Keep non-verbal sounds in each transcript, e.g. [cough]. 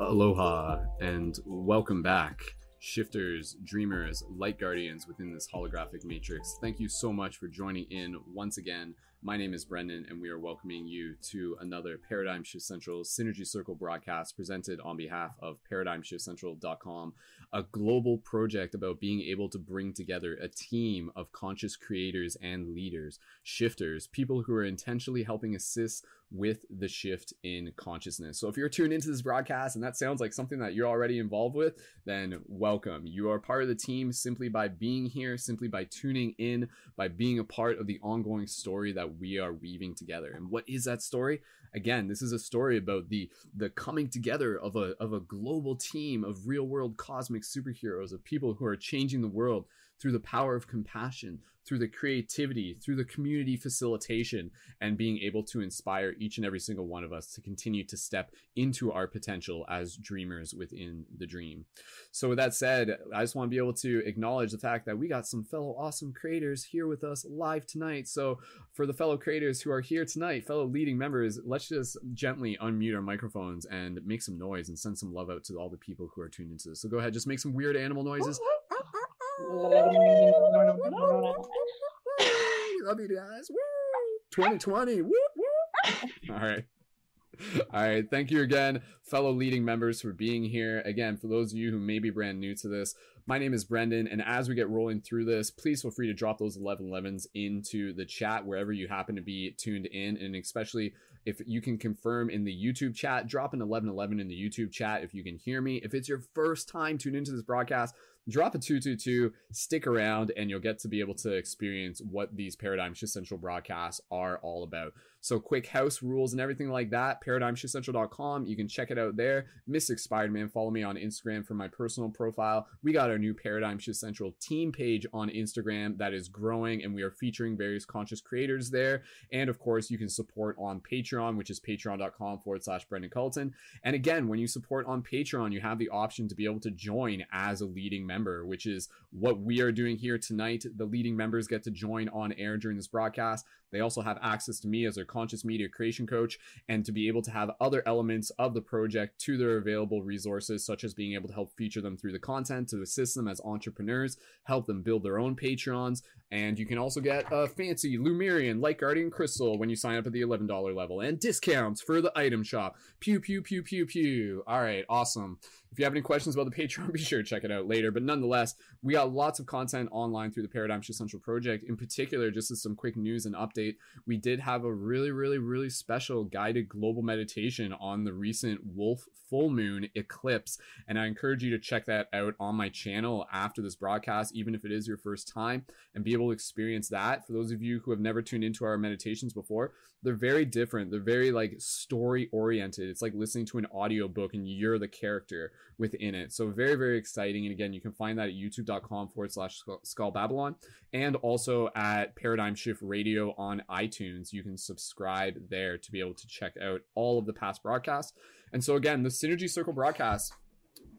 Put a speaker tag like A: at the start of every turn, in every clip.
A: Aloha and welcome back, shifters, dreamers, light guardians within this holographic matrix. Thank you so much for joining in once again. My name is Brendon, and we are welcoming you to another Paradigm Shift Central Synergy Circle broadcast presented on behalf of ParadigmShiftCentral.com, a global project about being able to bring together a team of conscious creators and leaders, shifters, people who are intentionally helping assist with the shift in consciousness. So if you're tuned into this broadcast and that sounds like something that you're already involved with, then welcome. You are part of the team simply by being here, simply by tuning in, by being a part of the ongoing story that we are weaving together. And what is that story? Again, this is a story about the the coming together of a of a global team of real world cosmic superheroes of people who are changing the world through the power of compassion, through the creativity, through the community facilitation, and being able to inspire each and every single one of us to continue to step into our potential as dreamers within the dream. So, with that said, I just want to be able to acknowledge the fact that we got some fellow awesome creators here with us live tonight. So, for the fellow creators who are here tonight, fellow leading members, let's just gently unmute our microphones and make some noise and send some love out to all the people who are tuned into this. So, go ahead, just make some weird animal noises. Love you guys. Woo! 2020. Woo, woo. All right. All right. Thank you again, fellow leading members, for being here. Again, for those of you who may be brand new to this, my name is Brendon. And as we get rolling through this, please feel free to drop those 1111s into the chat wherever you happen to be tuned in. And especially if you can confirm in the YouTube chat, drop an 1111 in the YouTube chat if you can hear me. If it's your first time tuned into this broadcast, drop a 222, stick around, and you'll get to be able to experience what these Paradigm Shift Central broadcasts are all about. So, quick house rules and everything like that, paradigmshiftcentral.com. You can check it out there. Mystic Spider Man, follow me on Instagram for my personal profile. We got our new Paradigm Shift Central team page on Instagram that is growing, and we are featuring various conscious creators there. And of course, you can support on Patreon, which is patreon.com forward slash Brendon Culliton. And again, when you support on Patreon, you have the option to be able to join as a leading member, which is what we are doing here tonight. The leading members get to join on air during this broadcast. They also have access to me as their conscious media creation coach and to be able to have other elements of the project to their available resources, such as being able to help feature them through the content, to assist them as entrepreneurs, help them build their own Patreons. And you can also get a fancy Lemurian Light Guardian Crystal when you sign up at the $11 level and discounts for the item shop. Pew, pew, pew, pew, pew. All right, awesome. If you have any questions about the Patreon, [laughs] be sure to check it out later. But nonetheless, we got lots of content online through the Paradigm Shift Central project. In particular, just as some quick news and update, we did have a really, really, really special guided global meditation on the recent Wolf full moon eclipse. And I encourage you to check that out on my channel after this broadcast, even if it is your first time, and be able to experience that. For those of you who have never tuned into our meditations before, they're very different. They're very like story oriented. It's like listening to an audio book and you're the character within it. So very, very exciting. And again, you can find that at youtube.com forward slash skull Babylon and also at Paradigm Shift Radio on iTunes. You can subscribe there to be able to check out all of the past broadcasts. And so again, the Synergy Circle broadcast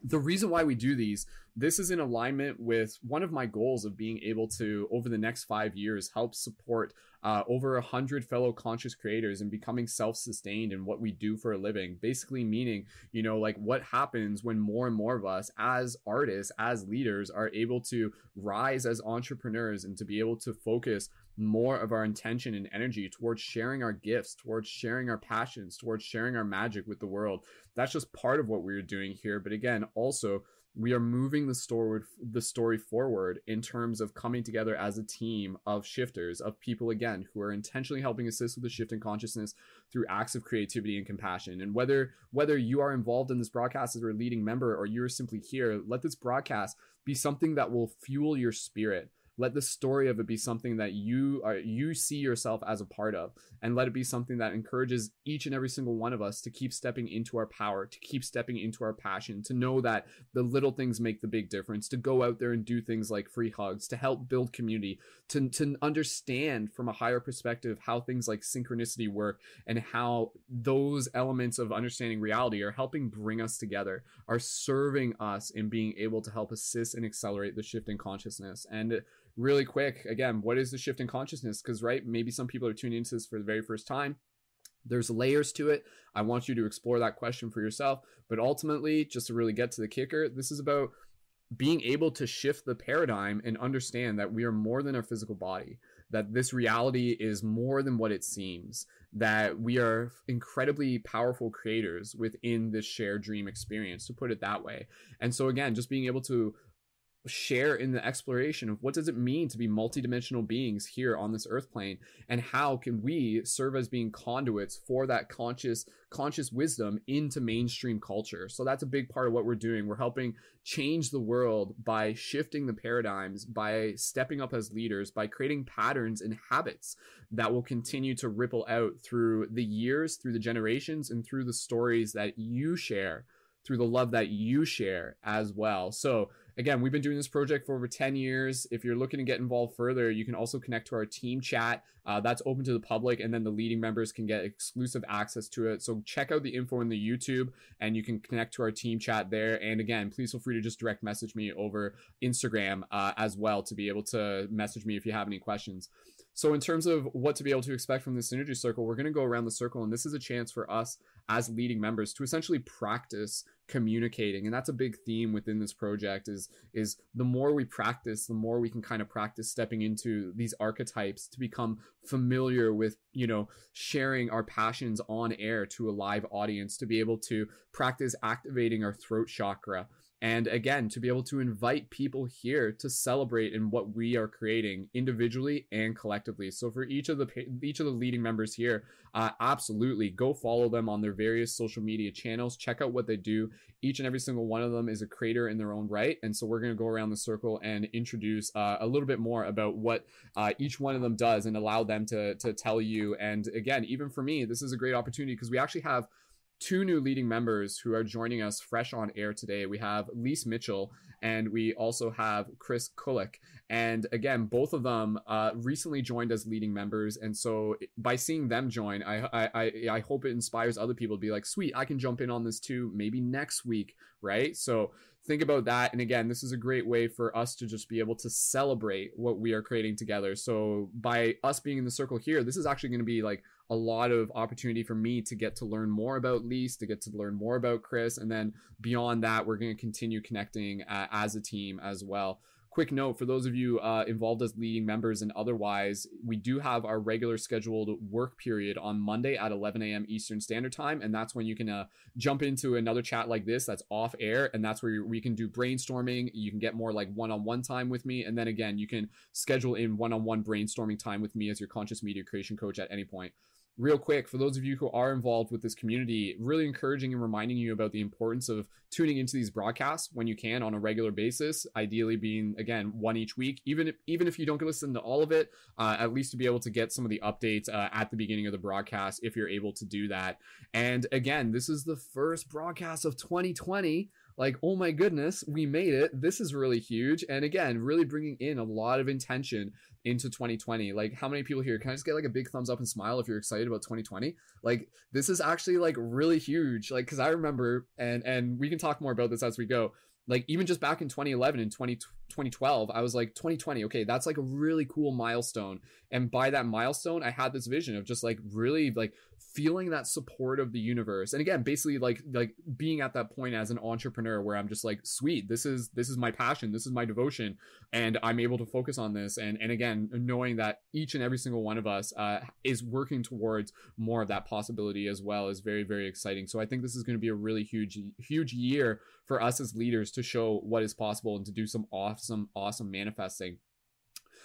A: the reason why we do these this is in alignment with one of my goals of being able to over the next five years help support uh, over a hundred fellow conscious creators and becoming self-sustained in what we do for a living basically meaning you know like what happens when more and more of us as artists as leaders are able to rise as entrepreneurs and to be able to focus more of our intention and energy towards sharing our gifts, towards sharing our passions, towards sharing our magic with the world. That's just part of what we're doing here. But again, also we are moving the story the story forward in terms of coming together as a team of shifters of people again who are intentionally helping assist with the shift in consciousness through acts of creativity and compassion. And whether whether you are involved in this broadcast as a leading member or you're simply here let this broadcast be something that will fuel your spirit let the story of it be something that you are you see yourself as a part of and let it be something that encourages each and every single one of us to keep stepping into our power to keep stepping into our passion to know that the little things make the big difference to go out there and do things like free hugs to help build community to, to understand from a higher perspective how things like synchronicity work and how those elements of understanding reality are helping bring us together are serving us in being able to help assist and accelerate the shift in consciousness. And really quick again what is the shift in consciousness because right maybe some people are tuning into this for the very first time there's layers to it. I want you to explore that question for yourself. But ultimately, just to really get to the kicker, this is about being able to shift the paradigm and understand that we are more than our physical body, that this reality is more than what it seems, that we are incredibly powerful creators within this shared dream experience, to put it that way. And so, again, just being able to share in the exploration of what does it mean to be multidimensional beings here on this earth plane? And how can we serve as being conduits for that conscious conscious wisdom into mainstream culture? So that's a big part of what we're doing. We're helping change the world by shifting the paradigms by stepping up as leaders by creating patterns and habits that will continue to ripple out through the years through the generations and through the stories that you share through the love that you share as well. So again, we've been doing this project for over 10 years. If you're looking to get involved further, you can also connect to our team chat. Uh, that's open to the public, and then the leading members can get exclusive access to it. So check out the info in the YouTube, and you can connect to our team chat there. And again, please feel free to just direct message me over Instagram uh, as well to be able to message me if you have any questions. So, in terms of what to be able to expect from the synergy circle, we're going to go around the circle, and this is a chance for us as leading members to essentially practice communicating. And that's a big theme within this project is is the more we practice the more we can kind of practice stepping into these archetypes to become familiar with you know sharing our passions on air to a live audience to be able to practice activating our throat chakra and again to be able to invite people here to celebrate in what we are creating individually and collectively. So for each of the each of the leading members here uh, absolutely go follow them on their various social media channels. Check out what they do. Each and every single one of them is a creator in their own right. And so we're going to go around the circle and introduce uh, a little bit more about what uh, each one of them does and allow them to to tell you. And again even for me this is a great opportunity because we actually have two new leading members who are joining us fresh on air today. We have Lise Mitchell and we also have Chris Kulik. And again, both of them uh, recently joined as leading members. And so by seeing them join, I, I, I hope it inspires other people to be like, sweet, I can jump in on this too, maybe next week, right? So think about that. And again, this is a great way for us to just be able to celebrate what we are creating together. So by us being in the circle here, this is actually going to be like a lot of opportunity for me to get to learn more about Lise, to get to learn more about Chris. And then beyond that, we're going to continue connecting uh, as a team as well quick note for those of you uh, involved as leading members and otherwise, we do have our regular scheduled work period on Monday at 11 a.m. Eastern Standard Time, and that's when you can uh, jump into another chat like this that's off air, and that's where we can do brainstorming. You can get more like one-on-one time with me, and then again, you can schedule in one-on-one brainstorming time with me as your conscious media creation coach at any point real quick for those of you who are involved with this community really encouraging and reminding you about the importance of tuning into these broadcasts when you can on a regular basis ideally being again one each week. Even if even if you don't listen to all of it uh, at least to be able to get some of the updates uh, at the beginning of the broadcast if you're able to do that. And again this is the first broadcast of 2020 like oh my goodness we made it. This is really huge. And again really bringing in a lot of intention into 2020 like how many people here can i just get like a big thumbs up and smile if you're excited about 2020 like this is actually like really huge. Like because i remember and and we can talk more about this as we go. Like even just back in 2011 and 20, 2012 i was like 2020 okay that's like a really cool milestone. And by that milestone i had this vision of just like really like feeling that support of the universe. And again basically like like being at that point as an entrepreneur where i'm just like sweet this is this is my passion this is my devotion and i'm able to focus on this. And and again knowing that each and every single one of us uh, is working towards more of that possibility as well is very very exciting. So i think this is going to be a really huge huge year for us as leaders to show what is possible and to do some awesome awesome manifesting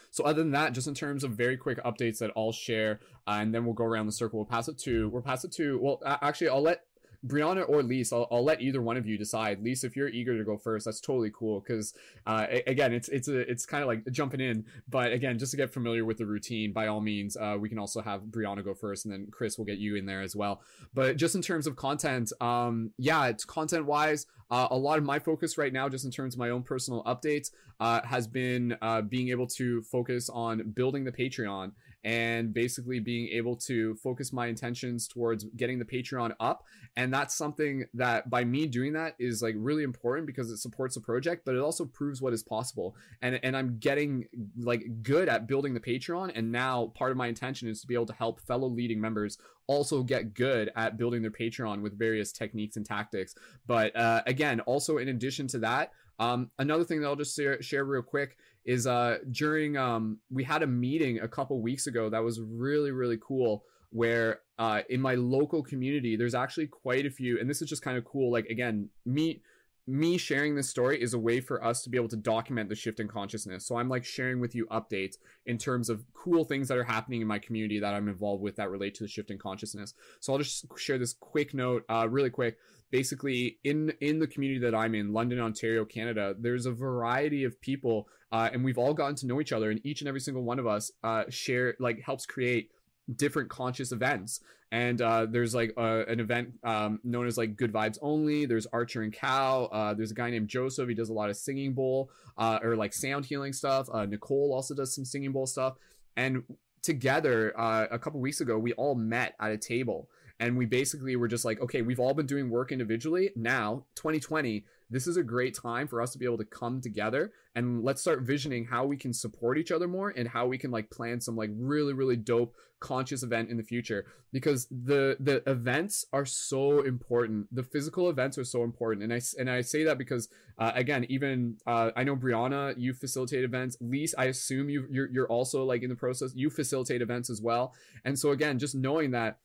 A: so other than that, just in terms of very quick updates that I'll share, uh, and then we'll go around the circle. We'll pass it to we'll pass it to well, actually, I'll let Brianna or Lise, I'll, I'll let either one of you decide. Lise, if you're eager to go first, that's totally cool. Because uh, again, it's it's a it's kind of like jumping in, but again, just to get familiar with the routine, by all means, uh, we can also have Brianna go first, and then Chris will get you in there as well. But just in terms of content, um, yeah, it's content wise. Uh, a lot of my focus right now, just in terms of my own personal updates, uh, has been uh, being able to focus on building the Patreon and basically being able to focus my intentions towards getting the Patreon up. And that's something that by me doing that is like really important because it supports the project, but it also proves what is possible. And and I'm getting like good at building the Patreon. And now part of my intention is to be able to help fellow leading members also get good at building their Patreon with various techniques and tactics. But uh, again, also in addition to that, um, another thing that I'll just share, share real quick is uh during um we had a meeting a couple weeks ago that was really really cool where uh in my local community there's actually quite a few and this is just kind of cool like again me me sharing this story is a way for us to be able to document the shift in consciousness. So I'm like sharing with you updates in terms of cool things that are happening in my community that I'm involved with that relate to the shift in consciousness. So I'll just share this quick note, uh, really quick basically in in the community that I'm in, London, Ontario, Canada, there's a variety of people, uh, and we've all gotten to know each other, and each and every single one of us uh, share like helps create different conscious events. And uh, there's like uh, an event um, known as like good vibes only. There's archer and cow uh, there's a guy named joseph he does a lot of singing bowl uh, or like sound healing stuff. Uh, nicole also does some singing bowl stuff. And together uh, a couple weeks ago we all met at a table and we basically were just like okay we've all been doing work individually. Now 2020 this is a great time for us to be able to come together and let's start visioning how we can support each other more and how we can like plan some like really really dope conscious event in the future. Because the the events are so important. The physical events are so important. And i and i say that because uh, again even uh, i know brianna you facilitate events. Lise i assume you you're, you're also like in the process. You facilitate events as well. And so again just knowing that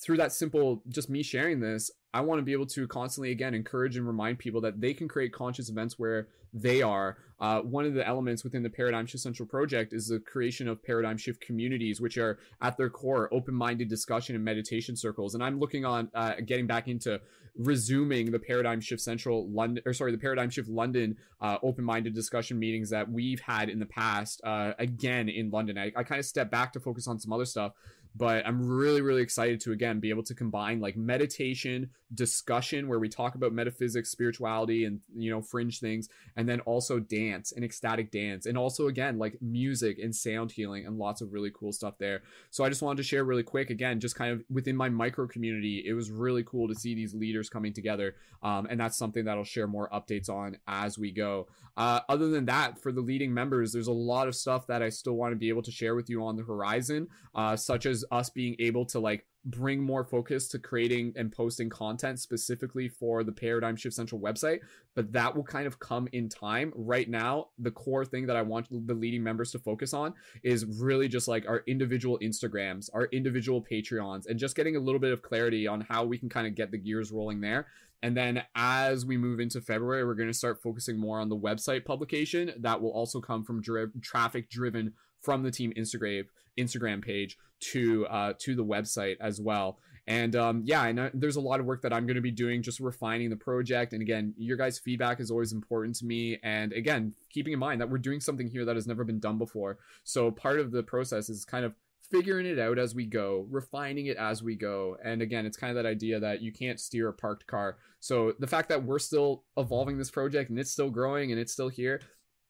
A: through that simple just me sharing this i want to be able to constantly again encourage and remind people that they can create conscious events where they are. Uh, one of the elements within the paradigm shift central project is the creation of paradigm shift communities which are at their core open-minded discussion and meditation circles. And i'm looking on uh, getting back into resuming the paradigm shift central london or sorry the paradigm shift london uh, open-minded discussion meetings that we've had in the past uh, again in london. I, I kind of stepped back to focus on some other stuff but I'm really, really excited to again be able to combine like meditation, discussion where we talk about metaphysics, spirituality, and you know, fringe things, and then also dance and ecstatic dance, and also again like music and sound healing and lots of really cool stuff there. So I just wanted to share really quick again, just kind of within my micro community, it was really cool to see these leaders coming together, um, and that's something that I'll share more updates on as we go. Uh, other than that, for the leading members, there's a lot of stuff that I still want to be able to share with you on the horizon, uh, such as us being able to like bring more focus to creating and posting content specifically for the Paradigm Shift Central website, but that will kind of come in time. Right now, the core thing that I want the leading members to focus on is really just like our individual Instagrams, our individual Patreons, and just getting a little bit of clarity on how we can kind of get the gears rolling there. And then as we move into February, we're going to start focusing more on the website publication that will also come from dri- traffic driven from the team Instagram Instagram page to uh, to the website as well. And um, yeah, and there's a lot of work that I'm going to be doing, just refining the project. And again, your guys' feedback is always important to me. And again, keeping in mind that we're doing something here that has never been done before. So part of the process is kind of figuring it out as we go, refining it as we go. And again, it's kind of that idea that you can't steer a parked car. So the fact that we're still evolving this project and it's still growing and it's still here,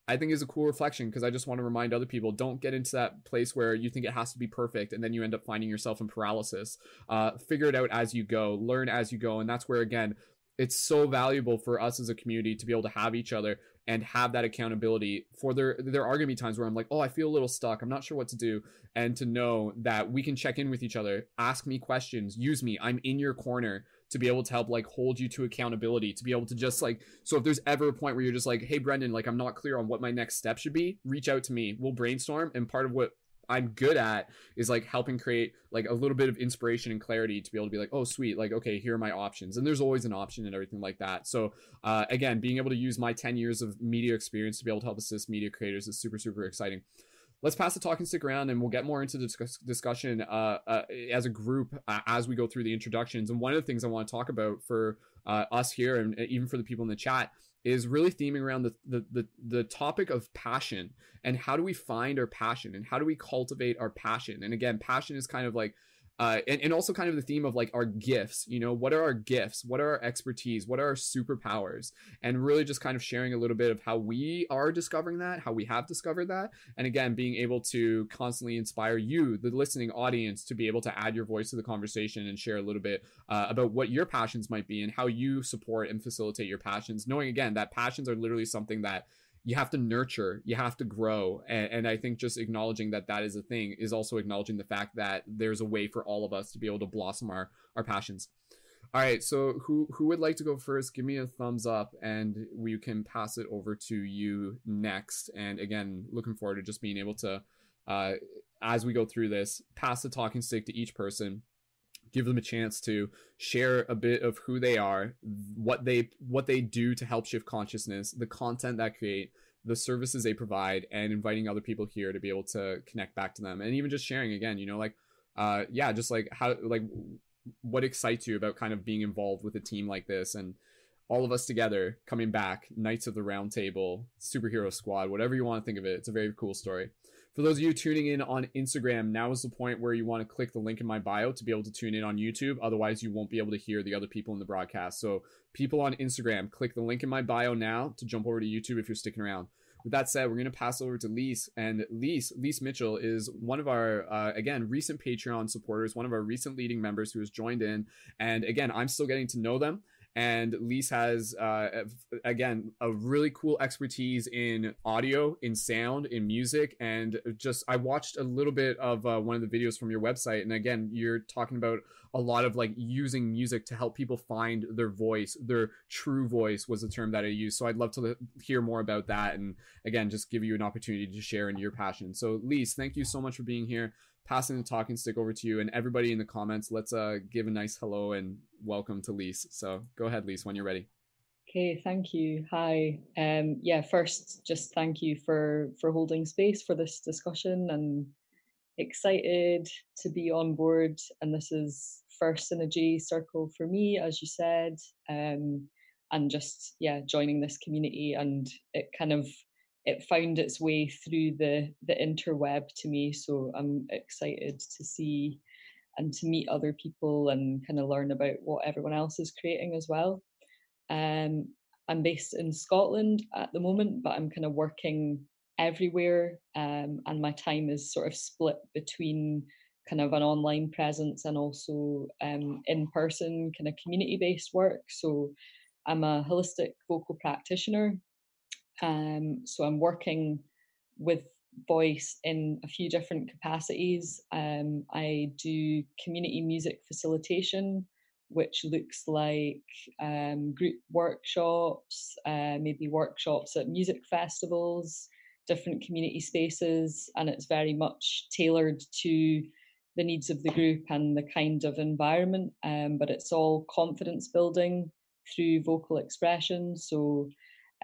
A: I think is a cool reflection because I just want to remind other people don't get into that place where you think it has to be perfect and then you end up finding yourself in paralysis. Uh, figure it out as you go, learn as you go. And that's where, again, it's so valuable for us as a community to be able to have each other and have that accountability for there there are going to be times where I'm like, "Oh, I feel a little stuck. I'm not sure what to do." And to know that we can check in with each other, ask me questions, use me. I'm in your corner to be able to help like hold you to accountability, to be able to just like so if there's ever a point where you're just like, "Hey Brendon, like I'm not clear on what my next step should be," reach out to me. We'll brainstorm and part of what I'm good at is like helping create like a little bit of inspiration and clarity to be able to be like, oh, sweet, like, okay, here are my options. And there's always an option and everything like that. So, uh, again, being able to use my 10 years of media experience to be able to help assist media creators is super, super exciting. Let's pass the talking stick around and we'll get more into the discussion uh, uh, as a group uh, as we go through the introductions. And one of the things I want to talk about for uh, us here and even for the people in the chat is really theming around the, the, the the topic of passion and how do we find our passion and how do we cultivate our passion and again passion is kind of like uh, and, and also kind of the theme of like our gifts you know what are our gifts? What are our expertise? What are our superpowers? And really just kind of sharing a little bit of how we are discovering that how we have discovered that. And again being able to constantly inspire you the listening audience to be able to add your voice to the conversation and share a little bit uh, about what your passions might be and how you support and facilitate your passions knowing again that passions are literally something that you have to nurture you have to grow and, and, i think just acknowledging that that is a thing is also acknowledging the fact that there's a way for all of us to be able to blossom our our passions. All right so who who would like to go first? Give me a thumbs up and we can pass it over to you next. And again looking forward to just being able to uh as we go through this pass the talking stick to each person give them a chance to share a bit of who they are what they what they do to help shift consciousness the content that create the services they provide and inviting other people here to be able to connect back to them. And even just sharing again you know like uh yeah just like how like what excites you about kind of being involved with a team like this and all of us together coming back knights of the round table superhero squad whatever you want to think of it. It's a very cool story for those of you tuning in on Instagram, now is the point where you want to click the link in my bio to be able to tune in on YouTube. Otherwise, you won't be able to hear the other people in the broadcast. So, people on Instagram, click the link in my bio now to jump over to YouTube if you're sticking around. With that said, we're going to pass over to Lise. And Lise, Lise Mitchell is one of our, uh, again, recent Patreon supporters, one of our recent leading members who has joined in. And again, I'm still getting to know them and Lise has uh, again a really cool expertise in audio, in sound, in music, and just I watched a little bit of uh, one of the videos from your website, and again you're talking about a lot of like using music to help people find their voice, their true voice was the term that I used. So I'd love to hear more about that, and again just give you an opportunity to share in your passion. So Lise, thank you so much for being here passing the talking stick over to you and everybody in the comments. Let's uh give a nice hello and welcome to Lise. So go ahead, Lise, when you're ready.
B: Okay, thank you. Hi. Um yeah, first just thank you for for holding space for this discussion and excited to be on board and this is first Synergy circle for me as you said. Um and just yeah, joining this community and it kind of it found its way through the the interweb to me. So I'm excited to see and to meet other people and kind of learn about what everyone else is creating as well. Um, I'm based in Scotland at the moment, but I'm kind of working everywhere, um, and my time is sort of split between kind of an online presence and also um, in person kind of community based work. So I'm a holistic vocal practitioner um, so I'm working with voice in a few different capacities. Um, I do community music facilitation, which looks like um, group workshops, uh, maybe workshops at music festivals, different community spaces, and it's very much tailored to the needs of the group and the kind of environment. Um, but it's all confidence building through vocal expression. So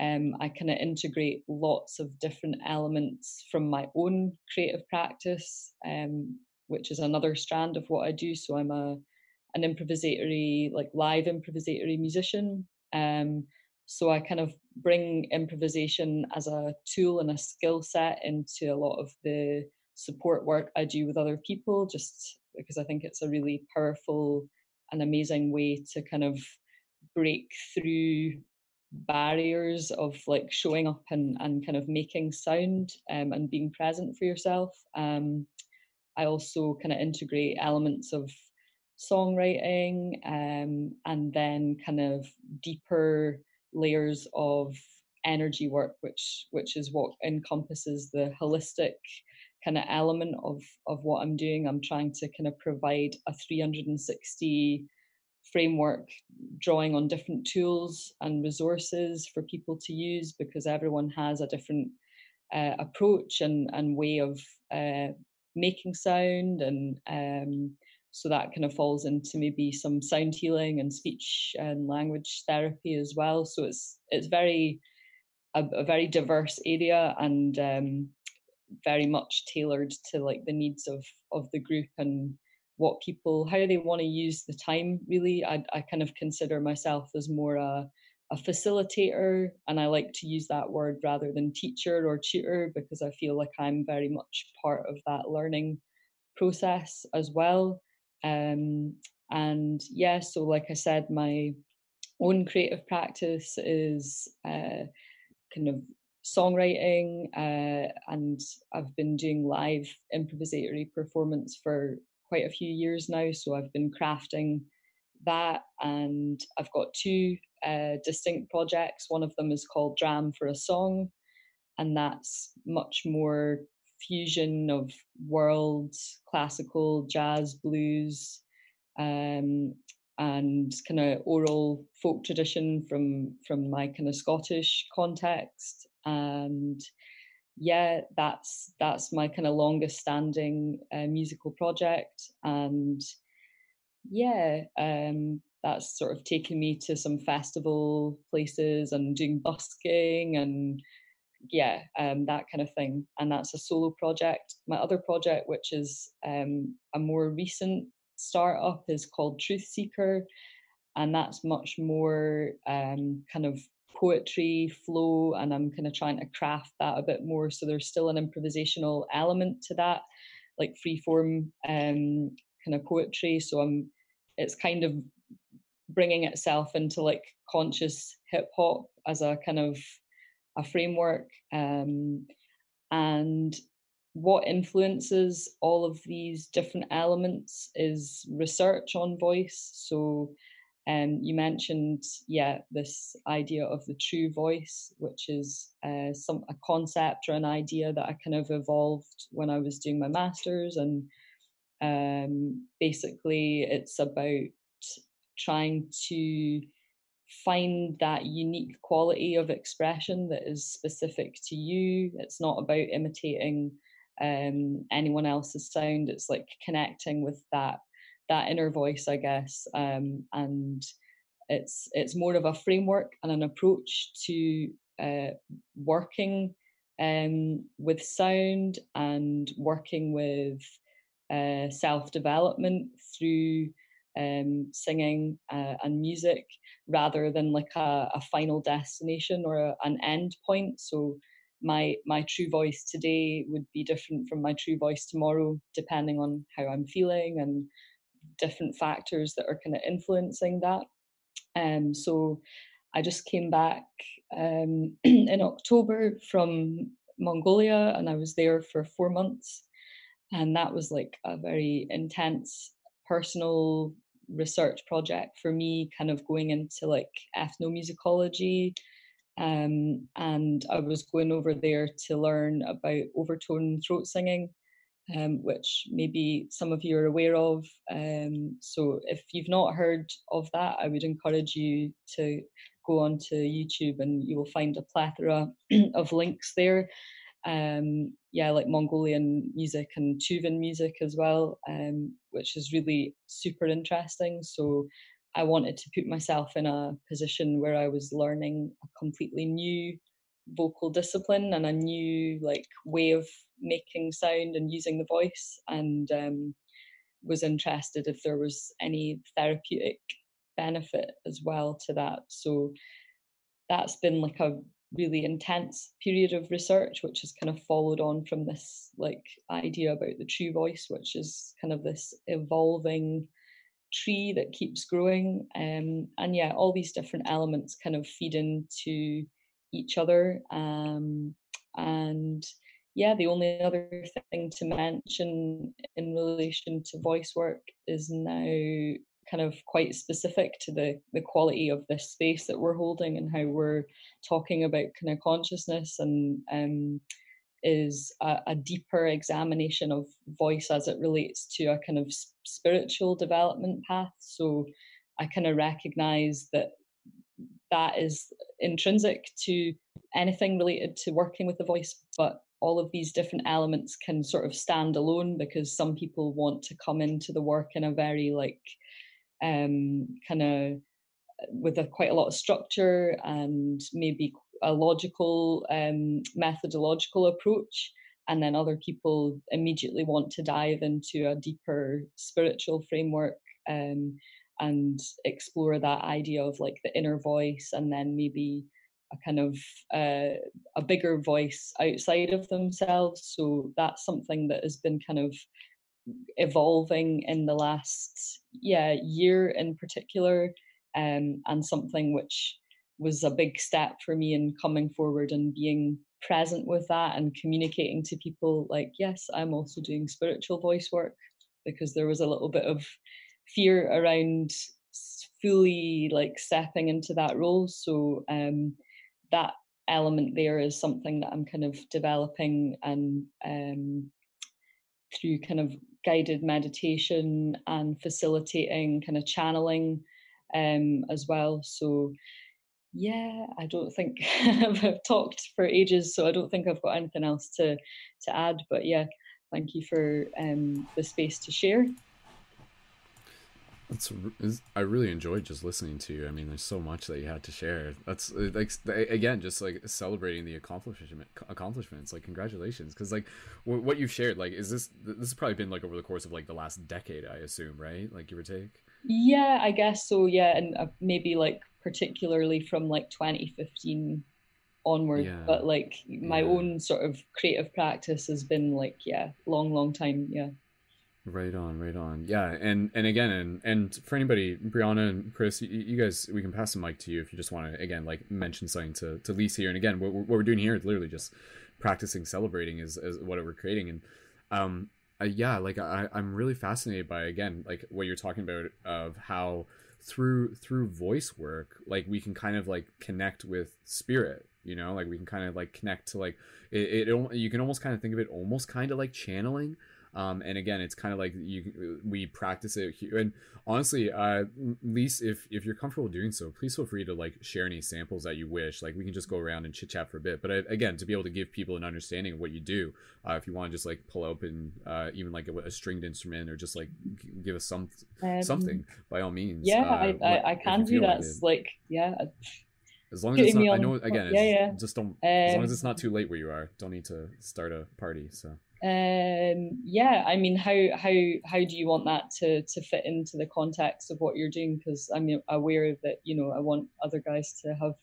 B: um, I kind of integrate lots of different elements from my own creative practice, um, which is another strand of what I do. So I'm a an improvisatory, like live improvisatory musician. Um, so I kind of bring improvisation as a tool and a skill set into a lot of the support work I do with other people, just because I think it's a really powerful and amazing way to kind of break through barriers of like showing up and, and kind of making sound um, and being present for yourself. Um, I also kind of integrate elements of songwriting um, and then kind of deeper layers of energy work, which which is what encompasses the holistic kind of element of of what I'm doing. I'm trying to kind of provide a 360 framework drawing on different tools and resources for people to use because everyone has a different uh, approach and, and way of uh, making sound and um, so that kind of falls into maybe some sound healing and speech and language therapy as well. So it's it's very a, a very diverse area and um, very much tailored to like the needs of of the group and what people how they want to use the time really. I, I kind of consider myself as more a, a facilitator and i like to use that word rather than teacher or tutor because i feel like i'm very much part of that learning process as well. Um, and yeah so like i said my own creative practice is uh, kind of songwriting uh, and i've been doing live improvisatory performance for quite a few years now. So I've been crafting that, and I've got two uh, distinct projects. One of them is called Dram for a Song, and that's much more fusion of world, classical, jazz, blues, um, and kind of oral folk tradition from from my kind of Scottish context, and yeah, that's that's my kind of longest standing uh, musical project, and yeah, um, that's sort of taken me to some festival places and doing busking and yeah, um, that kind of thing. And that's a solo project. My other project, which is um, a more recent startup, is called Truth Seeker, and that's much more um, kind of poetry flow and I'm kind of trying to craft that a bit more. So there's still an improvisational element to that, like free form um, kind of poetry. So I'm it's kind of bringing itself into like conscious hip hop as a kind of a framework. Um, and what influences all of these different elements is research on voice. So um, you mentioned, yeah, this idea of the true voice, which is uh, some a concept or an idea that I kind of evolved when I was doing my masters, and um, basically it's about trying to find that unique quality of expression that is specific to you. It's not about imitating um, anyone else's sound. It's like connecting with that that inner voice, I guess. Um, and it's it's more of a framework and an approach to uh, working um, with sound and working with uh, self development through um, singing uh, and music rather than like a, a final destination or a, an end point. So my my true voice today would be different from my true voice tomorrow, depending on how I'm feeling and different factors that are kind of influencing that. Um, so I just came back um, [clears throat] in October from Mongolia and I was there for four months. And that was like a very intense personal research project for me, kind of going into like ethnomusicology. Um, and I was going over there to learn about overtone throat singing um, which maybe some of you are aware of. Um, so if you've not heard of that, I would encourage you to go onto YouTube and you will find a plethora [clears throat] of links there. Um, yeah, like Mongolian music and Tuvan music as well, um, which is really super interesting. So I wanted to put myself in a position where I was learning a completely new vocal discipline and a new like way of making sound and using the voice and um, was interested if there was any therapeutic benefit as well to that. So that's been like a really intense period of research which has kind of followed on from this like idea about the true voice which is kind of this evolving tree that keeps growing. Um, and yeah all these different elements kind of feed into each other. Um, and yeah, the only other thing to mention in relation to voice work is now kind of quite specific to the the quality of this space that we're holding and how we're talking about kind of consciousness and um, is a, a, deeper examination of voice as it relates to a kind of spiritual development path. So I kind of recognize that that is intrinsic to anything related to working with the voice, but all of these different elements can sort of stand alone because some people want to come into the work in a very like um, kind of with a quite a lot of structure and maybe a logical um, methodological approach and then other people immediately want to dive into a deeper spiritual framework um, and explore that idea of like the inner voice and then maybe a kind of uh, a bigger voice outside of themselves. So that's something that has been kind of evolving in the last yeah year in particular um, and something which was a big step for me in coming forward and being present with that and communicating to people like yes i'm also doing spiritual voice work because there was a little bit of fear around fully like stepping into that role so um that element there is something that i'm kind of developing and um through kind of guided meditation and facilitating kind of channeling um as well so yeah, I don't think [laughs] I've talked for ages, so I don't think I've got anything else to to add. But yeah, thank you for um, the space to share.
A: That's I really enjoyed just listening to you. I mean, there's so much that you had to share. That's uh, like again, just like celebrating the accomplishment accomplishments. Like congratulations, because like what you've shared, like is this this has probably been like over the course of like the last decade, I assume, right? Like give or take.
B: Yeah, I guess so. Yeah, and uh, maybe like particularly from like 2015 onward yeah. but like my yeah. own sort of creative practice has been like yeah long long time yeah
A: right on right on. Yeah and and again and and for anybody brianna and chris you, you guys we can pass the mic to you if you just want to again like mention something to to lise here. And again what, what we're doing here is literally just practicing celebrating is, is what we're creating. And um uh, yeah like i i'm really fascinated by again like what you're talking about of how through through voice work like we can kind of like connect with spirit you know? Like we can kind of like connect to like it, it you can almost kind of think of it almost kind of like channeling um, and again, it's kind of like you we practice it here. And honestly, uh, Lise, if if you're comfortable doing so, please feel free to like share any samples that you wish. Like we can just go around and chit chat for a bit. But uh, again, to be able to give people an understanding of what you do, uh, if you want to just like pull open uh, even like a, a, stringed instrument or just like give us some um, something, by all means.
B: Yeah, uh, I, I, I can do that. Like yeah.
A: As long as it's not, I know again, yeah, yeah. just don't. Um, as long as um, it's not too late where you are, don't need to start a party. So
B: um, yeah, I mean, how how how do you want that to to fit into the context of what you're doing? Because I'm aware that you know I want other guys to have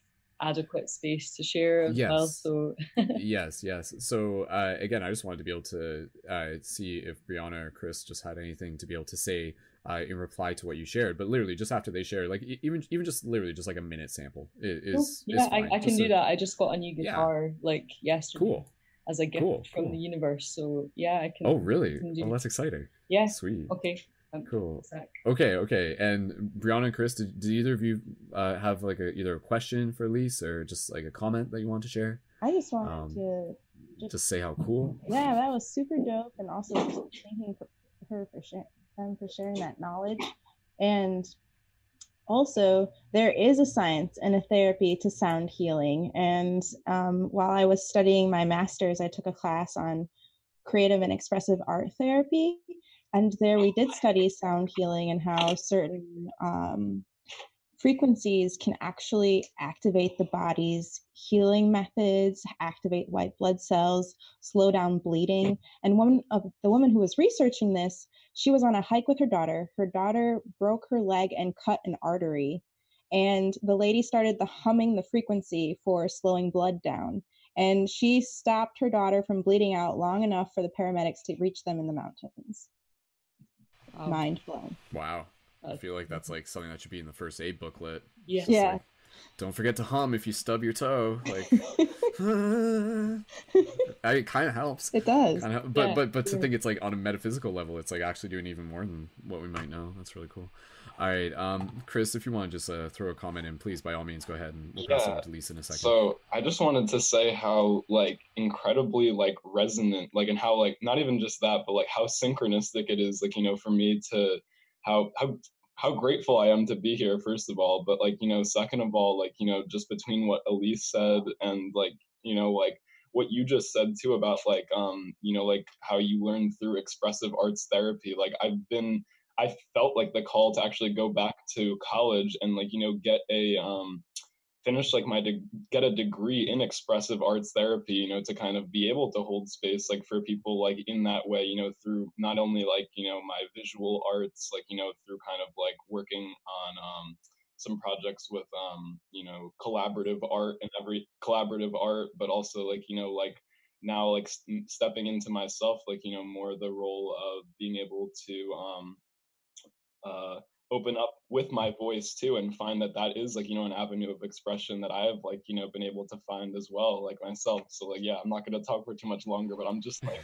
B: adequate space to share as yes. well. So [laughs]
A: yes, yes. So uh, again, I just wanted to be able to uh, see if Brianna or Chris just had anything to be able to say uh, in reply to what you shared. But literally, just after they shared, like even even just literally just like a minute sample is,
B: yeah, is I, I, can do that. I just got a new guitar yeah. like yesterday.
A: Cool
B: as a gift cool, from cool. the universe. So yeah, I can.
A: Oh really? Can do... Oh, that's exciting.
B: Yeah.
A: Sweet.
B: Okay.
A: cool. Okay. Okay. And Brianna and Chris, did, did either of you uh, have like a either a question for Lise or just like a comment that you want to share?
C: I just wanted um, to
A: just, just, say how cool.
C: Yeah, that was super dope, and also thanking her for sharing them for sharing that knowledge, and also there is a science and a therapy to sound healing. And um, while i was studying my master's i took a class on creative and expressive art therapy. And there we did study sound healing and how certain um, frequencies can actually activate the body's healing methods, activate white blood cells, slow down bleeding. And one of the woman who was researching this, she was on a hike with her daughter. Her daughter broke her leg and cut an artery. And the lady started the humming the frequency for slowing blood down. And she stopped her daughter from bleeding out long enough for the paramedics to reach them in the mountains. Wow. Mind blown.
A: Wow. I feel like that's like something that should be in the first aid booklet.
C: Yeah. yeah.
A: Like, don't forget to hum if you stub your toe. Like, it kind of helps.
C: It does.
A: Kinda, but yeah. but but to yeah. think it's like on a metaphysical level, it's like actually doing even more than what we might know. That's really cool. All right, um, Chris, if you want to just uh, throw a comment in, please by all means go ahead and we'll yeah. pass it on to Lisa in a second.
D: So I just wanted to say how like incredibly like resonant, like and how like not even just that, but like how synchronistic it is, like you know, for me to how how how grateful I am to be here, first of all. But like, you know, second of all, like, you know, just between what Elise said and like, you know, like what you just said too about like um, you know, like how you learn through expressive arts therapy. Like I've been I felt like the call to actually go back to college and like, you know, get a um finish like my de- get a degree in expressive arts therapy you know to kind of be able to hold space like for people like in that way you know through not only like you know my visual arts like you know through kind of like working on um some projects with um you know collaborative art and every collaborative art but also like you know like now like st- stepping into myself like you know more the role of being able to um uh open up with my voice too and find that that is like you know an avenue of expression that i have like you know been able to find as well like myself so like yeah i'm not going to talk for too much longer but i'm just like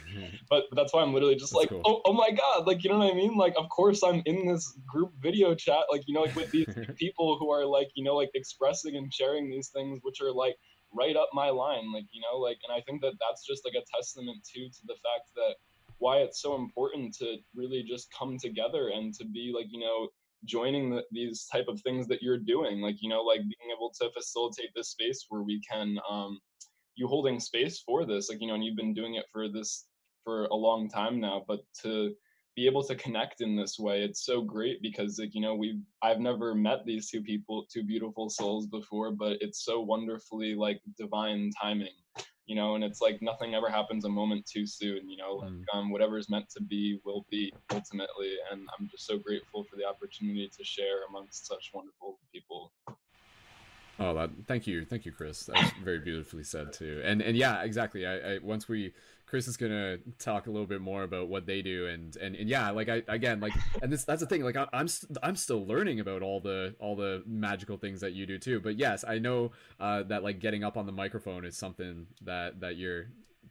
D: but, [laughs] but that's why i'm literally just that's like cool. oh, oh my god like you know what i mean like of course i'm in this group video chat like you know like with these [laughs] people who are like you know like expressing and sharing these things which are like right up my line like you know like and i think that that's just like a testament too to the fact that why it's so important to really just come together and to be like you know joining the, these type of things that you're doing like you know like being able to facilitate this space where we can um you holding space for this like you know and you've been doing it for this for a long time now but to be able to connect in this way it's so great because like you know we've i've never met these two people two beautiful souls before but it's so wonderfully like divine timing you know and it's like nothing ever happens a moment too soon you know like mm. um, whatever is meant to be will be ultimately and i'm just so grateful for the opportunity to share amongst such wonderful people
A: Oh, that, thank you, thank you, Chris. That's very beautifully said too. And and yeah, exactly. I, I once we Chris is gonna talk a little bit more about what they do, and and, and yeah, like I again like, and this that's the thing. Like I, I'm st- I'm still learning about all the all the magical things that you do too. But yes, I know uh, that like getting up on the microphone is something that that you're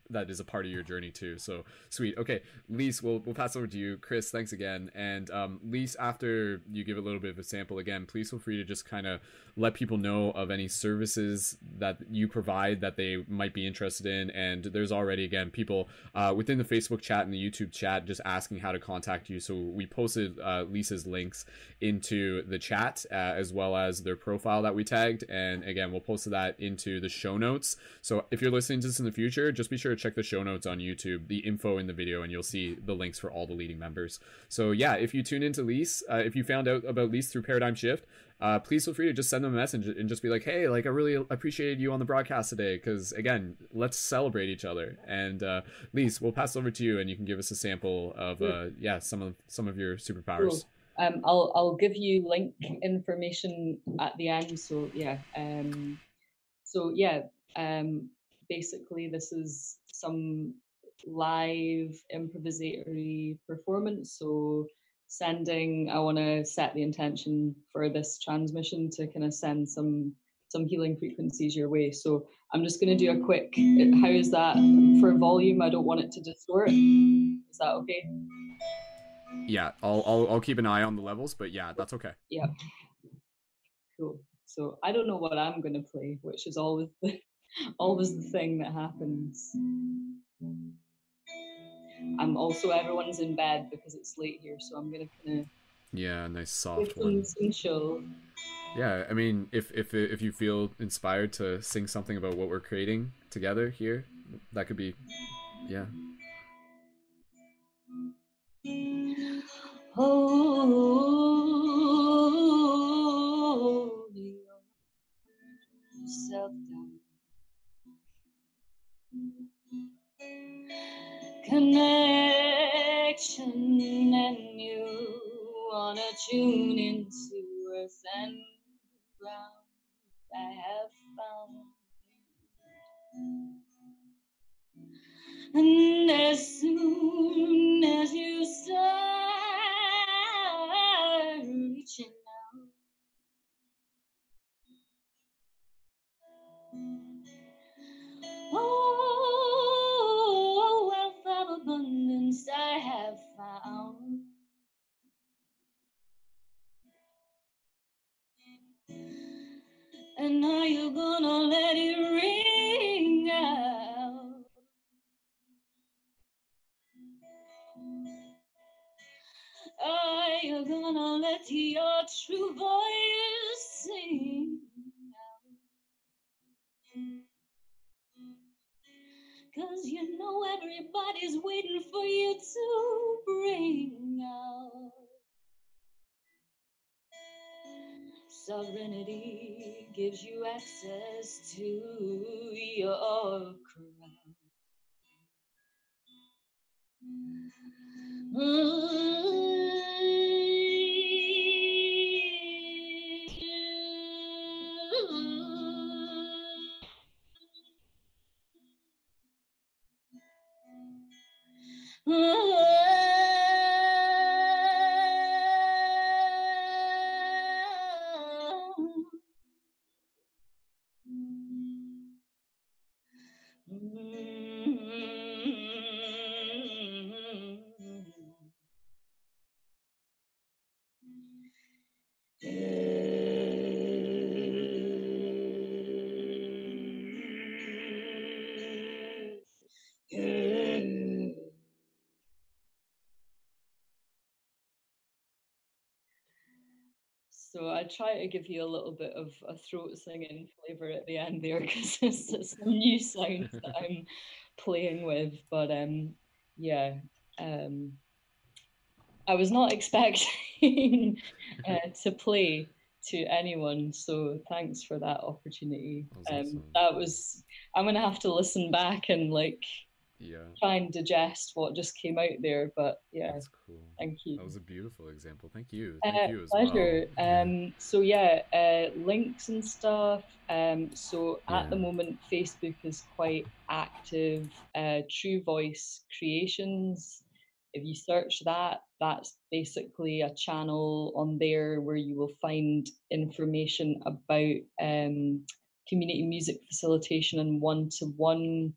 A: that is a part of your journey too. So sweet. Okay, Lise, we'll we'll pass over to you. Chris, thanks again. And um, Lise, after you give a little bit of a sample again, please feel free to just kind of let people know of any services that you provide that they might be interested in. And there's already again people uh, within the Facebook chat and the YouTube chat just asking how to contact you. So we posted uh, Lisa's links into the chat uh, as well as their profile that we tagged. And again, we'll post that into the show notes. So if you're listening to this in the future, just be sure check the show notes on YouTube, the info in the video, and you'll see the links for all the leading members. So yeah, if you tune into Lise, uh, if you found out about Lise through Paradigm Shift, uh, please feel free to just send them a message and just be like, hey, like I really appreciated you on the broadcast today. Because again, let's celebrate each other. And uh, Lise, we'll pass over to you, and you can give us a sample of uh, yeah some of some of your superpowers. Cool.
B: Um, I'll I'll give you link information at the end. So yeah, um, so yeah, um, basically this is some live improvisatory performance. So sending, I want to set the intention for this transmission to kind of send some some healing frequencies your way. So I'm just going to do a quick. How is that for volume? I don't want it to distort. Is that okay?
A: Yeah, I'll I'll, I'll keep an eye on the levels, but yeah, that's okay.
B: Yeah. Cool. So I don't know what I'm going to play, which is always the, always the thing that happens. I'm also everyone's in bed because it's late here, so I'm gonna kind of
A: yeah, nice soft one. Show. Yeah, I mean, if if if you feel inspired to sing something about what we're creating together here, that could be, yeah. Oh, yourself down connection and you wanna tune into earth and ground I have found. And as soon as you start reaching out oh abundance I have found. And are you gonna let it ring out? Are you gonna let your true voice sing out? Cause you know everybody's waiting for you to bring out.
B: sovereignty gives you access to your crown. So I try to give you a little bit of a throat singing flavor at the end there because it's, it's some new sounds that [laughs] I'm playing with. But um, yeah, um, I was not [laughs] expecting uh, [laughs] to play to anyone, so thanks for that opportunity.
A: That was
B: Um,
A: awesome.
B: that was. I'm gonna have to listen back and like
A: Yeah,
B: try and digest what just came out there. But yeah,
A: that's cool.
B: thank you.
A: That was a beautiful example. Thank you.
B: Uh,
A: Thank you as
B: pleasure.
A: well.
B: Um, so yeah, uh, links and stuff. Um, so at the moment, Facebook is quite active. Uh, True Voice Creations. If you search that, that's basically a channel on there where you will find information about um, community music facilitation and one-to-one.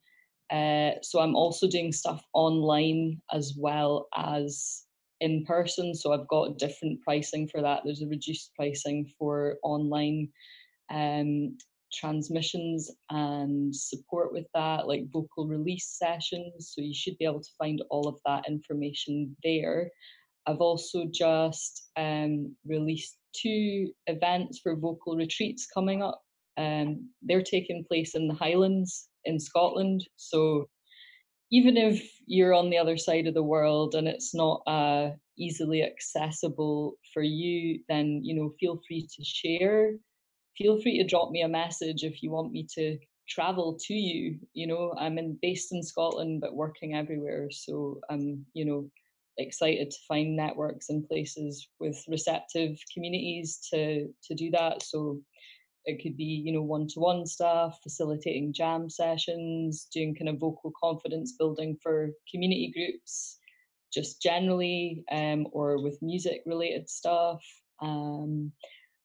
B: Uh, so I'm also doing stuff online as well as in person. So I've got different pricing for that. There's a reduced pricing for online um, transmissions and support with that, like vocal release sessions. So you should be able to find all of that information there. I've also just um, released two events for vocal retreats coming up. Um, they're taking place in the Highlands in Scotland. So even if you're on the other side of the world and it's not uh, easily accessible for you, then you know feel free to share. Feel free to drop me a message if you want me to travel to you. You know, I'm in based in Scotland but working everywhere, so I'm you know excited to find networks and places with receptive communities to to do that. So it could be you know one-to-one stuff facilitating jam sessions doing kind of vocal confidence building for community groups just generally um, or with music related stuff. Um,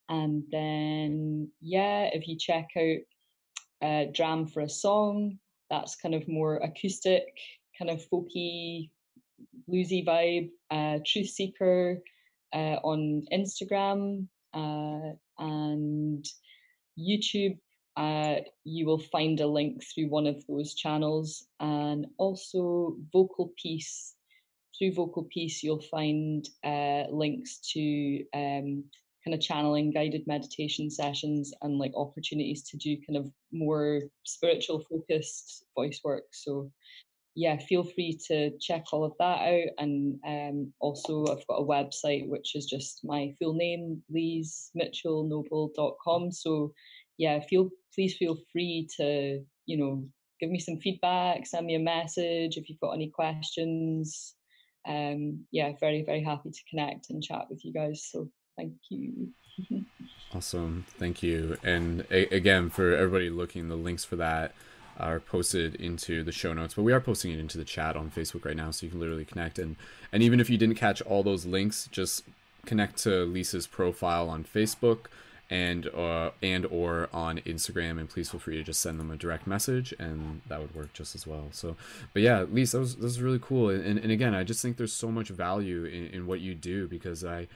B: and then yeah if you check out uh, dram for a song that's kind of more acoustic kind of folky bluesy vibe uh, truth seeker uh, on instagram uh, and YouTube, uh, you will find a link through one of those channels, and also Vocal Piece. Through Vocal Piece, you'll find uh, links to um, kind of channeling guided meditation sessions and like opportunities to do kind of more spiritual focused voice work. So yeah, feel free to check all of that out. And um, also, I've got a website which is just my full name, leesmitchellnoble.com. So, yeah, feel please feel free to you know give me some feedback, send me a message if you've got any questions. Um, yeah, very very happy to connect and chat with you guys. So, thank you. [laughs]
A: Awesome. Thank you. And a- again, for everybody looking, the links for that are posted into the show notes, but we are posting it into the chat on Facebook right now, so you can literally connect. And and even if you didn't catch all those links, just connect to Lisa's profile on Facebook and uh, and or on Instagram, and please feel free to just send them a direct message, and that would work just as well. So, but yeah, Lisa, that was, that was really cool. And, and again, I just think there's so much value in, in what you do because I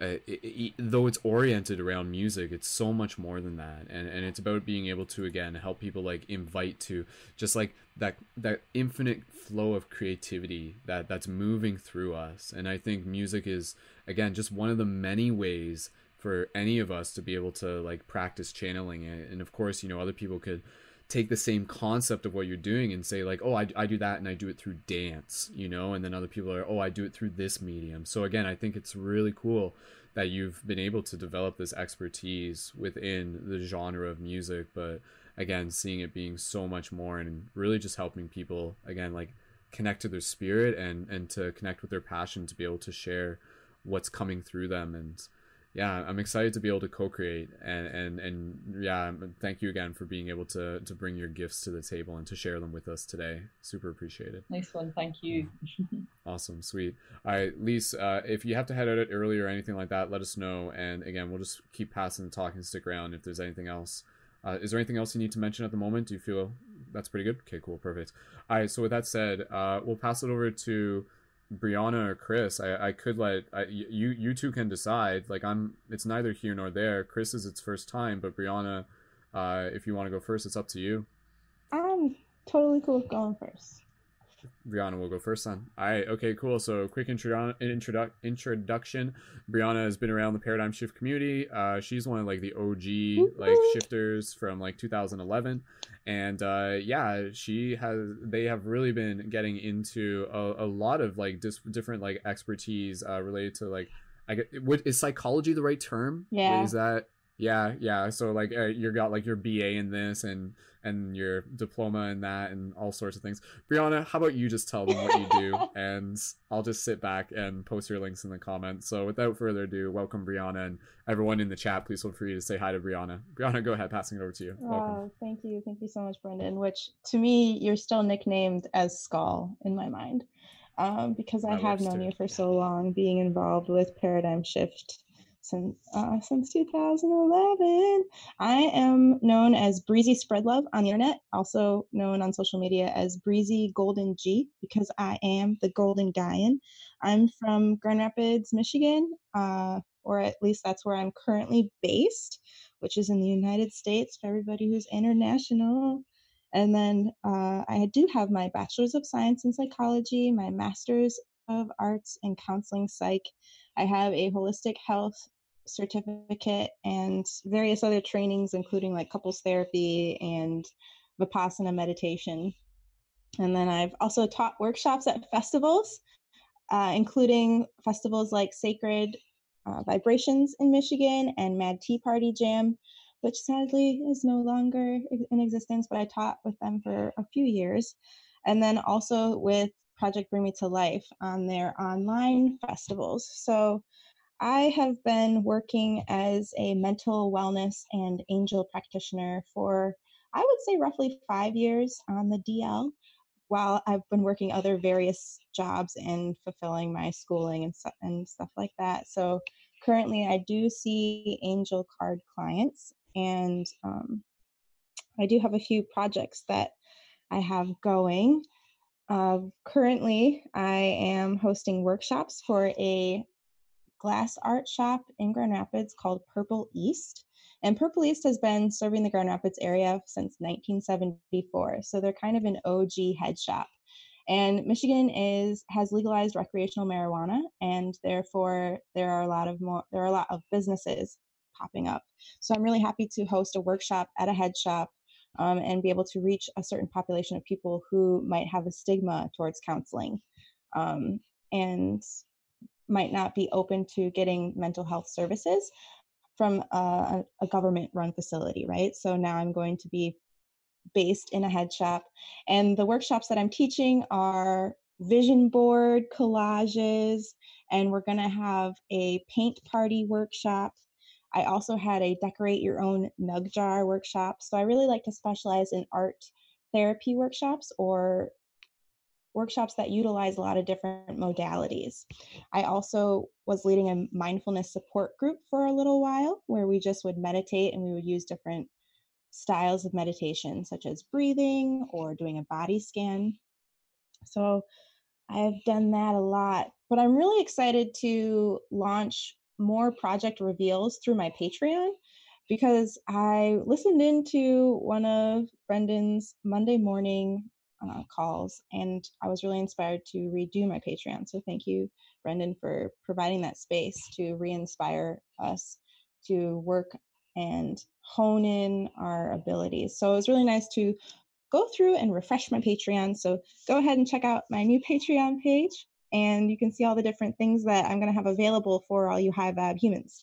A: Uh, it, it, though it's oriented around music it's so much more than that. And and it's about being able to again help people like invite to just like that that infinite flow of creativity that that's moving through us. And i think music is again just one of the many ways for any of us to be able to like practice channeling it. And of course you know other people could take the same concept of what you're doing and say like oh I, I do that and i do it through dance you know and then other people are oh i do it through this medium. So again i think it's really cool that you've been able to develop this expertise within the genre of music but again seeing it being so much more and really just helping people again like connect to their spirit and and to connect with their passion to be able to share what's coming through them and yeah, I'm excited to be able to co-create and and and yeah, thank you again for being able to to bring your gifts to the table and to share them with us today. Super appreciated.
B: Nice one, thank you. [laughs]
A: awesome, sweet. All right, Lise, uh, if you have to head out early or anything like that, let us know. And again, we'll just keep passing the talk and stick around if there's anything else. Uh, is there anything else you need to mention at the moment? Do you feel that's pretty good? Okay, cool, perfect. All right, so with that said, uh, we'll pass it over to Brianna or Chris, I, I could let I, you you two can decide. Like I'm, it's neither here nor there. Chris is its first time, but Brianna, uh, if you want to go first, it's up to you.
C: I'm totally cool with going first.
A: Brianna will go first then. All right, okay, cool. So, quick introdu- introdu- introduction. Brianna has been around the Paradigm Shift community. Uh, she's one of like the OG like shifters from like 2011, and uh, yeah, she has. They have really been getting into a, a lot of like dis- different like expertise uh, related to like. I get, what, is psychology the right term?
C: Yeah.
A: Is that yeah, yeah. So like uh, you got like your BA in this and and your diploma in that and all sorts of things. Brianna, how about you just tell them what you do [laughs] and I'll just sit back and post your links in the comments. So without further ado, welcome Brianna and everyone in the chat. Please feel free to say hi to Brianna. Brianna, go ahead, passing it over to you. Welcome.
C: Oh, thank you, thank you so much, Brendon. Which to me, you're still nicknamed as Skull in my mind. Um, because I have known too. you for so long, being involved with Paradigm Shift since uh, since 2011. I am known as Breezy Spread Love on the internet, also known on social media as Breezy Golden G because I am the Golden Gaian. I'm from Grand Rapids, Michigan, uh, or at least that's where I'm currently based, which is in the United States for everybody who's international. And then uh, I do have my Bachelor's of Science in Psychology, my Master's of Arts in Counseling Psych. I have a holistic health certificate and various other trainings, including like couples therapy and Vipassana meditation. And then I've also taught workshops at festivals, uh, including festivals like Sacred uh, Vibrations in Michigan and Mad Tea Party Jam, which sadly is no longer in existence, but I taught with them for a few years. And then also with Project Bring Me to Life on their online festivals. So I have been working as a mental wellness and angel practitioner for, I would say, roughly five years on the DL, while I've been working other various jobs and fulfilling my schooling and, and stuff like that. So currently, I do see angel card clients, and um, I do have a few projects that I have going. Uh, currently, I am hosting workshops for a glass art shop in Grand Rapids called Purple East. And Purple East has been serving the Grand Rapids area since 1974. So they're kind of an OG head shop. And Michigan is has legalized recreational marijuana, and therefore there are a lot of more there are a lot of businesses popping up. So I'm really happy to host a workshop at a head shop um, and be able to reach a certain population of people who might have a stigma towards counseling. Um, and might not be open to getting mental health services from uh, a, a government run facility, right? So now I'm going to be based in a head shop. And the workshops that I'm teaching are vision board collages, and we're going to have a paint party workshop. I also had a decorate your own nug jar workshop. So I really like to specialize in art therapy workshops or workshops that utilize a lot of different modalities. I also was leading a mindfulness support group for a little while where we just would meditate and we would use different styles of meditation, such as breathing or doing a body scan. So I've done that a lot, but I'm really excited to launch more project reveals through my Patreon because I listened into one of Brendon's Monday morning uh, calls, and I was really inspired to redo my Patreon. So thank you, Brendon, for providing that space to re-inspire us to work and hone in our abilities. So it was really nice to go through and refresh my Patreon. So go ahead and check out my new Patreon page, and you can see all the different things that I'm going to have available for all you high vibe humans,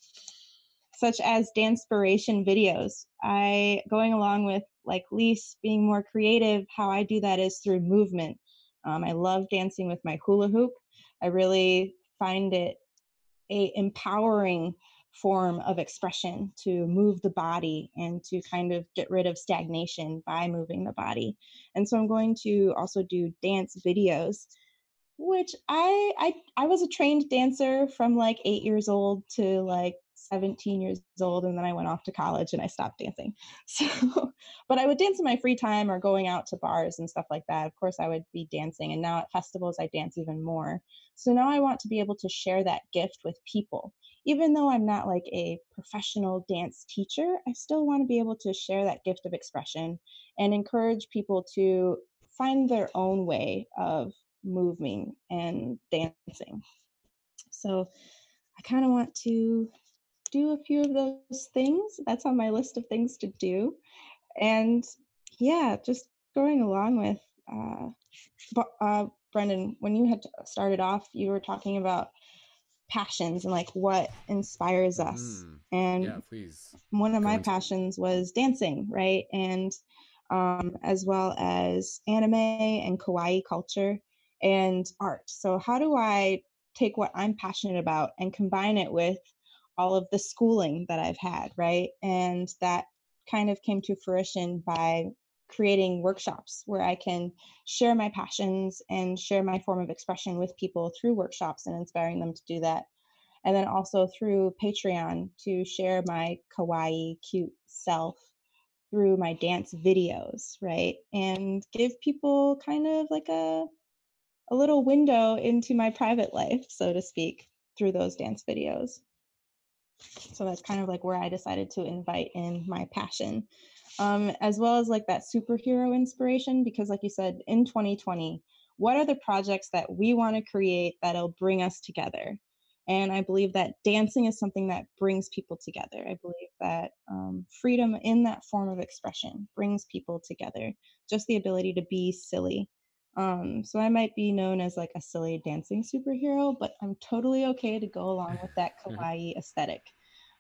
C: such as dancepiration videos. I going along with like Lise being more creative. How I do that is through movement. Um, I love dancing with my hula hoop. I really find it a empowering form of expression to move the body and to kind of get rid of stagnation by moving the body. And so I'm going to also do dance videos which I I I was a trained dancer from like 8 years old to like 17 years old and then I went off to college and I stopped dancing. [laughs] So but I would dance in my free time or going out to bars and stuff like that. Of course I would be dancing and now at festivals I dance even more. So now I want to be able to share that gift with people. Even though I'm not like a professional dance teacher, I still want to be able to share that gift of expression and encourage people to find their own way of moving and dancing. So I kind of want to do a few of those things. That's on my list of things to do. And yeah, just going along with uh, uh, Brendon, when you had started off, you were talking about passions and like what inspires us. Mm, and
A: yeah, please.
C: One of my passions was dancing, right? And um, as well as anime and kawaii culture and art. So, how do I take what I'm passionate about and combine it with all of the schooling that I've had, right? And that kind of came to fruition by creating workshops where I can share my passions and share my form of expression with people through workshops and inspiring them to do that. And then also through Patreon to share my kawaii, cute self through my dance videos, right? And give people kind of like a a little window into my private life, so to speak, through those dance videos. So that's kind of like where I decided to invite in my passion um, as well as like that superhero inspiration. Because, like you said, in 2020, what are the projects that we want to create that'll bring us together? And I believe that dancing is something that brings people together. I believe that um, freedom in that form of expression brings people together. Just the ability to be silly. Um, so I might be known as like a silly dancing superhero, but I'm totally okay to go along with that [laughs] kawaii aesthetic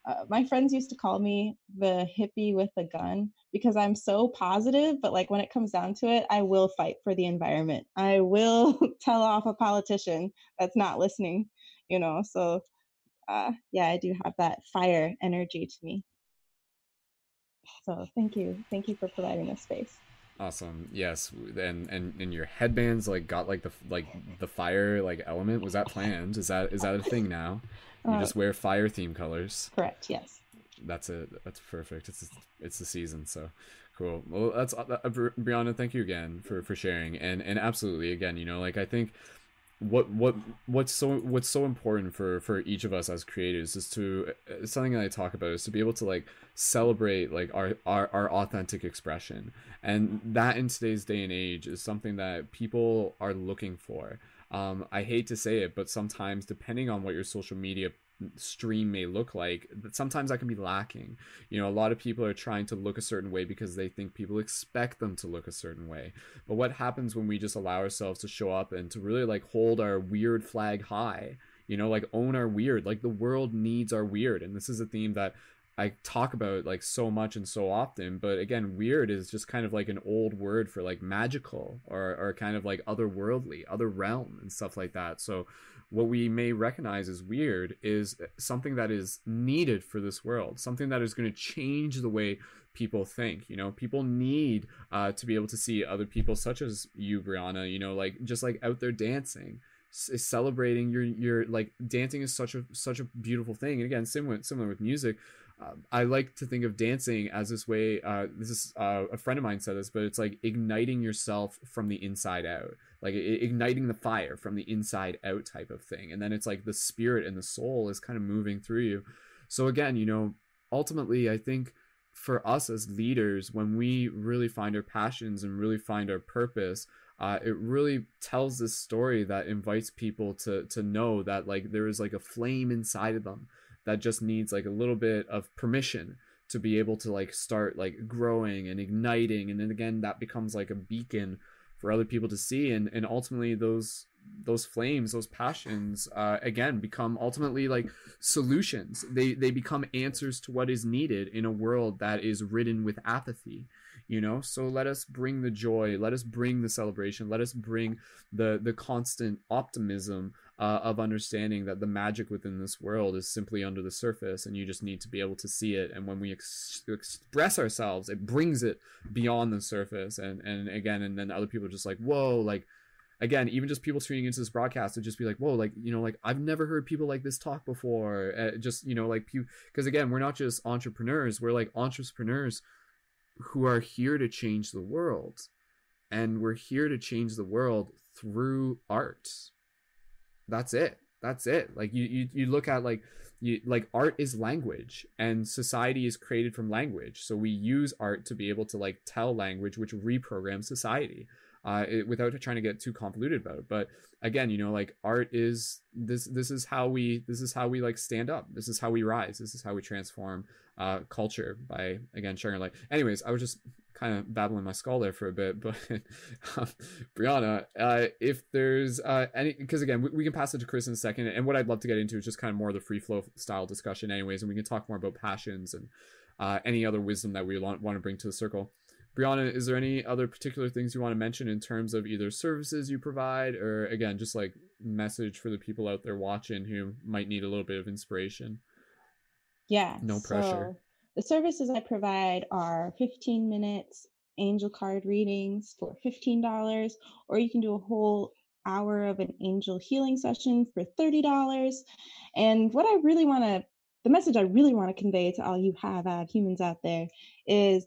C: uh, my friends used to call me the hippie with a gun because I'm so positive, but like when it comes down to it, I will fight for the environment. I will [laughs] tell off a politician that's not listening, you know. So, uh, yeah, I do have that fire energy to me. So, thank you. Thank you for providing this space.
A: Awesome. Yes, and and and your headbands like got like the like the fire like element. Was that planned? Is that is that a thing now? You uh, just wear fire theme colors.
C: Correct. Yes.
A: That's it. That's perfect. It's it's the season, so cool. Well, that's uh, Brianna. Thank you again for for sharing and and absolutely again. You know, like I think what what what's so what's so important for for each of us as creators is to something that I talk about is to be able to like celebrate like our our, our authentic expression. And that in today's day and age is something that people are looking for. Um, I hate to say it, but sometimes depending on what your social media stream may look like that sometimes that can be lacking. You know a lot of people are trying to look a certain way because they think people expect them to look a certain way. But what happens when we just allow ourselves to show up and to really like hold our weird flag high? You know like own our weird. Like the world needs our weird. And this is a theme that I talk about like so much and so often, but again, weird is just kind of like an old word for like magical or or kind of like otherworldly, other realm and stuff like that. So what we may recognize as weird is something that is needed for this world, something that is going to change the way people think. You know, people need uh, to be able to see other people, such as you, Brianna. You know, like just like out there dancing celebrating your your like dancing is such a such a beautiful thing and again similar similar with music I like to think of dancing as this way. Uh, this is uh, a friend of mine said this, but it's like igniting yourself from the inside out, like igniting the fire from the inside out type of thing. And then it's like the spirit and the soul is kind of moving through you. So again, you know, ultimately, I think for us as leaders, when we really find our passions and really find our purpose, uh, it really tells this story that invites people to to know that like there is like a flame inside of them that just needs like a little bit of permission to be able to like start like growing and igniting and then again that becomes like a beacon for other people to see and and ultimately those those flames those passions uh, again become ultimately like solutions. They they become answers to what is needed in a world that is ridden with apathy you know? So let us bring the joy let us bring the celebration let us bring the the constant optimism uh, of understanding that the magic within this world is simply under the surface and you just need to be able to see it. And when we ex- express ourselves it brings it beyond the surface. And and again and then other people are just like whoa like again, even just people tuning into this broadcast would just be like, whoa, like, you know, like I've never heard people like this talk before. Uh, just, you know, like, because again, we're not just entrepreneurs, we're like entrepreneurs who are here to change the world. And we're here to change the world through art. That's it. That's it. Like you, you, you look at like you, like art is language and society is created from language. So we use art to be able to like tell language, which reprograms society. Uh, it, without trying to get too convoluted about it. But again, you know, like art is this. This is how we. This is how we like stand up. This is how we rise. This is how we transform uh, culture by again sharing light. Anyways, I was just kind of babbling my skull there for a bit, [laughs] but um, Brianna, uh, if there's uh, any, because again, we, we, can pass it to Chris in a second, and what I'd love to get into is just kind of more of the free flow style discussion, anyways, and we can talk more about passions and uh, any other wisdom that we want, want to bring to the circle. Brianna, is there any other particular things you want to mention in terms of either services you provide, or again, just like message for the people out there watching who might need a little bit of inspiration?
C: Yeah.
A: No pressure.
C: So the services I provide are 15 minutes angel card readings for $15, or you can do a whole hour of an angel healing session for $30. And what I really want to, the message I really want to convey to all you have ad humans out there is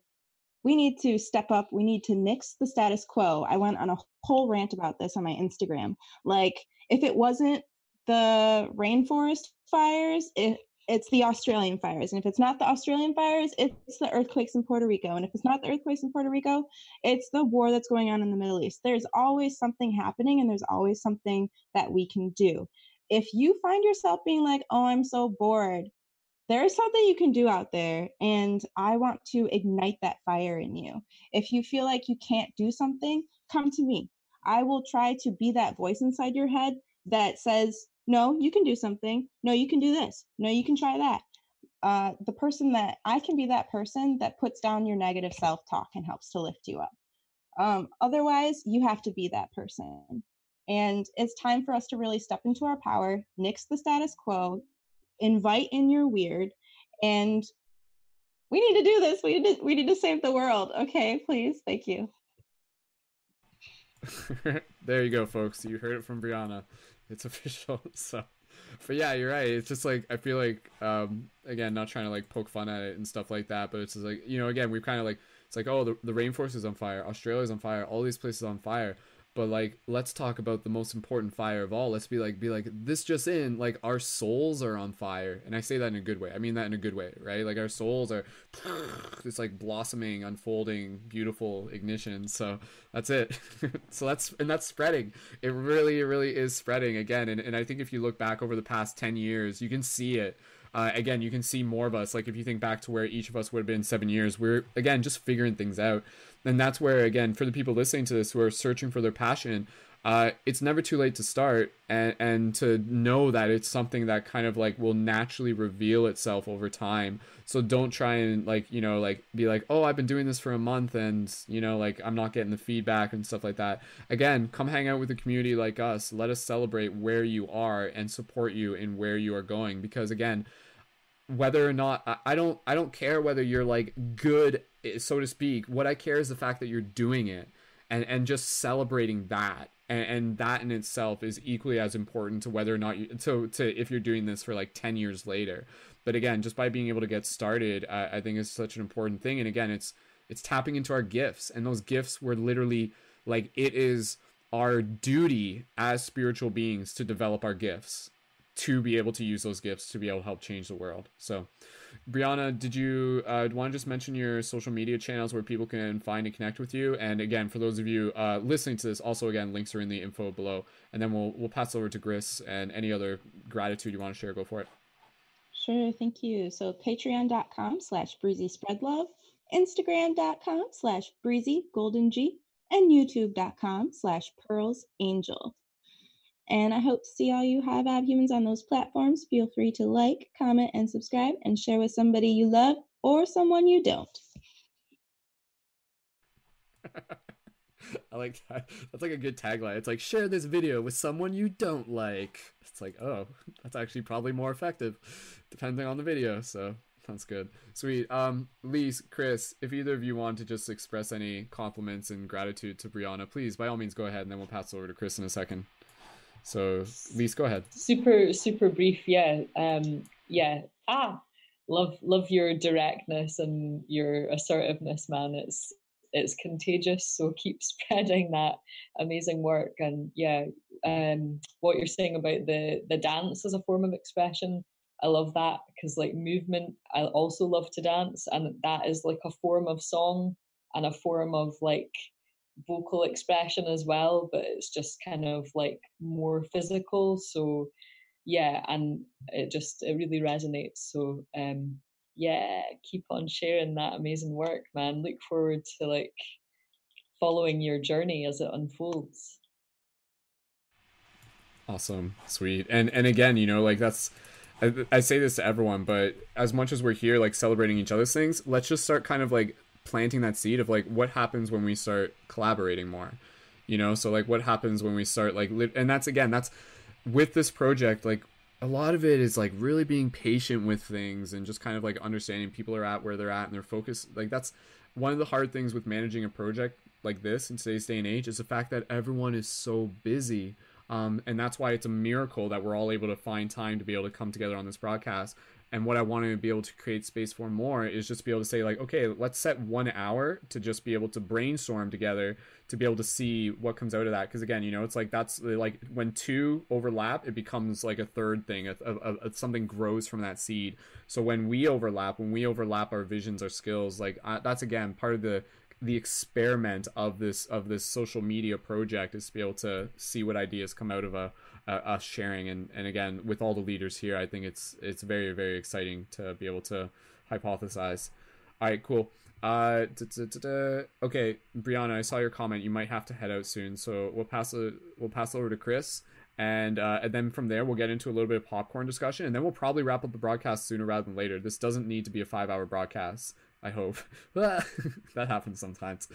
C: we need to step up. We need to nix the status quo. I went on a whole rant about this on my Instagram. Like, if it wasn't the rainforest fires, it, it's the Australian fires. And if it's not the Australian fires, it's the earthquakes in Puerto Rico. And if it's not the earthquakes in Puerto Rico, it's the war that's going on in the Middle East. There's always something happening and there's always something that we can do. If you find yourself being like, oh, I'm so bored, there is something you can do out there. And I want to ignite that fire in you. If you feel like you can't do something, come to me. I will try to be that voice inside your head that says, no, you can do something. No, you can do this. No, you can try that. Uh, the person that I can be that person that puts down your negative self talk and helps to lift you up. Um, otherwise, you have to be that person. And it's time for us to really step into our power, nix the status quo, invite in your weird, and we need to do this. We need to, we need to save the world. Okay, please. Thank you. [laughs]
A: there you go, folks. You heard it from Brianna. It's [laughs] official. So, but yeah, you're right. It's just like I feel like, um, again, not trying to like poke fun at it and stuff like that, but it's just like you know, again, we've kind of like it's like oh, the the rainforest is on fire, Australia's on fire, all these places on fire but like let's talk about the most important fire of all. Let's be like be like this just in like our souls are on fire. And i say that in a good way. I mean that in a good way right? Like our souls are [laughs] it's like blossoming unfolding beautiful ignition. So that's it. [laughs] So that's and that's spreading. It really really is spreading again. And, and i think if you look back over the past 10 years you can see it. Uh, again, you can see more of us. Like if you think back to where each of us would have been seven years, we're again just figuring things out and that's where again for the people listening to this who are searching for their passion uh, it's never too late to start and and to know that it's something that kind of like will naturally reveal itself over time. So don't try and like you know like be like oh i've been doing this for a month and you know like i'm not getting the feedback and stuff like that. Again come hang out with a community like us. Let us celebrate where you are and support you in where you are going. Because again whether or not I don't I don't care whether you're like good eh, so to speak. What I care is the fact that you're doing it and and just celebrating that. And, and that in itself is equally as important to whether or not you so to if you're doing this for like 10 years later. But again, just by being able to get started, I, I think is such an important thing. And again, it's it's tapping into our gifts and those gifts were literally like it is our duty as spiritual beings to develop our gifts to be able to use those gifts to be able to help change the world. So, Brianna, did you uh, want to just mention your social media channels where people can find and connect with you? And again, for those of you uh, listening to this, also again, links are in the info below. And then we'll we'll pass over to Chris and any other gratitude you want to share. Go for it.
C: Sure, thank you. So patreon.com slash breezy spread love, instagram.com slash breezy golden G, and youtube.com slash pearls angel. And I hope to see all you Hive Ab humans on those platforms. Feel free to like, comment, and subscribe, and share with somebody you love or someone you don't. [laughs]
A: I like that. That's like a good tagline. It's like share this video with someone you don't like. It's like, oh, that's actually probably more effective, depending on the video. So that's good. Sweet. Um, Lise, Chris, if either of you want to just express any compliments and gratitude to Brianna, please by all means go ahead, and then we'll pass it over to Chris in a second. So, Lise, go ahead.
B: Super, super brief. Yeah. Um, yeah. Ah, love, love your directness and your assertiveness, man. It's it's contagious. So keep [laughs] spreading that amazing work. And yeah, um, what you're saying about the the dance as a form of expression, I love that because like movement, I also love to dance, and that is like a form of song and a form of like vocal expression as well, but it's just kind of like more physical. So yeah, and it just it really resonates. So um yeah, keep on sharing that amazing work, man. Look forward to like following your journey as it unfolds.
A: Awesome, sweet, and and again, you know, like that's. I, I say this to everyone, but as much as we're here, like celebrating each other's things, let's just start kind of like planting that seed of like what happens when we start collaborating more, you know. So like, what happens when we start like, li- and that's again, that's with this project, like a lot of it is like really being patient with things and just kind of like understanding people are at where they're at and their focus like that's one of the hard things with managing a project like this in today's day and age is the fact that everyone is so busy um, and that's why it's a miracle that we're all able to find time to be able to come together on this broadcast and what I want to be able to create space for more is just be able to say like, okay, let's set one hour to just be able to brainstorm together to be able to see what comes out of that. Because again, you know, it's like that's like when two overlap, it becomes like a third thing. A, a, a, something grows from that seed. So when we overlap, when we overlap our visions, our skills, like uh, that's again part of the the experiment of this of this social media project is to be able to see what ideas come out of a uh, us sharing. And and again with all the leaders here i think it's it's very very exciting to be able to hypothesize. All right cool. Uh okay brianna i saw your comment. You might have to head out soon. So we'll pass it we'll pass over to chris. And uh, and then from there we'll get into a little bit of popcorn discussion and then we'll probably wrap up the broadcast sooner rather than later. This doesn't need to be a five hour broadcast I hope. [laughs] that happens sometimes.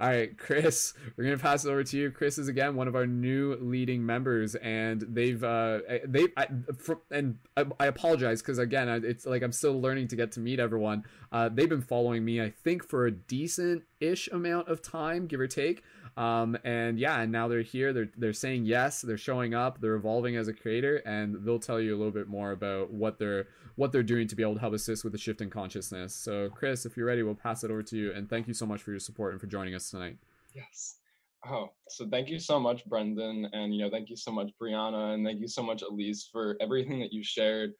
A: All right, Chris, we're gonna pass it over to you. Chris is again one of our new leading members, and they've uh they I, for, and I, I apologize because again it's like I'm still learning to get to meet everyone. Uh, they've been following me, I think, for a decent ish amount of time, give or take. Um, and yeah, and now they're here. They're they're saying yes. They're showing up. They're evolving as a creator, and they'll tell you a little bit more about what they're what they're doing to be able to help assist with the shift in consciousness. So, Chris, if you're ready, we'll pass it over to you. And thank you so much for your support and for joining us tonight.
D: Yes. Oh, so thank you so much, Brendon, and you know, thank you so much, Brianna, and thank you so much, Elise, for everything that you shared.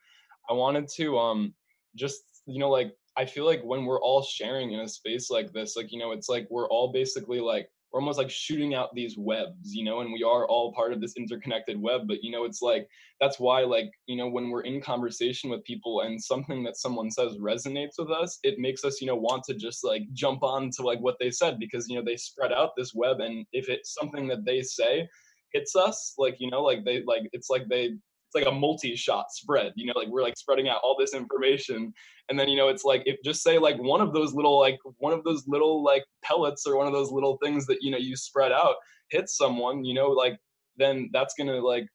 D: I wanted to um just you know like I feel like when we're all sharing in a space like this, like you know, it's like we're all basically like we're almost like shooting out these webs, you know, and we are all part of this interconnected web. But, you know, it's like, that's why, like, you know, when we're in conversation with people and something that someone says resonates with us, it makes us, you know, want to just like jump on to like what they said because, you know, they spread out this web. And if it's something that they say hits us, like, you know, like they, like, it's like they, like a multi-shot spread you know like we're like spreading out all this information. And then you know it's like if just say like one of those little like one of those little like pellets or one of those little things that you know you spread out hits someone you know like then that's gonna like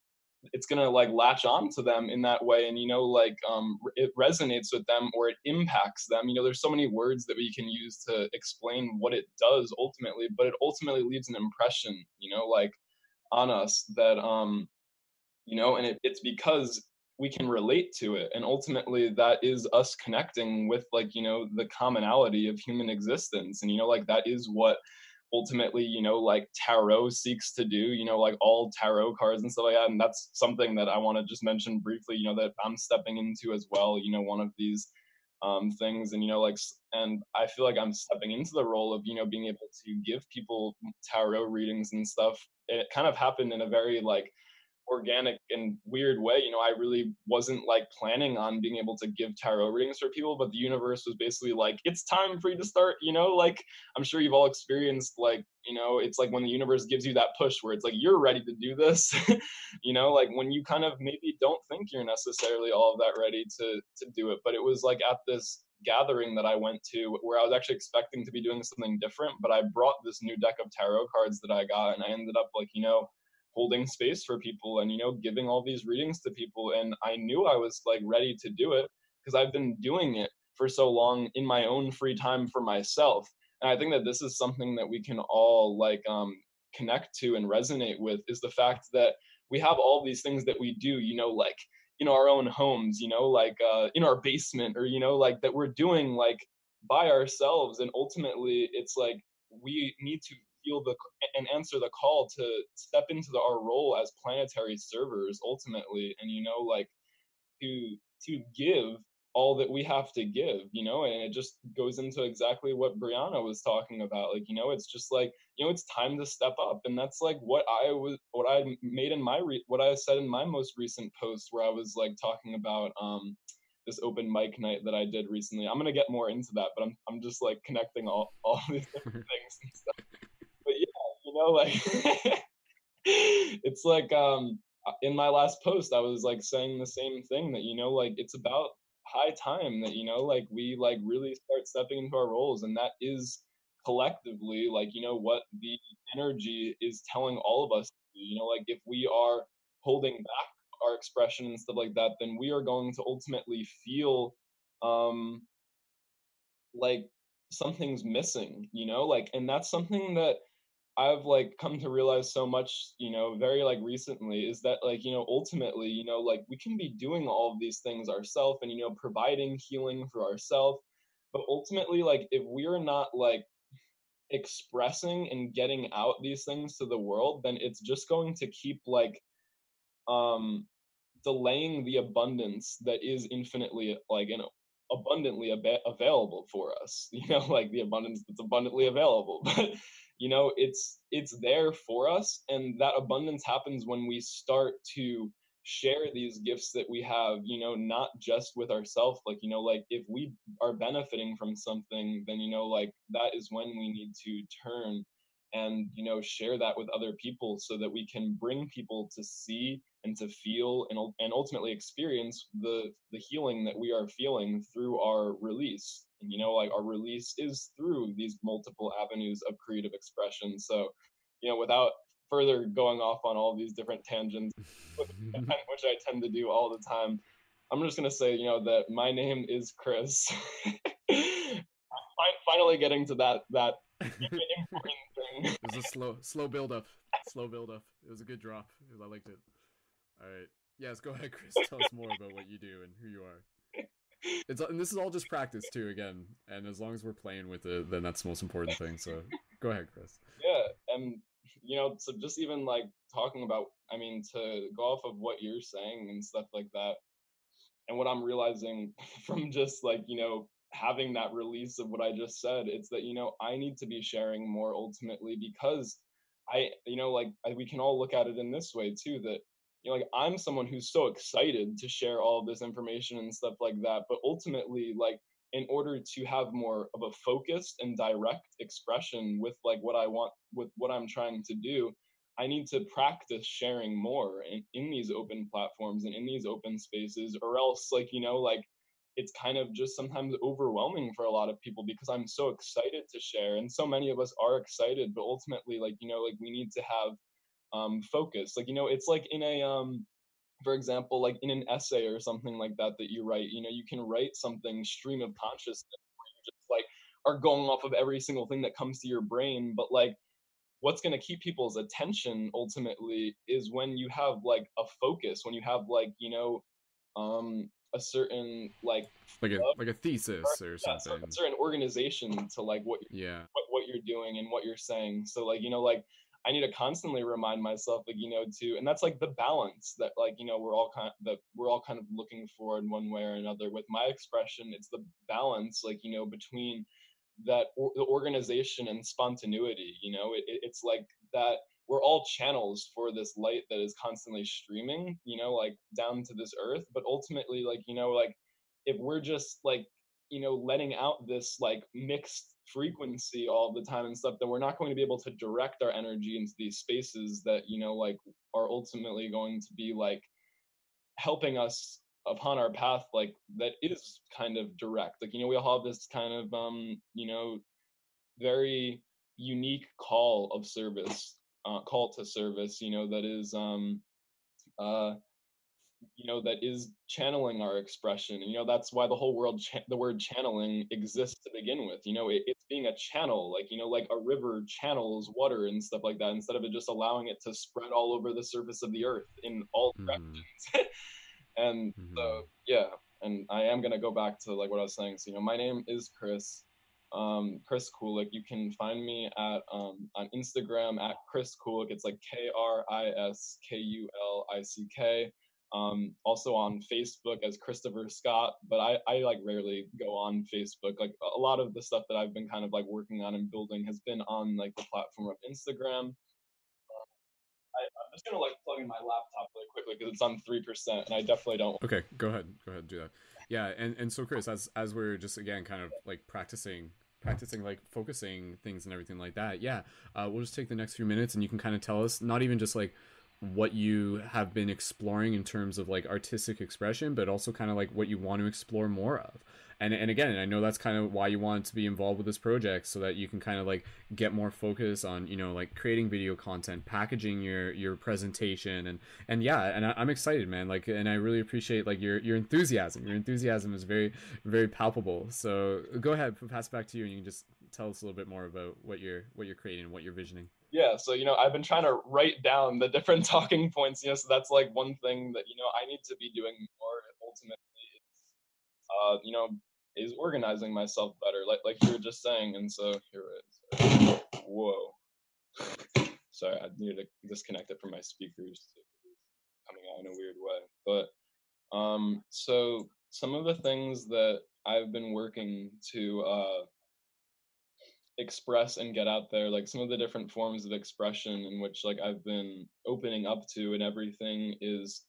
D: it's gonna like latch on to them in that way. And you know like um it resonates with them or it impacts them. You know there's so many words that we can use to explain what it does ultimately but it ultimately leaves an impression you know like on us that um you know and it, it's because we can relate to it and ultimately that is us connecting with like you know the commonality of human existence and you know like that is what ultimately you know like tarot seeks to do you know like all tarot cards and stuff like that and that's something that i want to just mention briefly you know that i'm stepping into as well you know one of these um, things and you know like and i feel like i'm stepping into the role of you know being able to give people tarot readings and stuff it kind of happened in a very like organic and weird way. You know, I really wasn't like planning on being able to give tarot readings for people, but the universe was basically like, it's time for you to start. You know, like I'm sure you've all experienced like, you know, it's like when the universe gives you that push where it's like you're ready to do this. [laughs] you know, like when you kind of maybe don't think you're necessarily all of that ready to to do it. But it was like at this gathering that I went to where I was actually expecting to be doing something different, but I brought this new deck of tarot cards that I got and I ended up like, you know, holding space for people and you know giving all these readings to people and i knew i was like ready to do it because i've been doing it for so long in my own free time for myself and i think that this is something that we can all like um connect to and resonate with is the fact that we have all these things that we do you know like in our own homes you know like uh in our basement or you know like that we're doing like by ourselves and ultimately it's like we need to feel the and answer the call to step into the, our role as planetary servers ultimately and you know like to to give all that we have to give you know and it just goes into exactly what brianna was talking about like you know it's just like you know it's time to step up and that's like what i was what i made in my re- what i said in my most recent post where i was like talking about um this open mic night that i did recently. I'm gonna get more into that but i'm, I'm just like connecting all all [laughs] these different [laughs] things and stuff you know like [laughs] it's like um uh, in my last post i was like saying the same thing that you know like it's about high time that you know like we like really start stepping into our roles and that is collectively like you know what the energy is telling all of us you know like if we are holding back our expression and stuff like that then we are going to ultimately feel um like something's missing you know like and that's something that I've like come to realize so much, you know, very like recently is that like, you know, ultimately, you know, like we can be doing all of these things ourselves and, you know, providing healing for ourselves. But ultimately, like if we're not like expressing and getting out these things to the world, then it's just going to keep like um delaying the abundance that is infinitely like you know abundantly ab- available for us [laughs] you know like the abundance that's abundantly available [laughs] but you know it's it's there for us and that abundance happens when we start to share these gifts that we have you know not just with ourselves like you know like if we are benefiting from something then you know like that is when we need to turn and you know share that with other people so that we can bring people to see and to feel and, and ultimately experience the the healing that we are feeling through our release and you know like our release is through these multiple avenues of creative expression. So you know without further going off on all these different tangents which i [laughs] tend to do all the time i'm just going to say you know that my name is chris. [laughs] I'm finally getting to that that [laughs] important
A: thing. It was a slow slow build up slow build up it was a good drop. I liked it. All right. Yes go ahead chris. Tell us more about what you do and who you are it's and this is all just practice too again. And as long as we're playing with it then that's the most important thing. So go ahead chris.
D: Yeah and you know so just even like talking about i mean to go off of what you're saying and stuff like that and what i'm realizing [laughs] from just like you know having that release of what i just said it's that you know i need to be sharing more ultimately because i you know like I, we can all look at it in this way too that you know, like I'm someone who's so excited to share all this information and stuff like that. But ultimately, like in order to have more of a focused and direct expression with like what I want with what I'm trying to do, I need to practice sharing more in, in these open platforms and in these open spaces, or else like, you know, like it's kind of just sometimes overwhelming for a lot of people because I'm so excited to share. And so many of us are excited, but ultimately, like, you know, like we need to have um, focus. Like, you know, it's like in a, um, for example, like in an essay or something like that that you write, you know, you can write something stream of consciousness where you just like are going off of every single thing that comes to your brain. But like, what's going to keep people's attention ultimately is when you have like a focus, when you have like, you know, um, a certain like
A: like a like a thesis or, or something,
D: a certain organization to like what
A: yeah
D: what, what you're doing and what you're saying. So like you know like I need to constantly remind myself, like, you know, to, and that's like the balance that, like, you know, we're all kind of, that we're all kind of looking for in one way or another. With my expression, it's the balance, like, you know, between that or, the organization and spontaneity. You know, it, it's like that we're all channels for this light that is constantly streaming you know like down to this earth but ultimately like you know like if we're just like you know letting out this like mixed frequency all the time and stuff then we're not going to be able to direct our energy into these spaces that you know like are ultimately going to be like helping us upon our path like that is kind of direct. Like you know we all have this kind of um you know very unique call of service uh, call to service you know that is um uh you know that is channeling our expression and, you know that's why the whole world cha- the word channeling exists to begin with you know it, it's being a channel like you know like a river channels water and stuff like that instead of it just allowing it to spread all over the surface of the earth in all mm-hmm. directions [laughs] and mm-hmm. so yeah and i am going to go back to like what i was saying so you know my name is chris um, Chris Kulick. You can find me at um, on Instagram at Kris Kulick. It's like K R I S K U L I C K um, also on Facebook as Christopher Scott, but I, I like rarely go on Facebook. Like a lot of the stuff that I've been kind of like working on and building has been on like the platform of Instagram. Uh, I, am just gonna like plug in my laptop really quickly because it's on three percent, and I definitely don't.
A: Okay, go ahead, go ahead, do that. Yeah, and and so Chris, as as we're just again kind of like practicing practicing like focusing things and everything like that yeah uh, we'll just take the next few minutes and you can kind of tell us not even just like what you have been exploring in terms of like artistic expression, but also kind of like what you want to explore more of. And and again, I know that's kind of why you want to be involved with this project so that you can kind of like get more focus on you know like creating video content, packaging your your presentation, and and yeah, and I, am excited, man. Like, and I really appreciate like your your enthusiasm. Your enthusiasm is very very palpable. So go ahead, pass it back to you, and you can just tell us a little bit more about what you're what you're creating what you're visioning
D: yeah so you know i've been trying to write down the different [laughs] talking points you know so that's like one thing that you know i need to be doing more ultimately is uh you know is organizing myself better like like you were just saying and so here it is. Whoa. [laughs] Sorry i needed to disconnect it from my speakers coming out in a weird way but um so some of the things that i've been working to uh express and get out there like some of the different forms of expression in which like i've been opening up to and everything is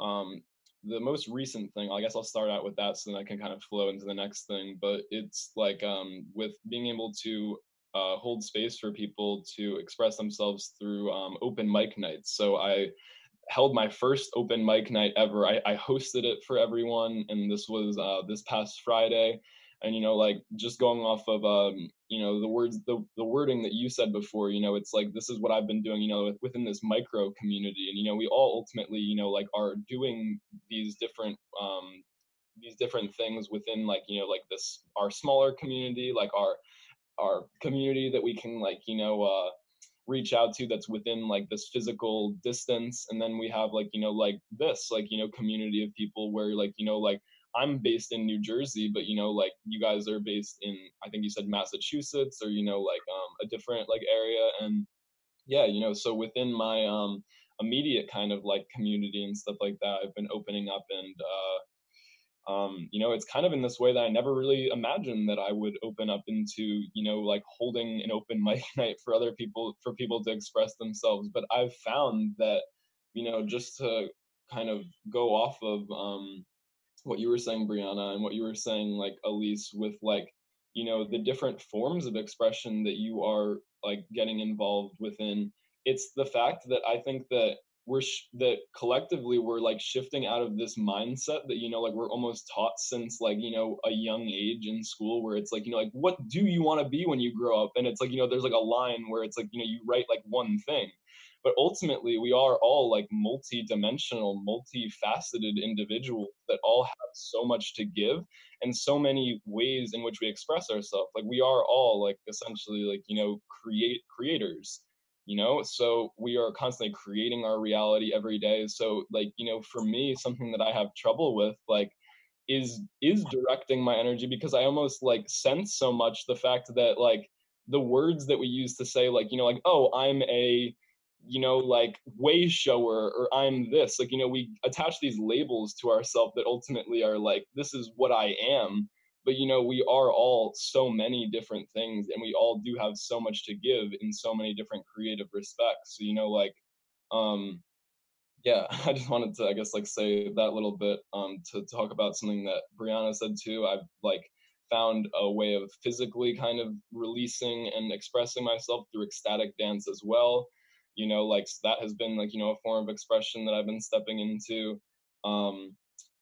D: um the most recent thing i guess i'll start out with that so then i can kind of flow into the next thing but it's like um with being able to uh, hold space for people to express themselves through um, open mic nights so i held my first open mic night ever I, I hosted it for everyone and this was uh, this past friday and you know like just going off of um you know the words the, the wording that you said before you know it's like this is what i've been doing you know within this micro community and you know we all ultimately you know like are doing these different um these different things within like you know like this our smaller community like our our community that we can like you know uh reach out to that's within like this physical distance and then we have like you know like this like you know community of people where like you know like I'm based in New Jersey, but you know, like you guys are based in, I think you said Massachusetts or you know, like um, a different like area, and yeah, you know, so within my um, immediate kind of like community and stuff like that, I've been opening up and. Uh, um, you know, it's kind of in this way that I never really imagined that I would open up into, you know, like holding an open [laughs] mic night for other people, for people to express themselves. But I've found that, you know, just to kind of go off of, um, what you were saying, Brianna, and what you were saying, like Elise, with like you know the different forms of expression that you are like getting involved within. It's the fact that I think that we're sh- that collectively we're like shifting out of this mindset that you know like we're almost taught since like you know a young age in school where it's like you know like what do you want to be when you grow up and it's like you know there's like a line where it's like you know you write like one thing but ultimately we are all like multi-dimensional multifaceted individuals that all have so much to give and so many ways in which we express ourselves. Like we are all like essentially like you know create creators you know? So we are constantly creating our reality every day. So like you know for me something that i have trouble with like is is directing my energy because i almost like sense so much the fact that like the words that we use to say like you know like oh i'm a you know, like way shower or I'm this. Like, you know, we attach these labels to ourselves that ultimately are like, this is what I am. but you know we are all so many different things and we all do have so much to give in so many different creative respects so you know like um yeah [laughs] i just wanted to i guess like say that little bit um to talk about something that brianna said too i've like found a way of physically kind of releasing and expressing myself through ecstatic dance as well you know like that has been like you know a form of expression that i've been stepping into um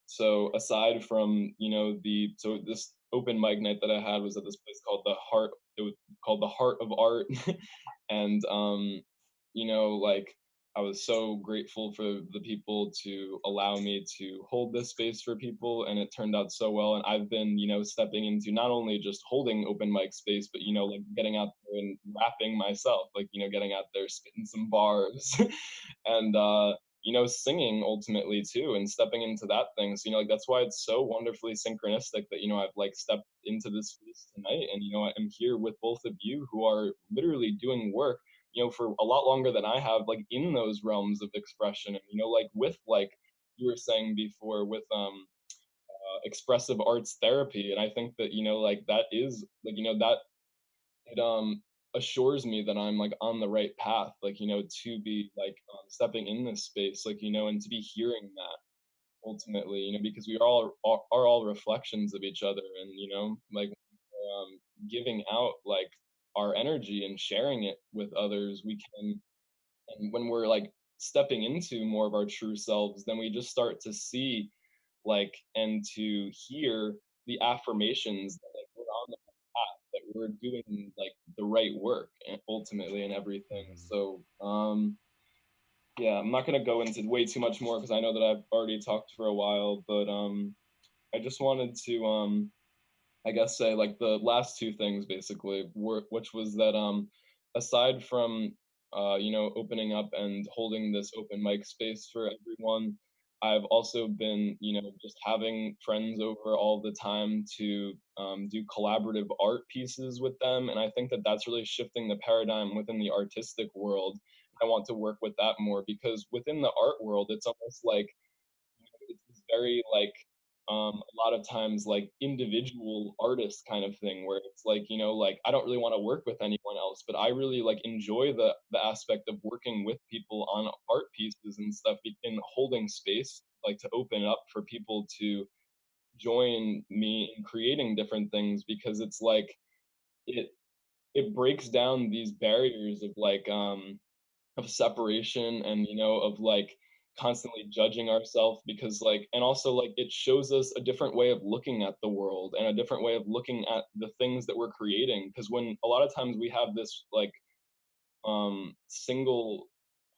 D: so aside from you know the so this open mic night that I had was at this place called the Heart. It was called the Heart of Art, [laughs] and um, you know, like I was so grateful for the people to allow me to hold this space for people, and it turned out so well. And I've been, you know, stepping into not only just holding open mic space, but you know, like getting out there and rapping myself, like you know, getting out there, spitting some bars, [laughs] and uh, you know, singing ultimately too and stepping into that thing. So, you know, like that's why it's so wonderfully synchronistic that, you know, I've like stepped into this space tonight and, you know, I'm here with both of you who are literally doing work, you know, for a lot longer than I have, like in those realms of expression. And, you know, like with like you were saying before with um uh, expressive arts therapy. And I think that, you know, like that is like, you know, that it um assures me that I'm like on the right path, like, you know, to be like um, stepping in this space, like, you know, and to be hearing that ultimately, you know, because we are all are, are all reflections of each other and, you know, like um, giving out like our energy and sharing it with others, we can, and when we're like stepping into more of our true selves, then we just start to see like and to hear the affirmations that like we're on the path that we're doing like the right work and ultimately and everything. Mm-hmm. So um yeah, I'm not gonna go into way too much more because I know that I've already talked for a while, but um I just wanted to um I guess say like the last two things basically were which was that um aside from uh you know opening up and holding this open mic space for everyone I've also been, you know, just having friends over all the time to um, do collaborative art pieces with them. And I think that that's really shifting the paradigm within the artistic world. I want to work with that more because within the art world, it's almost like it's very like um, a lot of times like individual artist kind of thing where it's like you know like i don't really want to work with anyone else but i really like enjoy the the aspect of working with people on art pieces and stuff in holding space like to open up for people to join me in creating different things because it's like it it breaks down these barriers of like um of separation and you know of like constantly judging ourselves because like and also like it shows us a different way of looking at the world and a different way of looking at the things that we're creating because when a lot of times we have this like um single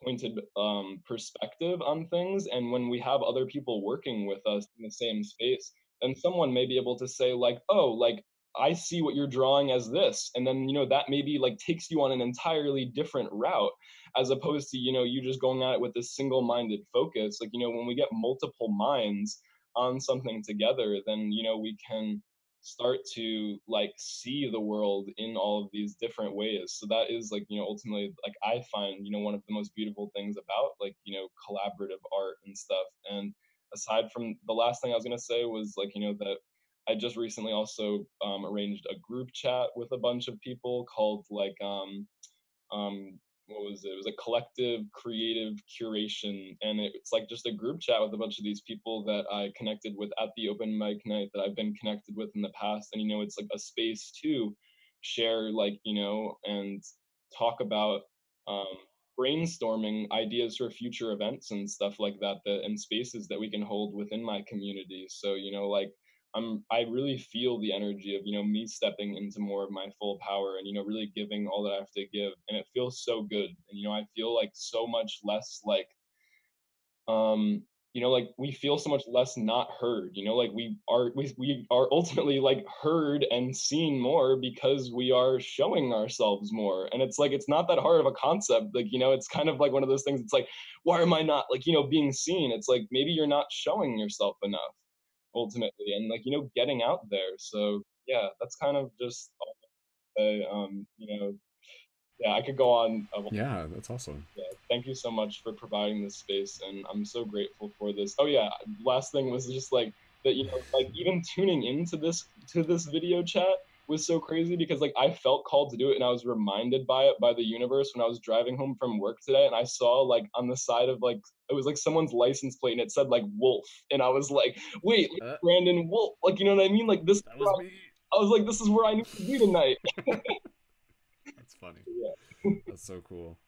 D: pointed um perspective on things and when we have other people working with us in the same space then someone may be able to say like oh like I see what you're drawing as this. And then, you know, that maybe like takes you on an entirely different route as opposed to, you know, you just going at it with this single minded focus. Like, you know, when we get multiple minds on something together, then, you know, we can start to like see the world in all of these different ways. So that is like, you know, ultimately, like I find, you know, one of the most beautiful things about like, you know, collaborative art and stuff. And aside from the last thing I was going to say was like, you know, that I just recently also um, arranged a group chat with a bunch of people called like um, um, what was it? It was a collective creative curation, and it's like just a group chat with a bunch of these people that I connected with at the open mic night that I've been connected with in the past, and you know, it's like a space to share like you know and talk about um, brainstorming ideas for future events and stuff like that that and spaces that we can hold within my community so you know like I'm I really feel the energy of you know me stepping into more of my full power and you know really giving all that I have to give and it feels so good and you know I feel like so much less like um you know like we feel so much less not heard you know like we are we, we are ultimately like heard and seen more because we are showing ourselves more and it's like it's not that hard of a concept like you know it's kind of like one of those things it's like why am i not like you know being seen? It's like maybe you're not showing yourself enough ultimately and like you know getting out there. So yeah that's kind of just um you know yeah i could go on
A: yeah that's awesome.
D: Yeah thank you so much for providing this space and i'm so grateful for this. Oh yeah last thing was just like that you know like even tuning into this to this video chat was so crazy because like I felt called to do it and I was reminded by it by the universe when I was driving home from work today and I saw like on the side of like it was like someone's license plate and it said like Wolf and I was like wait
A: Uh,
D: Brandon Wolf like you know what I mean like this
A: that was me.
D: I was like this is where I need to be tonight [laughs]
A: That's funny. [laughs]
D: Yeah.
A: That's so cool.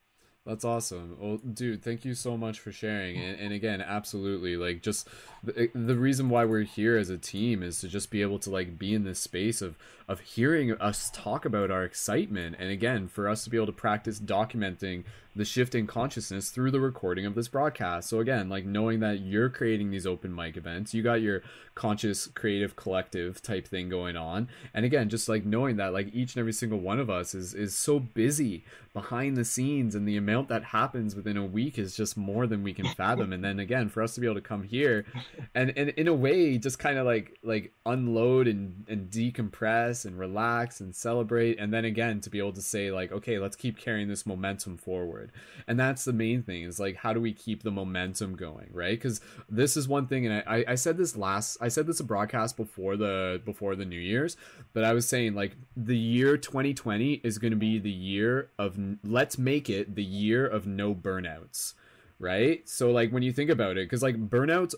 A: That's awesome. Well, dude, thank you so much for sharing. And, and again, absolutely, like, just the, eh, the reason why we're here as a team is to just be able to like be in this space of of hearing us talk about our excitement, and again, for us to be able to practice documenting the shift in consciousness through the recording of this broadcast. So again, like knowing that you're creating these open mic events, you got your conscious creative collective type thing going on, and again, just like knowing that like each and every single one of us is is so busy behind the scenes and the amount that happens within a week is just more than we can fathom. And then again for us to be able to come here and and in a way just kind of like like unload and and decompress and relax and celebrate. And then again to be able to say like okay let's keep carrying this momentum forward. And that's the main thing is like how do we keep the momentum going right? Because this is one thing and I, I said this last i said this a broadcast before the before the new year's but i was saying like the year 2020 is going to be the year of let's make it the year of no burnouts right? So like when you think about it because like burnouts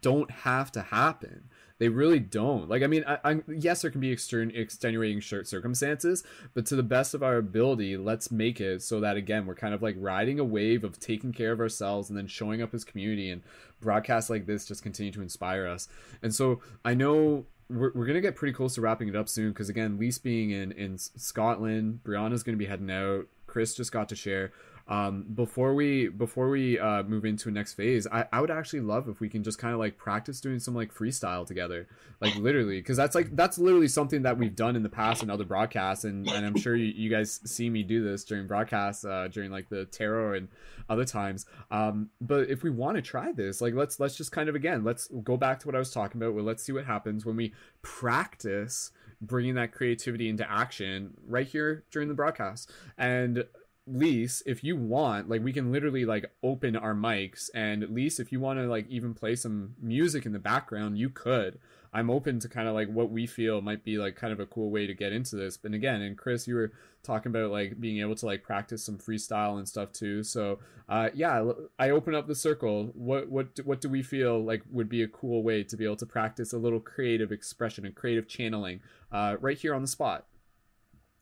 A: don't have to happen. They really don't. Like i mean I, I yes there can be extern extenuating shirt circumstances but to the best of our ability let's make it so that again we're kind of like riding a wave of taking care of ourselves and then showing up as community and broadcasts like this just continue to inspire us. And so i know we're, we're gonna get pretty close to wrapping it up soon because again Lise being in in scotland. Brianna's gonna be heading out. Chris just got to share um before we before we uh move into next phase i i would actually love if we can just kind of like practice doing some like freestyle together. Like literally because that's like that's literally something that we've done in the past in other broadcasts and and i'm sure you, you guys see me do this during broadcasts uh during like the tarot and other times. Um but if we want to try this like let's let's just kind of again let's go back to what i was talking about well let's see what happens when we practice bringing that creativity into action right here during the broadcast. And Lise, if you want, like we can literally like open our mics and at least if you want to like even play some music in the background, you could. I'm open to kind of like what we feel might be like kind of a cool way to get into this. But again, and Chris, you were talking about like being able to like practice some freestyle and stuff too. So uh yeah, I open up the circle. What what what do we feel like would be a cool way to be able to practice a little creative expression and creative channeling uh right here on the spot?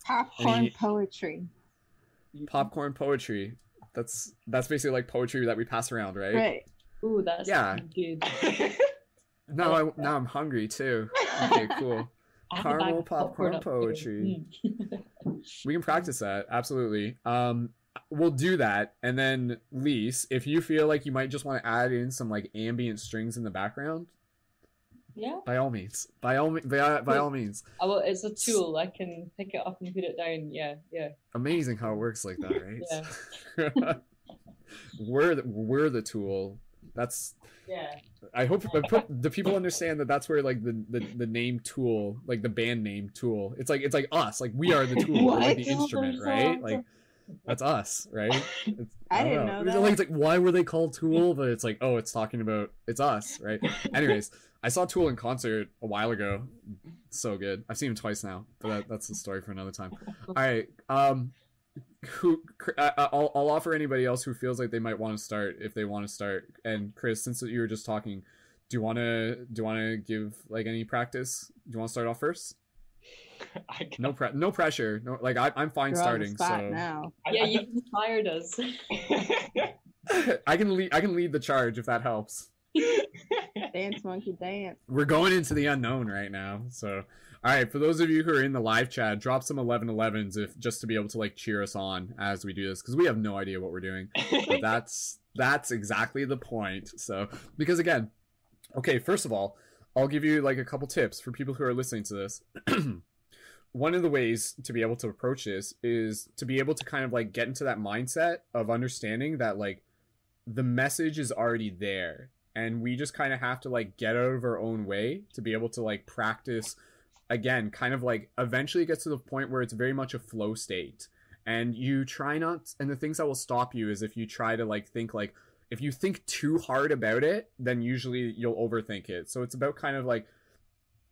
E: Popcorn
A: Any-
E: poetry.
A: Popcorn poetry that's that's basically like poetry that we pass around right,
E: Right.
B: Ooh, that's
A: Yeah.
B: good. [laughs] [laughs]
A: now i now i'm hungry too okay cool [laughs]
B: I have a bag
A: Caramel
B: of
A: popcorn poetry.
B: Mm.
A: we can practice that absolutely um we'll do that and then Lise, if you feel like you might just want to add in some like ambient strings in the background
B: yeah.
A: by all means by all me- by, by all means oh,
B: I will, it's a tool. I can pick it up and put it down. Yeah, yeah.
A: amazing how it works like that right yeah. [laughs] we're the, we're the tool that's
B: Yeah.
A: I hope I put, the people understand that that's where like the, the the name tool, like the band name tool. It's like it's like us, like we are the tool, we're like the instrument, [laughs] right? Like that's us, right? It's, [laughs]
C: I didn't
A: don't
C: know
A: It's
C: that.
A: Like, it's like why were they called Tool? But it's like oh, it's talking about it's us, right? Anyways, I saw Tool in concert a while ago. So good. I've seen him twice now, but that, that's the story for another time. [laughs] All right. Um, who I, I'll I'll offer anybody else who feels like they might want to start if they want to start. And Chris, since you were just talking, do you want to do you want to give like any practice? Do you want to start off first? [laughs]
D: I,
A: No pre- no pressure. No, like I, I'm fine
C: You're
A: starting. So
C: now.
B: Yeah, you inspired us. [laughs]
A: I can lead I can lead the charge if that helps. [laughs]
C: Dance monkey dance.
A: We're going into the unknown right now. So all right, for those of you who are in the live chat, drop some 1111s if just to be able to like cheer us on as we do this because we have no idea what we're doing. but [laughs] that's that's exactly the point so because again okay first of all i'll give you like a couple tips for people who are listening to this [clears throat] one of the ways to be able to approach this is to be able to kind of like get into that mindset of understanding that like the message is already there and we just kind of have to like get out of our own way to be able to like practice again kind of like eventually it gets to the point where it's very much a flow state and you try not and the things that will stop you is if you try to like think like if you think too hard about it, then usually you'll overthink it. So it's about kind of like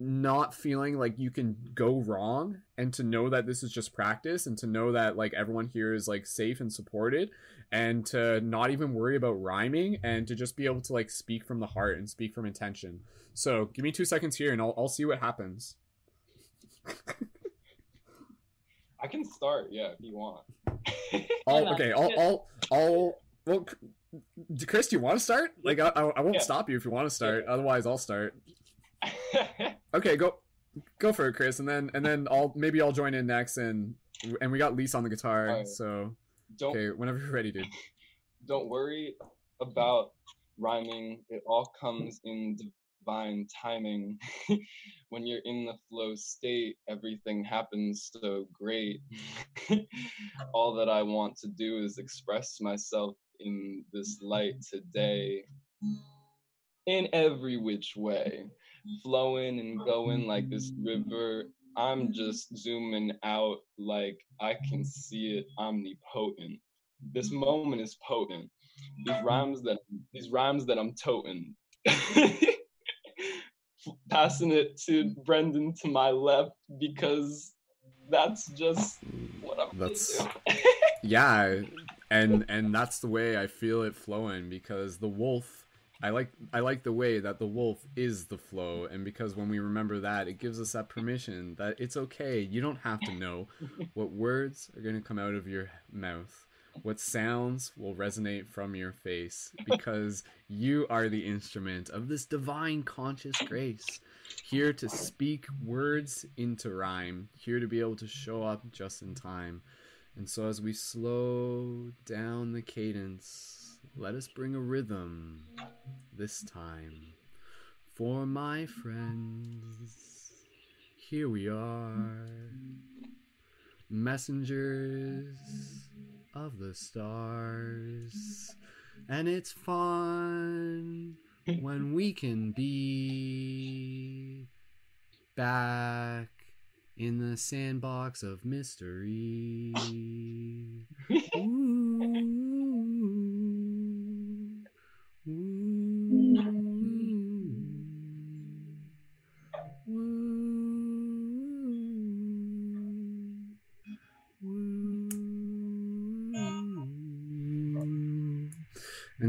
A: not feeling like you can go wrong and to know that this is just practice and to know that like everyone here is like safe and supported and to not even worry about rhyming and to just be able to like speak from the heart and speak from intention. So give me two seconds here and I'll, I'll see what happens.
D: I can start, yeah, if you want. [laughs]
A: I'll, okay, I'll. I'll, I'll, well, Chris, do you want to start? Like, I, I, won't
D: Yeah.
A: stop you if you want to start. Otherwise, I'll start. Okay, go, go for it, Chris, and then, and then I'll maybe I'll join in next, and and we got Lise on the guitar, so
D: don't
A: okay, whenever you're ready, dude. [laughs]
D: don't worry about rhyming. It all comes in divine timing. [laughs] when you're in the flow state, everything happens so great. [laughs] all that I want to do is express myself in this light today. In every which way, flowing and going like this mm-hmm. river. I'm just zooming out like I can see it omnipotent. This mm-hmm. moment is potent. These mm-hmm. rhymes that these rhymes that I'm toting. [laughs] Passing it to Brendon to my left because that's just what I'm
A: That's- [laughs] Yeah, and and that's the way I feel it flowing because the wolf. I like I like the way that the wolf is the flow, and because when we remember that, it gives us that permission that it's okay. You don't have to know [laughs] what words are going to come out of your mouth, what sounds will resonate from your face, because you are the instrument of this divine conscious grace, here to speak words into rhyme, here to be able to show up just in time. And so, as we slow down the cadence, let us bring a rhythm this time. For my friends, here we are, messengers of the stars. And it's fun when we can be back in the sandbox of mystery. [laughs] Ooh, ooh,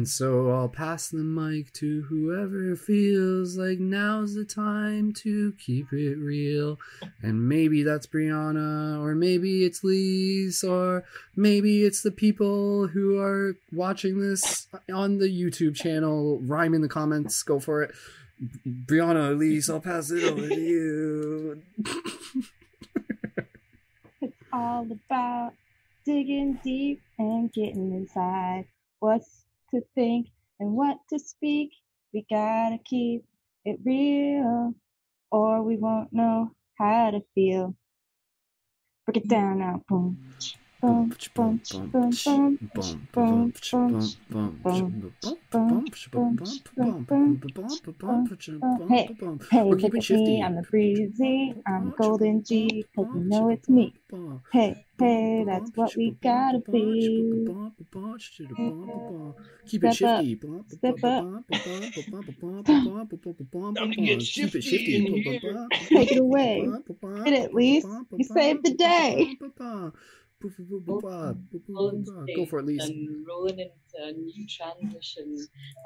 A: And so I'll pass the mic to whoever feels like now's the time to keep it real. And maybe that's Brianna, or maybe it's Lise, or maybe it's the people who are watching this on the YouTube channel. Rhyme in the comments, go for it. Brianna, Lise, I'll pass it over to you. [laughs]
C: It's all about digging deep and getting inside. What's to think and what to speak. We gotta keep it real, or we won't know how to feel. Break it down now. Boom. Hey, hey, look at me, I'm the breezy, I'm golden G, cause you know it's me. Hey, hey, that's what we gotta be.
A: Keep it
C: Step up.
A: shifty.
C: Step up.
D: Time to get
A: Keep it
D: shifty in
A: shifty.
D: here.
C: Take it away. Hit it, Lise. You saved the day.
A: Go for it, Lise.
B: and rolling into a new transition.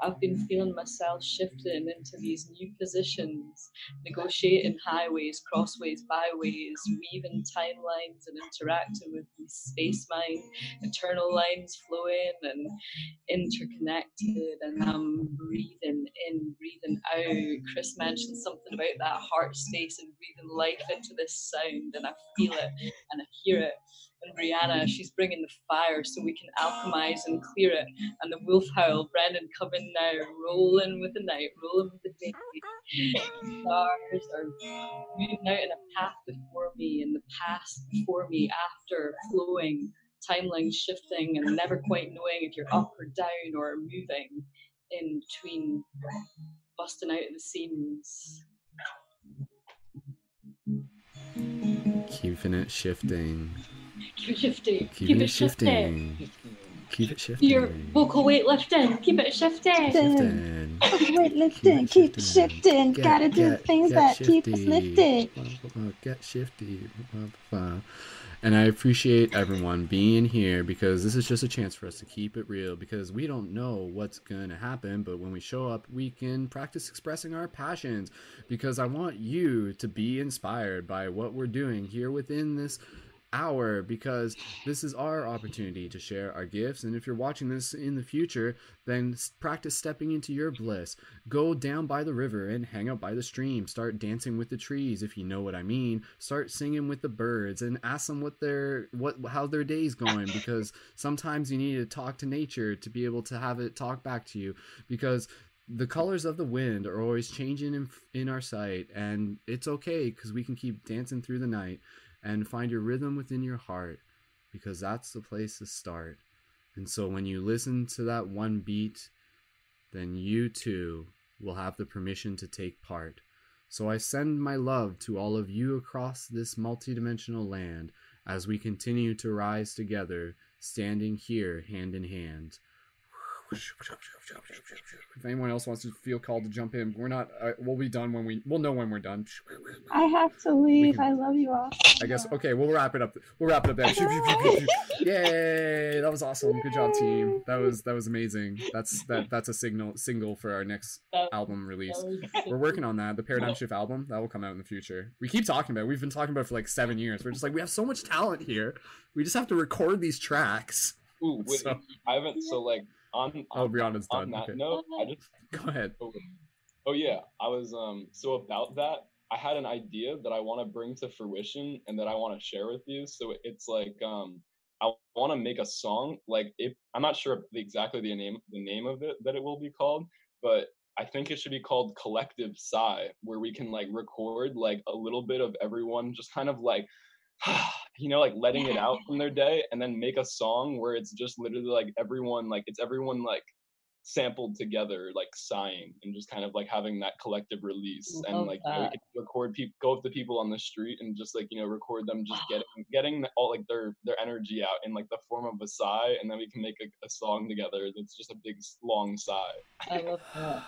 B: I've been feeling myself shifting into these new positions, negotiating highways, crossways, byways, weaving timelines and interacting with these space mind, internal lines flowing and interconnected. And I'm breathing in, breathing out. Chris mentioned something about that heart space and breathing life into this sound, and I feel it and I hear it Brianna, she's bringing the fire so we can alchemize and clear it. And the wolf howl, Brendon coming now, rolling with the night, rolling with the day. The stars are moving out in a path before me, and the past before me, after flowing, timeline shifting, and never quite knowing if you're up or down or moving in between, busting out of the seams.
A: Keeping it shifting.
B: Keep it shifting.
A: Keep it shifting. Keep it shifting.
E: Your vocal weightlifting. Keep it shifting.
C: Shifting.
A: Shifting.
C: Weight lifting, keep shifting.
A: Get-
C: Gotta do
A: get-
C: things
A: get
C: that keep us
A: shifty.
C: lifted.
A: Get shifty. And I appreciate everyone being here because this is just a chance for us to keep it real because we don't know what's going to happen. But when we show up, we can practice expressing our passions because I want you to be inspired by what we're doing here within this hour because this is our opportunity to share our gifts. And if you're watching this in the future, then practice stepping into your bliss. Go down by the river and hang out by the stream. Start dancing with the trees, if you know what I mean. Start singing with the birds and ask them what their what how their day's going because sometimes you need to talk to nature to be able to have it talk back to you because the colors of the wind are always changing in, in our sight and it's okay because we can keep dancing through the night and find your rhythm within your heart because that's the place to start. And so when you listen to that one beat, then you too will have the permission to take part. So I send my love to all of you across this multidimensional land as we continue to rise together, standing here hand in hand. If anyone else wants to feel called to jump in, we're not. Uh, we'll be done when we. We'll know when we're done.
C: I have to leave.
A: can-
C: I love you all.
A: I guess okay. We'll wrap it up. We'll wrap it up there. [laughs] [laughs] Yay! That was awesome. Good job, team. That was that was amazing. That's that that's a signal single for our next album release. We're working on that. The Paradigm Shift album that will come out in the future. We keep talking about. it. We've been talking about it for like seven years. We're just like we have so much talent here. We just have to record these tracks.
D: Ooh, wait,
A: So-
D: I haven't. So like on
A: Oh, Brianna's
D: on
A: done.
D: that
A: Okay,
D: note, I just [laughs]
A: go ahead.
D: Oh, oh yeah, I was um so about that. I had an idea that I want to bring to fruition and that I want to share with you. So it's like um I want to make a song like if I'm not sure the, exactly the name the name of it that it will be called, but I think it should be called Collective Sigh, where we can like record like a little bit of everyone just kind of like [sighs] you know like letting it out from their [laughs] day and then make a song where it's just literally like everyone like it's everyone like sampled together like sighing and just kind of like having that collective release and like you know, we can record people go up to people on the street and just like you know record them just [sighs] getting getting all like their their energy out in like the form of a sigh and then we can make a, a song together that's just a big long sigh
B: I love that.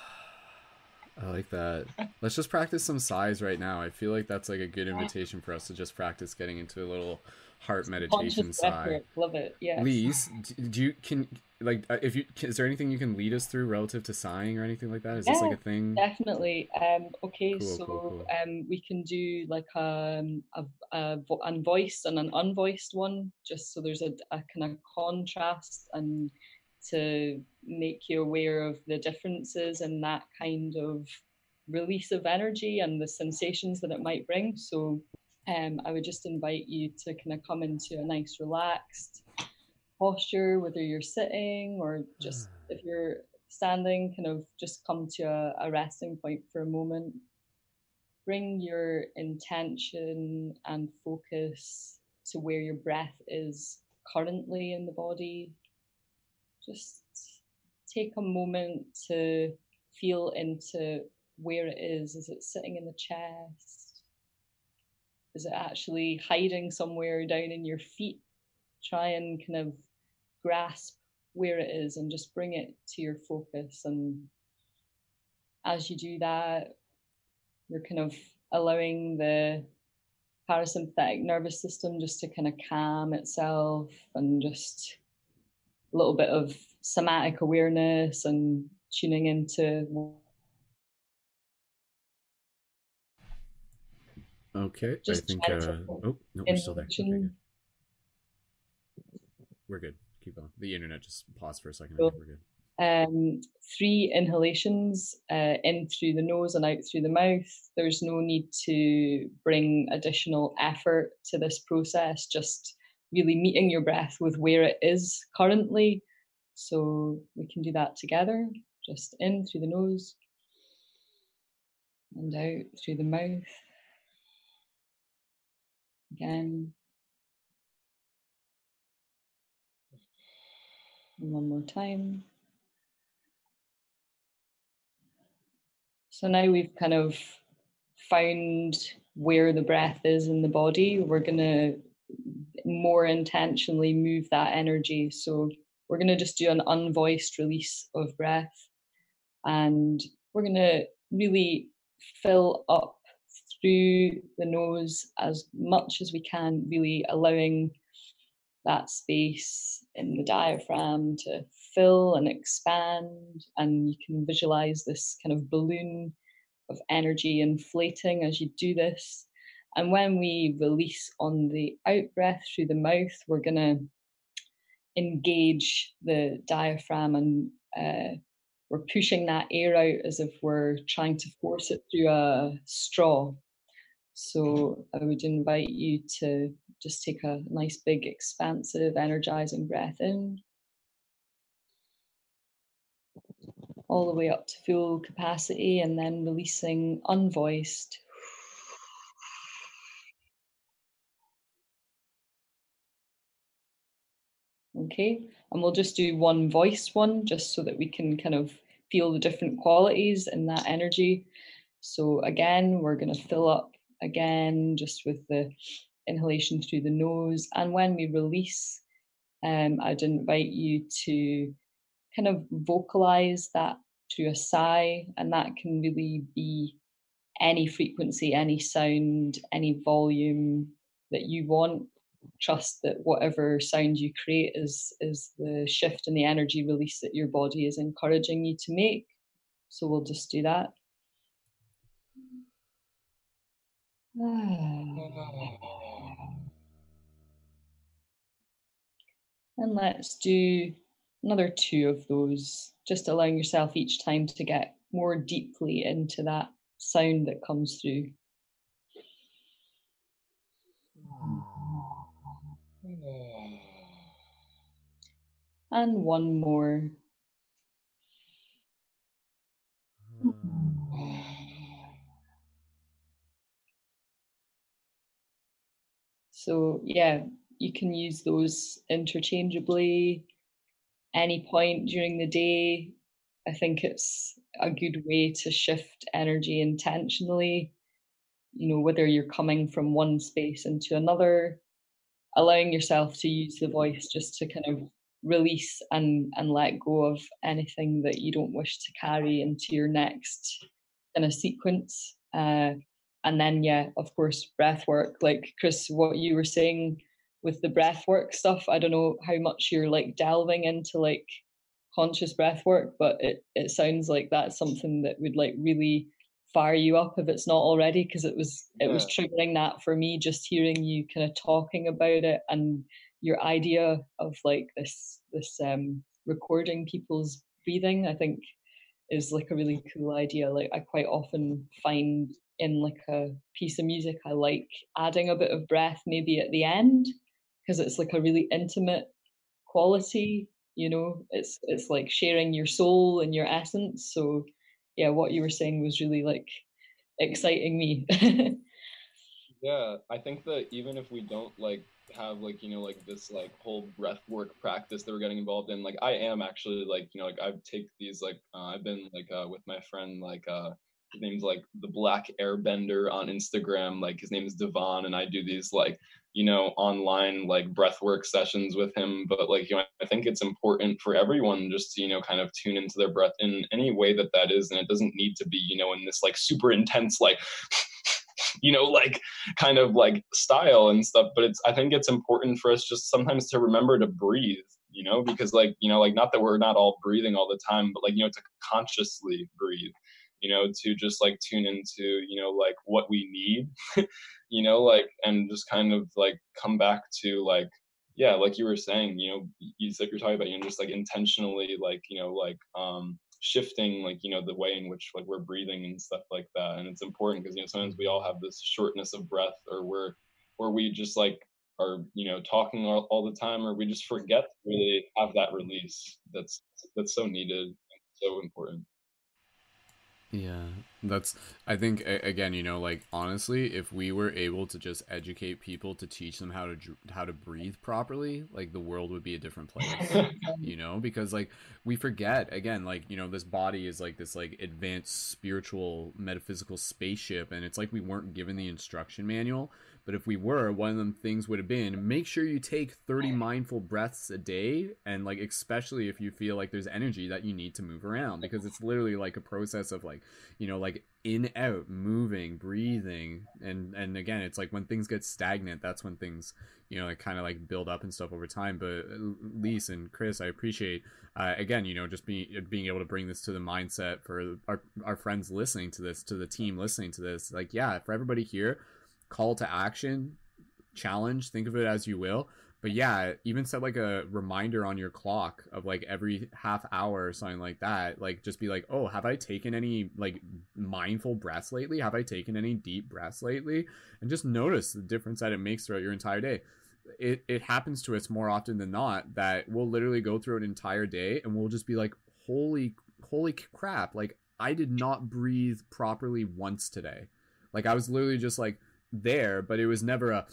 A: I like that. Let's just practice some sighs right now. I feel like that's like a good invitation for us to just practice getting into a little heart meditation sigh.
B: Love it. Yeah.
A: Lise, do you can like uh, if you is there anything you can lead us through relative to sighing or anything like that? Is this like a thing?
B: Definitely. Um, okay,
A: Cool,
B: so
A: cool, cool.
B: um, we can do like um, a, a vo- unvoiced and an unvoiced one, just so there's a, a kind of contrast and to make you aware of the differences in that kind of release of energy and the sensations that it might bring. So um, I would just invite you to kind of come into a nice relaxed posture, whether you're sitting or just if you're standing, kind of just come to a, a resting point for a moment. Bring your intention and focus to where your breath is currently in the body. Just take a moment to feel into where it is. Is it sitting in the chest? Is it actually hiding somewhere down in your feet? Try and kind of grasp where it is and just bring it to your focus. And as you do that, you're kind of allowing the parasympathetic nervous system just to kind of calm itself and just little bit of somatic awareness and tuning into
A: Okay,
B: Just
A: I think. Uh, oh no, we're still there. Okay. We're good. Keep going. The internet just paused for a second.
B: Cool.
A: we're good.
B: um, three inhalations uh, in through the nose and out through the mouth. There's no need to bring additional effort to this process, just really meeting your breath with where it is currently. So we can do that together, just in through the nose and out through the mouth. Again. And one more time. So now we've kind of found where the breath is in the body. We're going to more intentionally move that energy. So we're going to just do an unvoiced release of breath. And we're going to really fill up through the nose as much as we can, really allowing that space in the diaphragm to fill and expand. And you can visualize this kind of balloon of energy inflating as you do this. And when we release on the out breath through the mouth, we're going to engage the diaphragm and uh, we're pushing that air out as if we're trying to force it through a straw. So I would invite you to just take a nice, big, expansive, energizing breath in. All the way up to full capacity and then releasing unvoiced. Okay, and we'll just do one voice one just so that we can kind of feel the different qualities in that energy. So again, we're going to fill up again just with the inhalation through the nose. And when we release, um, I'd invite you to kind of vocalize that through a sigh, and that can really be any frequency, any sound, any volume that you want trust that whatever sound you create is is the shift in the energy release that your body is encouraging you to make. So we'll just do that. [sighs] And let's do another two of those just allowing yourself each time to get more deeply into that sound that comes through [sighs] ah. And one more. So, yeah, you can use those interchangeably any point during the day. I think it's a good way to shift energy intentionally, you know, whether you're coming from one space into another, allowing yourself to use the voice just to kind of release and and let go of anything that you don't wish to carry into your next kind of sequence uh, and then yeah of course breath work like chris what you were saying with the breath work stuff i don't know how much you're like delving into like conscious breath work but it it sounds like that's something that would like really fire you up if it's not already because it was it yeah. was triggering that for me just hearing you kind of talking about it and your idea of like this this um recording people's breathing i think is like a really cool idea. Like i quite often find in like a piece of music i like adding a bit of breath maybe at the end because it's like a really intimate quality you know? It's it's like sharing your soul and your essence. So yeah what you were saying was really like exciting me. [laughs]
D: Yeah i think that even if we don't like have like you know like this like whole breath work practice that we're getting involved in like i am actually like you know like i take these like uh, i've been like uh, with my friend like uh his name's like the black airbender on instagram like his name is devon and i do these like you know online like breath work sessions with him but like you know i think it's important for everyone just to you know kind of tune into their breath in any way that that is and it doesn't need to be you know in this like super intense like [laughs] you know, like kind of like style and stuff. But it's I think it's important for us just sometimes to remember to breathe, you know, because like, you know, like not that we're not all breathing all the time, but like, you know, to consciously breathe, you know, to just like tune into, you know, like what we need, you know, like and just kind of like come back to like yeah, like you were saying, you know, you like you're talking about, you know, just like intentionally, like you know, like um, shifting like you know the way in which like we're breathing and stuff like that. And it's important because you know sometimes we all have this shortness of breath or we're or we just like are you know talking all, all the time or we just forget to really have that release that's that's so needed and so important.
A: Yeah That's I think again, you know, like honestly, if we were able to just educate people to teach them how to how to breathe properly, like the world would be a different place. [laughs] you know, because like we forget again, like you know, this body is like this like advanced spiritual metaphysical spaceship, and it's like we weren't given the instruction manual. But if we were, one of them things would have been make sure you take 30 mindful breaths a day. And like, especially if you feel like there's energy that you need to move around, because it's literally like a process of like, you know, like in, out, moving, breathing. And, and again, it's like when things get stagnant, that's when things, you know, like kind of like build up and stuff over time. But uh, Lise and Chris, I appreciate, uh, again, you know, just being, being able to bring this to the mindset for our, our friends listening to this, to the team listening to this. Like, yeah, for everybody here, call to action, challenge, think of it as you will. But yeah, even set like a reminder on your clock of like every half hour or something like that. Like just be like, oh, have I taken any like mindful breaths lately? Have I taken any deep breaths lately? And just notice the difference that it makes throughout your entire day. It it happens to us more often than not that we'll literally go through an entire day and we'll just be like, holy holy crap, like I did not breathe properly once today. Like I was literally just like there, but it was never a.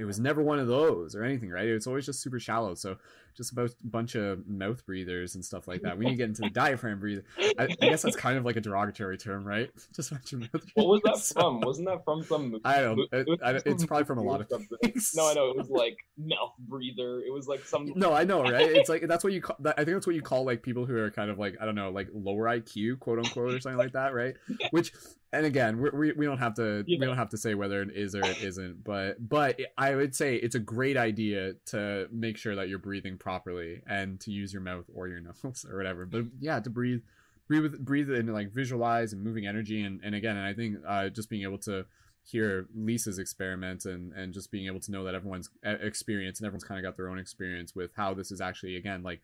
A: It was never one of those or anything, right? It's always just super shallow. So just a bunch of mouth breathers and stuff like that. We need to get into the [laughs] diaphragm breathing. I, I, guess that's kind of like a derogatory term, right? [laughs] Just a bunch of
D: mouth breathers. What was that from? Wasn't that from some? [laughs]
A: I don't. It, it I, it's probably from a lot of
D: things. No, I know it was like mouth breather. It was like some.
A: No, I know, right? It's like that's what you call. I think that's what you call like people who are kind of like I don't know, like lower IQ, quote unquote, or something like that, right? Which and again we, we don't have to yeah. we don't have to say whether it is or it isn't but but i would say it's a great idea to make sure that you're breathing properly and to use your mouth or your [laughs] nose or whatever. But yeah, to breathe, breathe, breathe and like visualize and moving energy. And, and again, and I think uh, just being able to hear Lise's experiment and, and just being able to know that everyone's experience and everyone's kind of got their own experience with how this is actually, again, like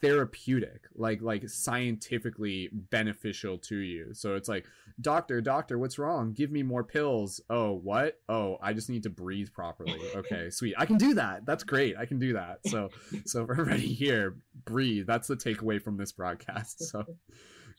A: therapeutic like like scientifically beneficial to you. So it's like doctor doctor what's wrong? Give me more pills. Oh what? Oh i just need to breathe properly. Okay [laughs] sweet. I can do that. That's great. I can do that. So so for [laughs] everybody here breathe. That's the takeaway from this broadcast. So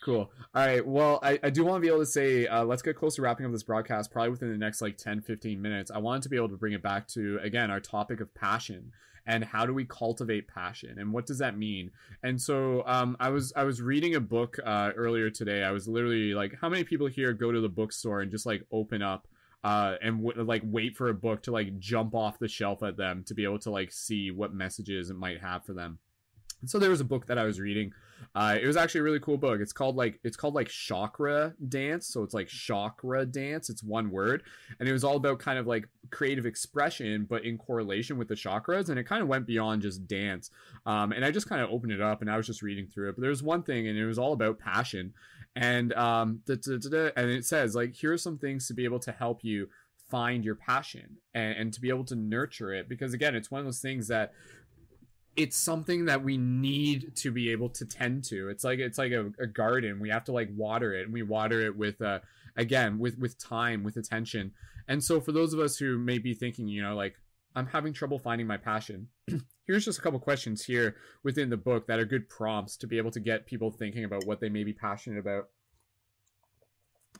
A: cool. All right. Well i, I do want to be able to say uh, let's get close to wrapping up this broadcast probably within the next like 10 15 minutes. I wanted to be able to bring it back to again our topic of passion and how do we cultivate passion and what does that mean and so um, i was i was reading a book uh, earlier today i was literally like how many people here go to the bookstore and just like open up uh, and w- like wait for a book to like jump off the shelf at them to be able to like see what messages it might have for them and so there was a book that I was reading. Uh, it was actually a really cool book. It's called like it's called like chakra dance. So it's like chakra dance. It's one word, and it was all about kind of like creative expression, but in correlation with the chakras. And it kind of went beyond just dance. Um, and I just kind of opened it up and I was just reading through it. But there was one thing, and it was all about passion. And um, and it says like here are some things to be able to help you find your passion and, and to be able to nurture it because again it's one of those things that it's something that we need to be able to tend to it's like it's like a, a garden we have to like water it and we water it with uh again with with time with attention and so for those of us who may be thinking you know like i'm having trouble finding my passion [clears throat] here's just a couple questions here within the book that are good prompts to be able to get people thinking about what they may be passionate about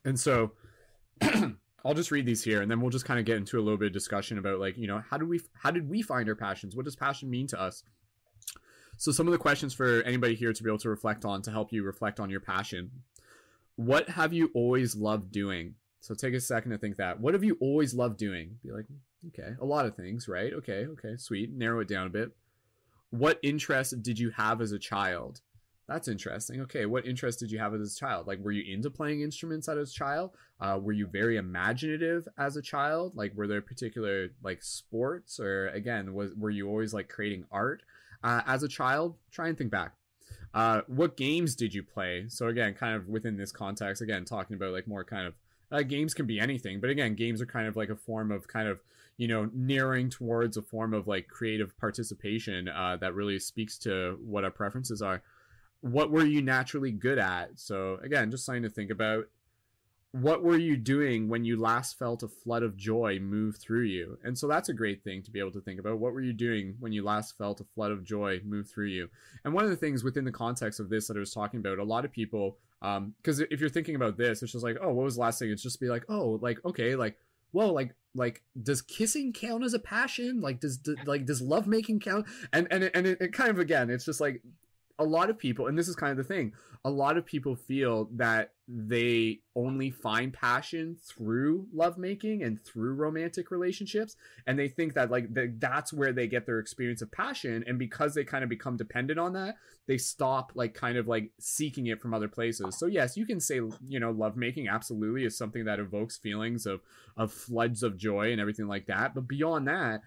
A: and so [clears throat] I'll just read these here and then we'll just kind of get into a little bit of discussion about like, you know, how do we how did we find our passions? What does passion mean to us? So, some of the questions for anybody here to be able to reflect on to help you reflect on your passion. What have you always loved doing? So, take a second to think that. What have you always loved doing? Be like, okay, a lot of things, right? Okay, okay, sweet. Narrow it down a bit. What interest did you have as a child? That's interesting. Okay, what interest did you have as a child? Like, were you into playing instruments as a child? Uh, were you very imaginative as a child? Like, were there particular like sports, or again, was were you always like creating art? Uh, as a child? Try and think back. Uh, what games did you play? So again, kind of within this context, again talking about like more kind of uh, games can be anything, but again, games are kind of like a form of kind of you know nearing towards a form of like creative participation uh, that really speaks to what our preferences are. What were you naturally good at? So again, just something to think about. What were you doing when you last felt a flood of joy move through you? And so that's a great thing to be able to think about. What were you doing when you last felt a flood of joy move through you? And one of the things within the context of this that I was talking about, a lot of people, because um, if you're thinking about this, it's just like, oh, what was the last thing? It's just be like, oh, like okay, like well, like like does kissing count as a passion? Like does, like does love making count? And and and it, it kind of again, it's just like a lot of people, and this is kind of the thing, a lot of people feel that they only find passion through lovemaking and through romantic relationships and they think that like that's where they get their experience of passion and because they kind of become dependent on that they stop like kind of like seeking it from other places. So yes you can say you know lovemaking absolutely is something that evokes feelings of of floods of joy and everything like that but beyond that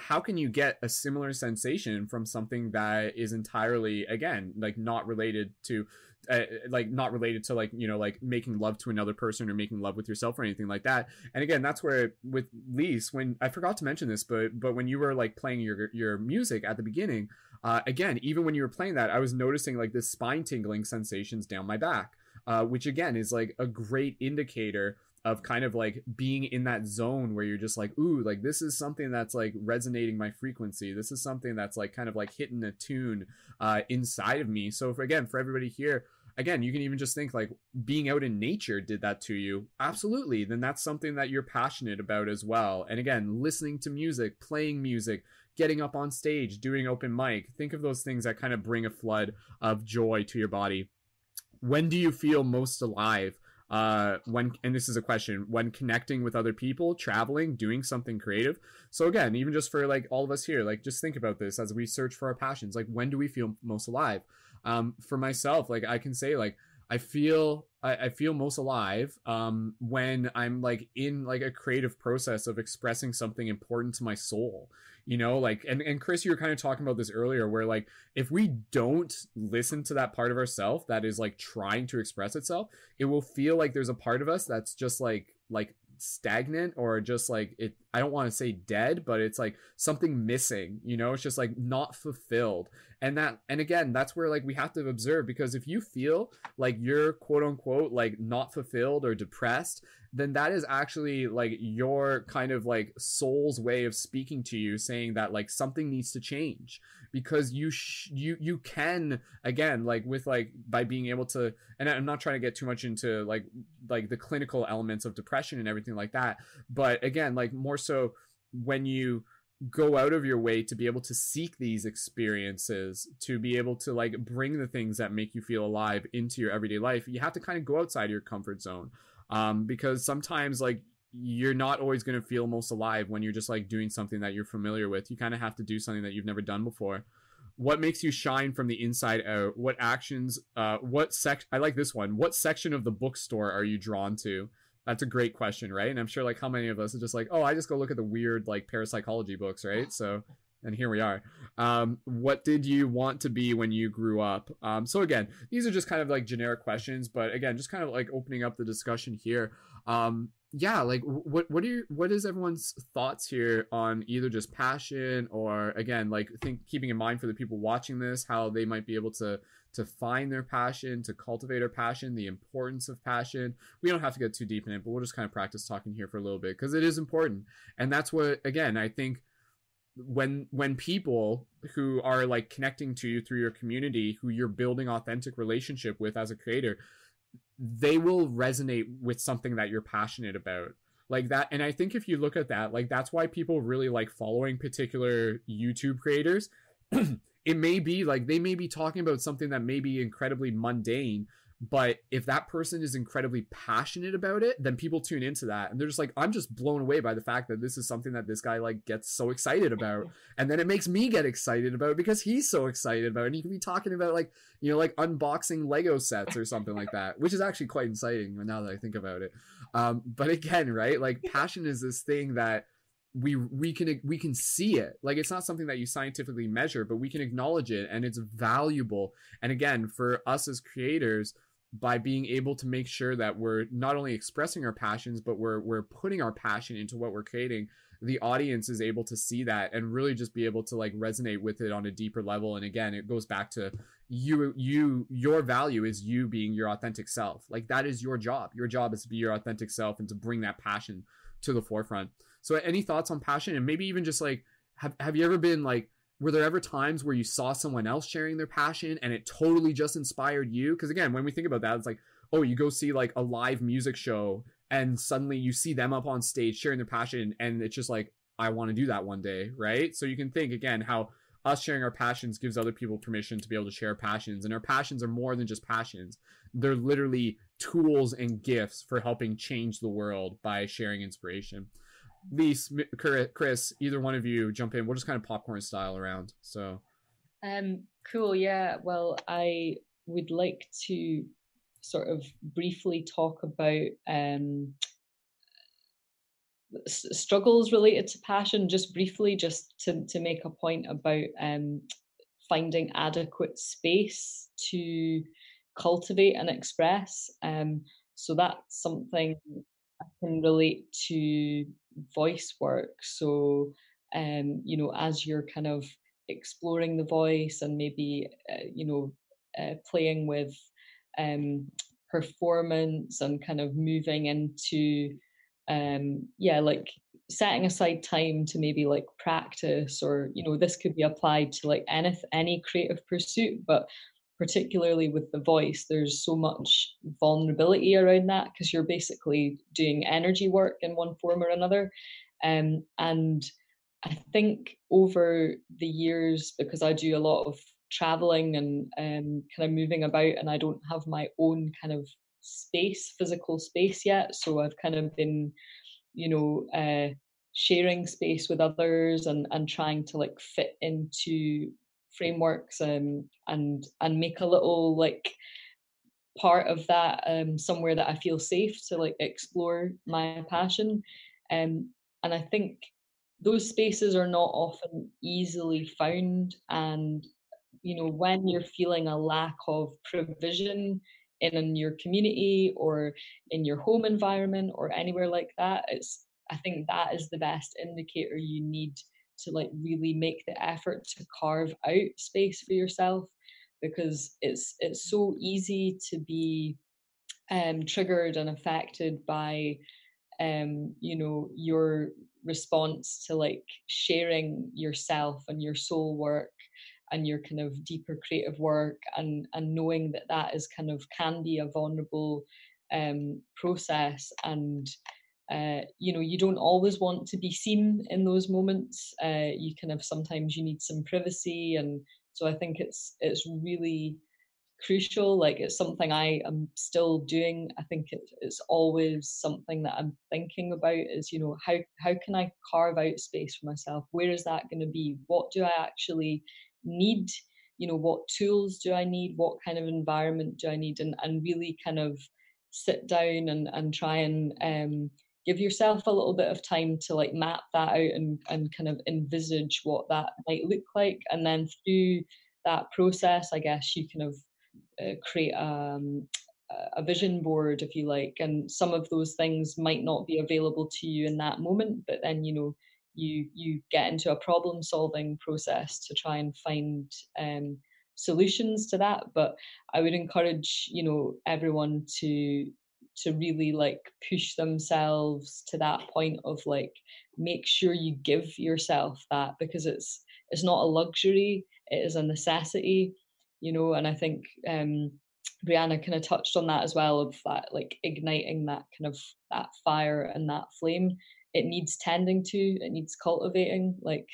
A: how can you get a similar sensation from something that is entirely again like not related to uh, like not related to like you know like making love to another person or making love with yourself or anything like that? And again that's where with Lise when I forgot to mention this but but when you were like playing your your music at the beginning uh, again even when you were playing that I was noticing like this spine tingling sensations down my back uh, which again is like a great indicator of kind of like being in that zone where you're just like ooh like this is something that's like resonating my frequency. This is something that's like kind of like hitting a tune uh inside of me. So for again for everybody here again you can even just think like being out in nature did that to you. Absolutely. Then that's something that you're passionate about as well. And again listening to music playing music getting up on stage doing open mic think of those things that kind of bring a flood of joy to your body. When do you feel most alive uh when and this is a question when connecting with other people traveling doing something creative. So again even just for like all of us here like just think about this as we search for our passions. Like when do we feel most alive? Um for myself like i can say like i feel I, I feel most alive um when i'm like in like a creative process of expressing something important to my soul you know like and, and chris you were kind of talking about this earlier where like if we don't listen to that part of ourself that is like trying to express itself it will feel like there's a part of us that's just like like stagnant or just like it i don't want to say dead but it's like something missing you know? It's just like not fulfilled. And that and again that's where like we have to observe because if you feel like you're quote unquote like not fulfilled or depressed then that is actually like your kind of like soul's way of speaking to you saying that like something needs to change. Because you sh- you you can again like with like by being able to and I'm not trying to get too much into like like the clinical elements of depression and everything like that but again like more so when you go out of your way to be able to seek these experiences to be able to like bring the things that make you feel alive into your everyday life you have to kind of go outside your comfort zone um, because sometimes like you're not always going to feel most alive when you're just like doing something that you're familiar with. You kind of have to do something that you've never done before. What makes you shine from the inside out? What actions, uh, what sec, I like this one. What section of the bookstore are you drawn to? That's a great question, right? And I'm sure like how many of us are just like, oh, I just go look at the weird like parapsychology books, right? So and here we are. Um, what did you want to be when you grew up? Um, so again, these are just kind of like generic questions, but again, just kind of like opening up the discussion here. Um, yeah, like what what are your, what is everyone's thoughts here on either just passion or again, like think keeping in mind for the people watching this how they might be able to to find their passion, to cultivate their passion, the importance of passion. We don't have to get too deep in it, but we'll just kind of practice talking here for a little bit because it is important. And that's what again, I think when when people who are like connecting to you through your community who you're building authentic relationship with as a creator they will resonate with something that you're passionate about. Like that and i think if you look at that like that's why people really like following particular youtube creators. [clears throat] It may be like they may be talking about something that may be incredibly mundane but if that person is incredibly passionate about it then people tune into that and they're just like i'm just blown away by the fact that this is something that this guy like gets so excited about. And then it makes me get excited about it because he's so excited about it. And he can be talking about like you know like unboxing lego sets or something like that which is actually quite exciting now that i think about it. Um, but again right like [laughs] passion is this thing that we we can we can see it. Like it's not something that you scientifically measure but we can acknowledge it and it's valuable. And again for us as creators by being able to make sure that we're not only expressing our passions but we're we're putting our passion into what we're creating the audience is able to see that and really just be able to like resonate with it on a deeper level. And again it goes back to you you your value is you being your authentic self. Like that is your job. Your job is to be your authentic self and to bring that passion to the forefront. So any thoughts on passion? And maybe even just like have, have you ever been like were there ever times where you saw someone else sharing their passion and it totally just inspired you? Because again when we think about that it's like oh you go see like a live music show and suddenly you see them up on stage sharing their passion and it's just like i want to do that one day right? So you can think again how us sharing our passions gives other people permission to be able to share passions and our passions are more than just passions. They're literally tools and gifts for helping change the world by sharing inspiration Lise, Chris, either one of you jump in. We'll just kind of popcorn style around. So,
B: um, cool. Yeah. Well, I would like to sort of briefly talk about um struggles related to passion just briefly just to to make a point about um finding adequate space to cultivate and express um so that's something I can relate to voice work. So, um, you know, as you're kind of exploring the voice and maybe, uh, you know, uh, playing with um, performance and kind of moving into, um, yeah, like setting aside time to maybe like practice or you know this could be applied to like any any creative pursuit but particularly with the voice, there's so much vulnerability around that because you're basically doing energy work in one form or another. Um, and I think over the years, because I do a lot of traveling and um, kind of moving about, and I don't have my own kind of space, physical space yet. So I've kind of been, you know, uh, sharing space with others and and trying to like fit into frameworks um, and and make a little like part of that um, somewhere that I feel safe to like explore my passion. Um, and I think those spaces are not often easily found. And you know, when you're feeling a lack of provision in, in your community or in your home environment or anywhere like that, it's I think that is the best indicator you need to like really make the effort to carve out space for yourself because it's it's so easy to be um, triggered and affected by um, you know your response to like sharing yourself and your soul work and your kind of deeper creative work and and knowing that that is kind of can be a vulnerable um, process and uh, you know you don't always want to be seen in those moments. Uh, you kind of sometimes you need some privacy and so i think it's it's really crucial like it's something i am still doing. I think it, it's always something that i'm thinking about is you know how how can i carve out space for myself? Where is that going to be? What do i actually need? You know what tools do i need? What kind of environment do i need? And and really kind of sit down and and try and um give yourself a little bit of time to like map that out and, and kind of envisage what that might look like. And then through that process i guess you kind of uh, create um, a vision board if you like and some of those things might not be available to you in that moment but then you know you you get into a problem solving process to try and find um, solutions to that. But i would encourage you know everyone to to really like push themselves to that point of like make sure you give yourself that because it's it's not a luxury it is a necessity you know and i think um brianna kind of touched on that as well of that like igniting that kind of that fire and that flame. It needs tending to it needs cultivating like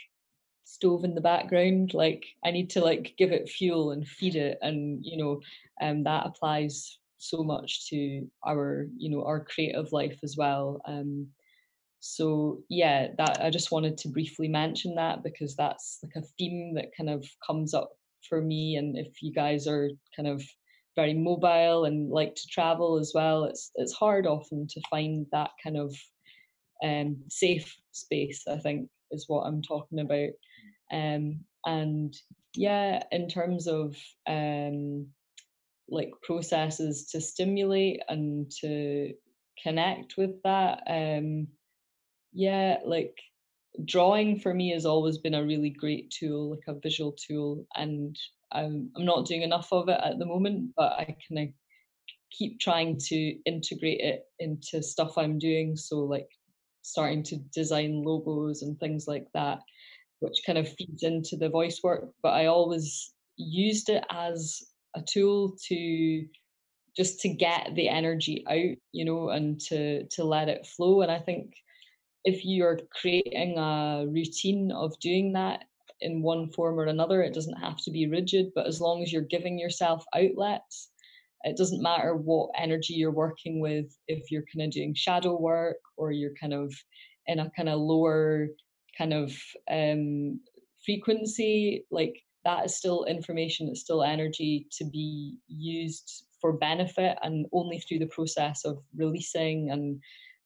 B: stove in the background like i need to like give it fuel and feed it and you know um that applies so much to our you know our creative life as well um so yeah that i just wanted to briefly mention that because that's like a theme that kind of comes up for me and if you guys are kind of very mobile and like to travel as well it's it's hard often to find that kind of um safe space i think is what i'm talking about. Um and yeah in terms of um like processes to stimulate and to connect with that um yeah like drawing for me has always been a really great tool like a visual tool and I'm, I'm not doing enough of it at the moment but i kind of keep trying to integrate it into stuff i'm doing so like starting to design logos and things like that which kind of feeds into the voice work but i always used it as a tool to just to get the energy out you know and to to let it flow and i think if you're creating a routine of doing that in one form or another it doesn't have to be rigid but as long as you're giving yourself outlets it doesn't matter what energy you're working with if you're kind of doing shadow work or you're kind of in a kind of lower kind of um frequency like that is still information it's still energy to be used for benefit and only through the process of releasing and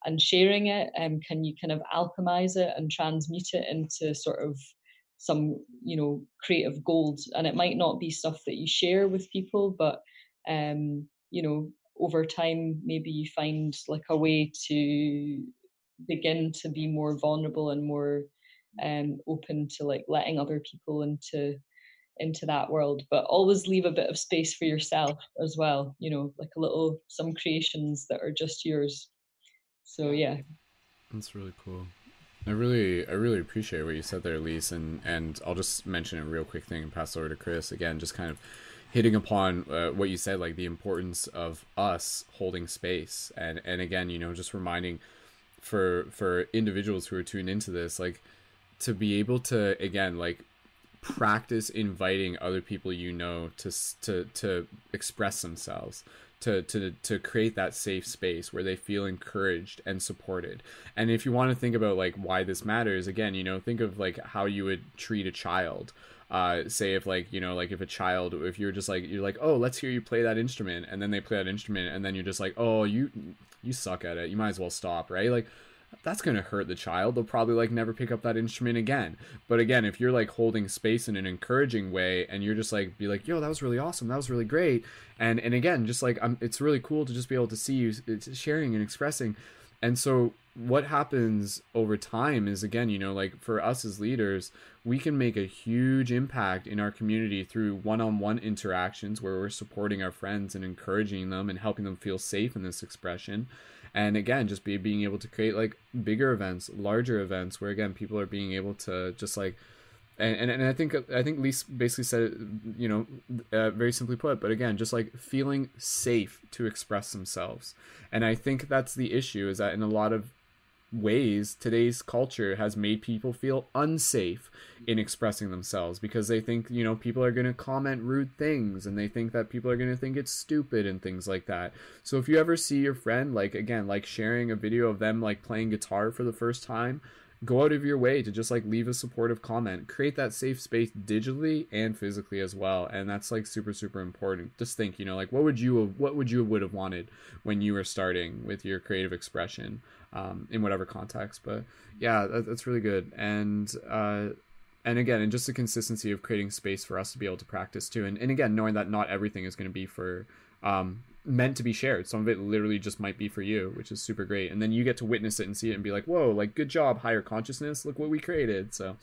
B: and sharing it um, can you kind of alchemize it and transmute it into sort of some you know creative gold. And it might not be stuff that you share with people but um you know over time maybe you find like a way to begin to be more vulnerable and more um open to like letting other people into into that world but always leave a bit of space for yourself as well you know like a little some creations that are just yours. So yeah.
A: that's really cool. I really i really appreciate what you said there Lise and and i'll just mention a real quick thing and pass over to chris. Again just kind of hitting upon uh, what you said like the importance of us holding space. And and again you know just reminding for for individuals who are tuned into this like to be able to again like practice inviting other people you know to to to express themselves to to to create that safe space where they feel encouraged and supported. And if you want to think about like why this matters, again, you know, think of like how you would treat a child. Uh, say if like you know like if a child if you're just like you're like oh let's hear you play that instrument and then they play that instrument and then you're just like oh you you suck at it you might as well stop right like that's going to hurt the child. They'll probably like never pick up that instrument again. But again, if you're like holding space in an encouraging way and you're just like be like, "Yo, that was really awesome. That was really great." And and again, just like I'm it's really cool to just be able to see you uh, sharing and expressing. And so what happens over time is again, you know, like for us as leaders, we can make a huge impact in our community through one-on-one interactions where we're supporting our friends and encouraging them and helping them feel safe in this expression and again just be being able to create like bigger events larger events where again people are being able to just like and, and, and I think I think Lise basically said you know, uh, very simply put. But again, just like feeling safe to express themselves, and I think that's the issue is that in a lot of ways today's culture has made people feel unsafe in expressing themselves because they think you know people are going to comment rude things and they think that people are going to think it's stupid and things like that. So if you ever see your friend like again like sharing a video of them like playing guitar for the first time go out of your way to just like leave a supportive comment create that safe space digitally and physically as well and that's like super super important just think you know like what would you have, what would you would have wanted when you were starting with your creative expression um, in whatever context. But yeah, that, that's really good. And uh, and again, and just the consistency of creating space for us to be able to practice too. And and again, knowing that not everything is going to be for um, meant to be shared. Some of it literally just might be for you, which is super great. And then you get to witness it and see it and be like, whoa, like good job, higher consciousness. Look what we created. So,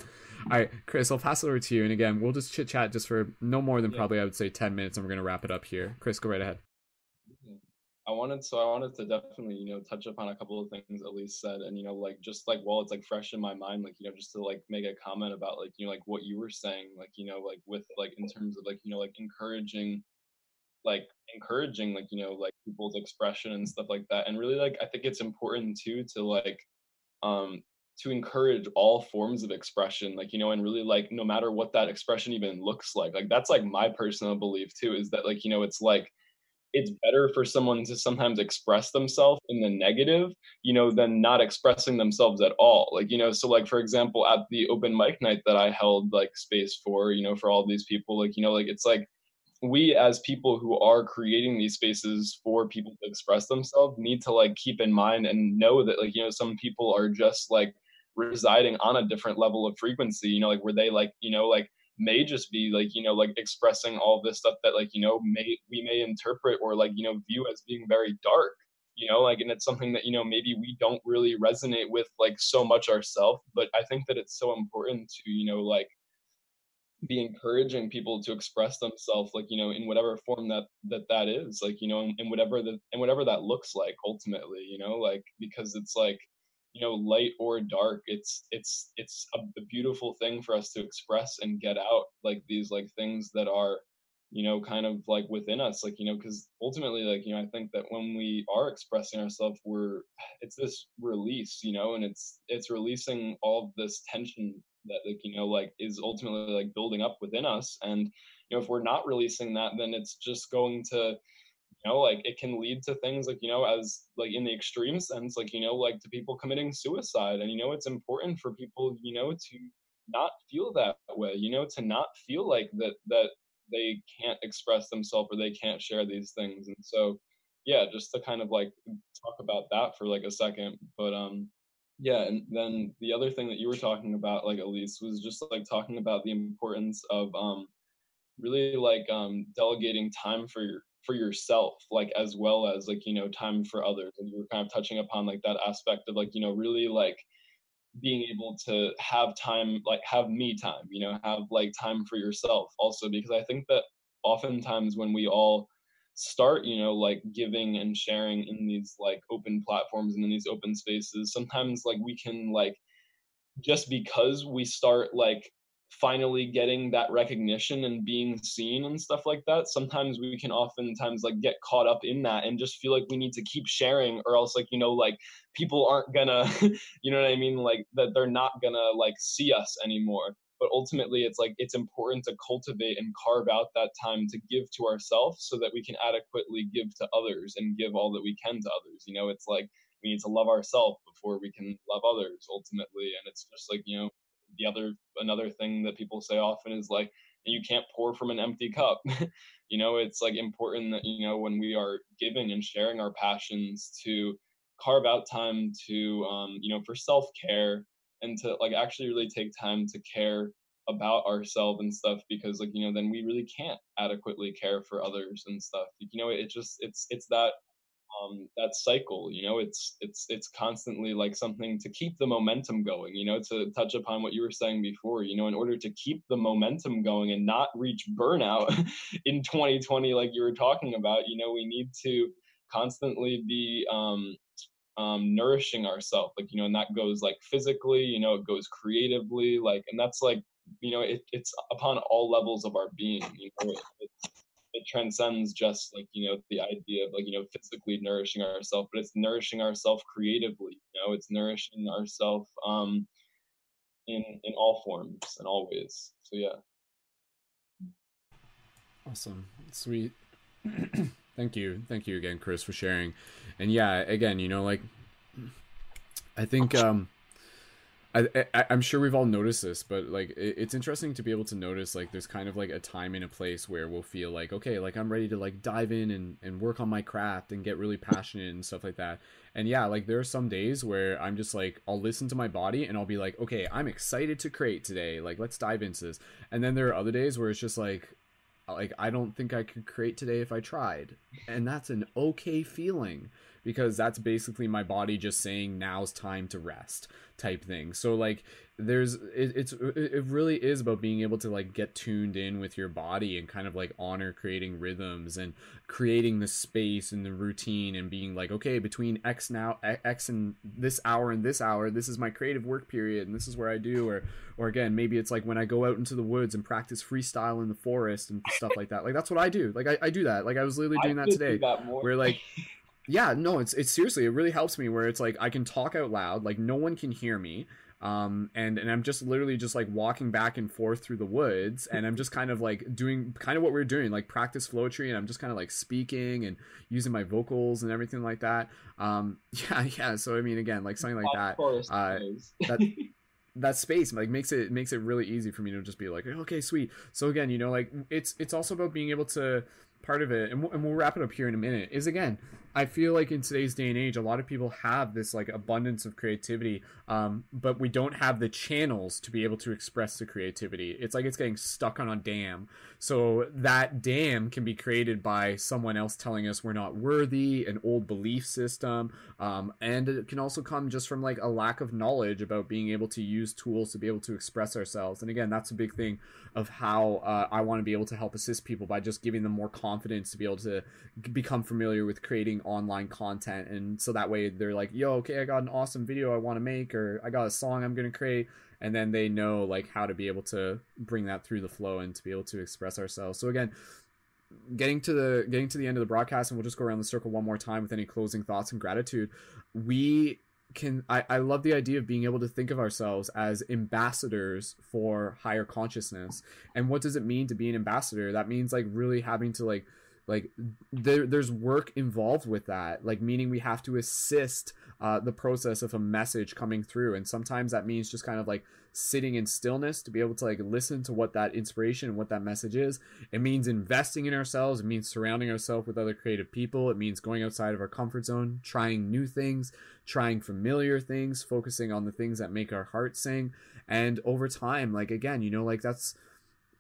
A: all right, Chris, I'll pass it over to you. And again, we'll just chit chat just for no more than yeah. probably I would say ten minutes, and we're gonna wrap it up here. Chris, go right ahead.
D: I wanted so I wanted to definitely you know touch upon a couple of things Elise said and you know like just like while it's like fresh in my mind like you know just to like make a comment about like you know like what you were saying like you know like with like in terms of like you know like encouraging like encouraging like you know like people's expression and stuff like that and really like I think it's important too to like um to encourage all forms of expression like you know and really like no matter what that expression even looks like like that's like my personal belief too is that like you know it's like it's better for someone to sometimes express themselves in the negative, you know, than not expressing themselves at all. Like, you know, so like for example, at the open mic night that I held like space for, you know, for all these people, like, you know, like it's like we as people who are creating these spaces for people to express themselves need to like keep in mind and know that like, you know, some people are just like residing on a different level of frequency, you know, like where they like, you know, like may just be like you know like expressing all this stuff that like you know may we may interpret or like you know view as being very dark you know like and it's something that you know maybe we don't really resonate with like so much ourselves but i think that it's so important to you know like be encouraging people to express themselves like you know in whatever form that that that is like you know and, and whatever the and whatever that looks like ultimately you know like because it's like you know light or dark it's it's it's a, a beautiful thing for us to express and get out like these like things that are you know kind of like within us like you know because ultimately like you know i think that when we are expressing ourselves we're it's this release you know and it's it's releasing all this tension that like you know like is ultimately like building up within us. And you know if we're not releasing that then it's just going to you know like it can lead to things like you know as like in the extreme sense like you know like to people committing suicide. And you know it's important for people you know to not feel that way you know to not feel like that that they can't express themselves or they can't share these things. And so yeah just to kind of like talk about that for like a second. But um yeah and then the other thing that you were talking about like elise was just like talking about the importance of um really like um delegating time for your for yourself like as well as like you know time for others and you were kind of touching upon like that aspect of like you know really like being able to have time like have me time you know have like time for yourself also because i think that oftentimes when we all start you know like giving and sharing in these like open platforms and in these open spaces. Sometimes like we can like just because we start like finally getting that recognition and being seen and stuff like that sometimes we can oftentimes like get caught up in that and just feel like we need to keep sharing or else like you know like people aren't gonna [laughs] you know what i mean? Like that they're not gonna like see us anymore but ultimately it's like it's important to cultivate and carve out that time to give to ourselves so that we can adequately give to others and give all that we can to others you know? It's like we need to love ourselves before we can love others ultimately and it's just like you know the other another thing that people say often is like you can't pour from an empty cup. [laughs] You know it's like important that you know when we are giving and sharing our passions to carve out time to um, you know for self-care and to like actually really take time to care about ourselves and stuff because like you know then we really can't adequately care for others and stuff. You know it just it's it's that um, that cycle you know it's it's it's constantly like something to keep the momentum going you know to touch upon what you were saying before you know in order to keep the momentum going and not reach burnout [laughs] in 2020 like you were talking about you know we need to constantly be um, um, nourishing ourselves like you know and that goes like physically you know it goes creatively like and that's like you know it, it's upon all levels of our being you know it, it transcends just like you know the idea of like you know physically nourishing ourselves but it's nourishing ourselves creatively you know it's nourishing ourselves um in in all forms and all ways. So yeah.
A: Awesome. Sweet. [clears throat] Thank you. Thank you again chris for sharing and yeah again you know like i think um I, I am sure we've all noticed this, but like it, it's interesting to be able to notice like there's kind of like a time and a place where we'll feel like okay, like I'm ready to like dive in and and work on my craft and get really passionate and stuff like that. And yeah, like there are some days where I'm just like I'll listen to my body and I'll be like, okay, I'm excited to create today. Like let's dive into this. And then there are other days where it's just like like I don't think I could create today if I tried. And that's an okay feeling because that's basically my body just saying now's time to rest type thing. So like there's it, it's it really is about being able to like get tuned in with your body and kind of like honor creating rhythms and creating the space and the routine and being like okay between x now x and this hour and this hour this is my creative work period and this is where i do or or again maybe it's like when i go out into the woods and practice freestyle in the forest and stuff like that. Like that's what i do. Like i, I do that. Like i was literally doing
D: I
A: that today
D: do that
A: where like [laughs] yeah no it's it's seriously it really helps me where it's like i can talk out loud like no one can hear me um and and i'm just literally just like walking back and forth through the woods and i'm just kind of like doing kind of what we are doing like practice Floetry and i'm just kind of like speaking and using my vocals and everything like that um [laughs] yeah yeah so i mean again like something like that uh that [laughs] that space like makes it makes it really easy for me to just be like okay sweet. So again you know like it's it's also about being able to part of it and we'll, and we'll wrap it up here in a minute is again I feel like in today's day and age, a lot of people have this like abundance of creativity, um, but we don't have the channels to be able to express the creativity. It's like it's getting stuck on a dam. So that dam can be created by someone else telling us we're not worthy, an old belief system, um, and it can also come just from like a lack of knowledge about being able to use tools to be able to express ourselves. And again, that's a big thing of how uh, I want to be able to help assist people by just giving them more confidence to be able to become familiar with creating online content. And so that way they're like yo okay i got an awesome video i want to make or i got a song i'm going to create. And then they know like how to be able to bring that through the flow and to be able to express ourselves. So again getting to the getting to the end of the broadcast and we'll just go around the circle one more time with any closing thoughts and gratitude. We can I, I love the idea of being able to think of ourselves as ambassadors for higher consciousness. And what does it mean to be an ambassador? That means like really having to like like there there's work involved with that like meaning we have to assist uh, the process of a message coming through. And sometimes that means just kind of like sitting in stillness to be able to like listen to what that inspiration and what that message is. It means investing in ourselves. It means surrounding ourselves with other creative people. It means going outside of our comfort zone trying new things trying familiar things focusing on the things that make our heart sing. And over time like again you know like that's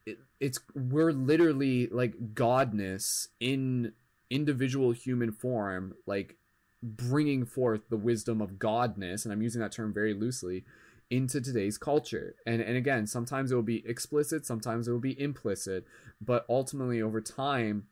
A: it, it's we're literally like godness in individual human form like bringing forth the wisdom of godness and i'm using that term very loosely into today's culture. And and again sometimes it will be explicit sometimes it will be implicit but ultimately over time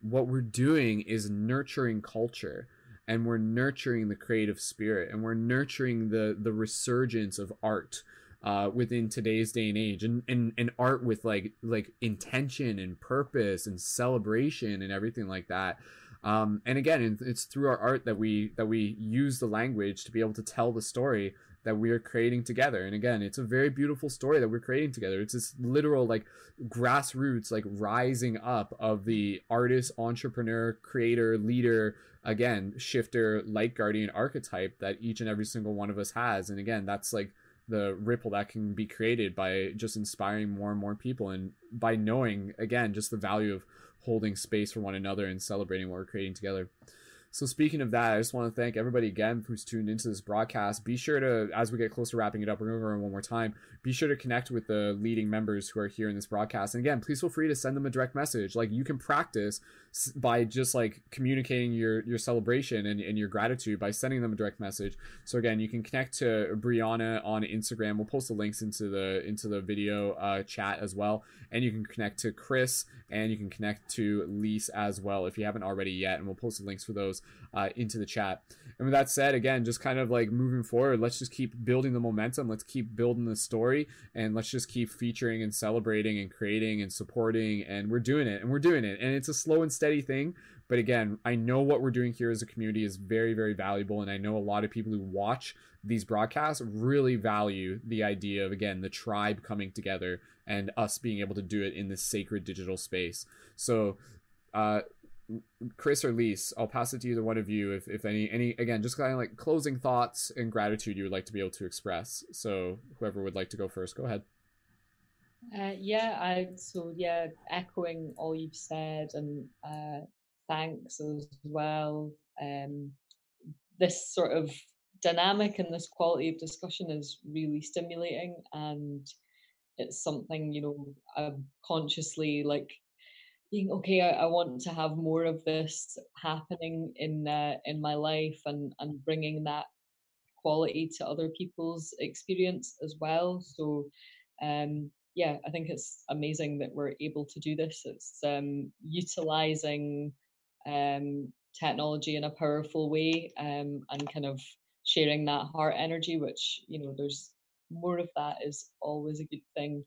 A: what we're doing is nurturing culture and we're nurturing the creative spirit and we're nurturing the the resurgence of art uh, within today's day and age and, and and art with like like intention and purpose and celebration and everything like that. Um, and again it's through our art that we that we use the language to be able to tell the story that we are creating together. And again it's a very beautiful story that we're creating together. It's this literal like grassroots like rising up of the artist entrepreneur creator leader again shifter light guardian archetype that each and every single one of us has. And again that's like the ripple that can be created by just inspiring more and more people and by knowing again just the value of holding space for one another and celebrating what we're creating together so speaking of that, I just want to thank everybody again who's tuned into this broadcast. Be sure to, as we get close to wrapping it up, we're going to go one more time. Be sure to connect with the leading members who are here in this broadcast. And again, please feel free to send them a direct message. Like you can practice by just like communicating your your celebration and, and your gratitude by sending them a direct message. So again, you can connect to Brianna on Instagram. We'll post the links into the into the video uh, chat as well, and you can connect to Chris and you can connect to Lise as well if you haven't already yet. And we'll post the links for those uh, into the chat. And with that said, again, just kind of like moving forward, let's just keep building the momentum. Let's keep building the story, and let's just keep featuring and celebrating and creating and supporting. And we're doing it, and we're doing it, and it's a slow and steady thing. But again, I know what we're doing here as a community is very, very valuable. And I know a lot of people who watch these broadcasts really value the idea of, again, the tribe coming together and us being able to do it in this sacred digital space. So, uh, Chris or Lise, I'll pass it to either one of you if, if any any again just kind of like closing thoughts and gratitude you would like to be able to express. So whoever would like to go first, go ahead.
B: Uh, yeah, I so yeah, echoing all you've said and uh, thanks as well. Um, this sort of dynamic and this quality of discussion is really stimulating, and it's something you know I'm consciously like being okay. I, I want to have more of this happening in uh, in my life and and bringing that quality to other people's experience as well. So um, yeah, I think it's amazing that we're able to do this. It's um, utilizing um, technology in a powerful way um, and kind of sharing that heart energy, which, you know, there's more of that is always a good thing.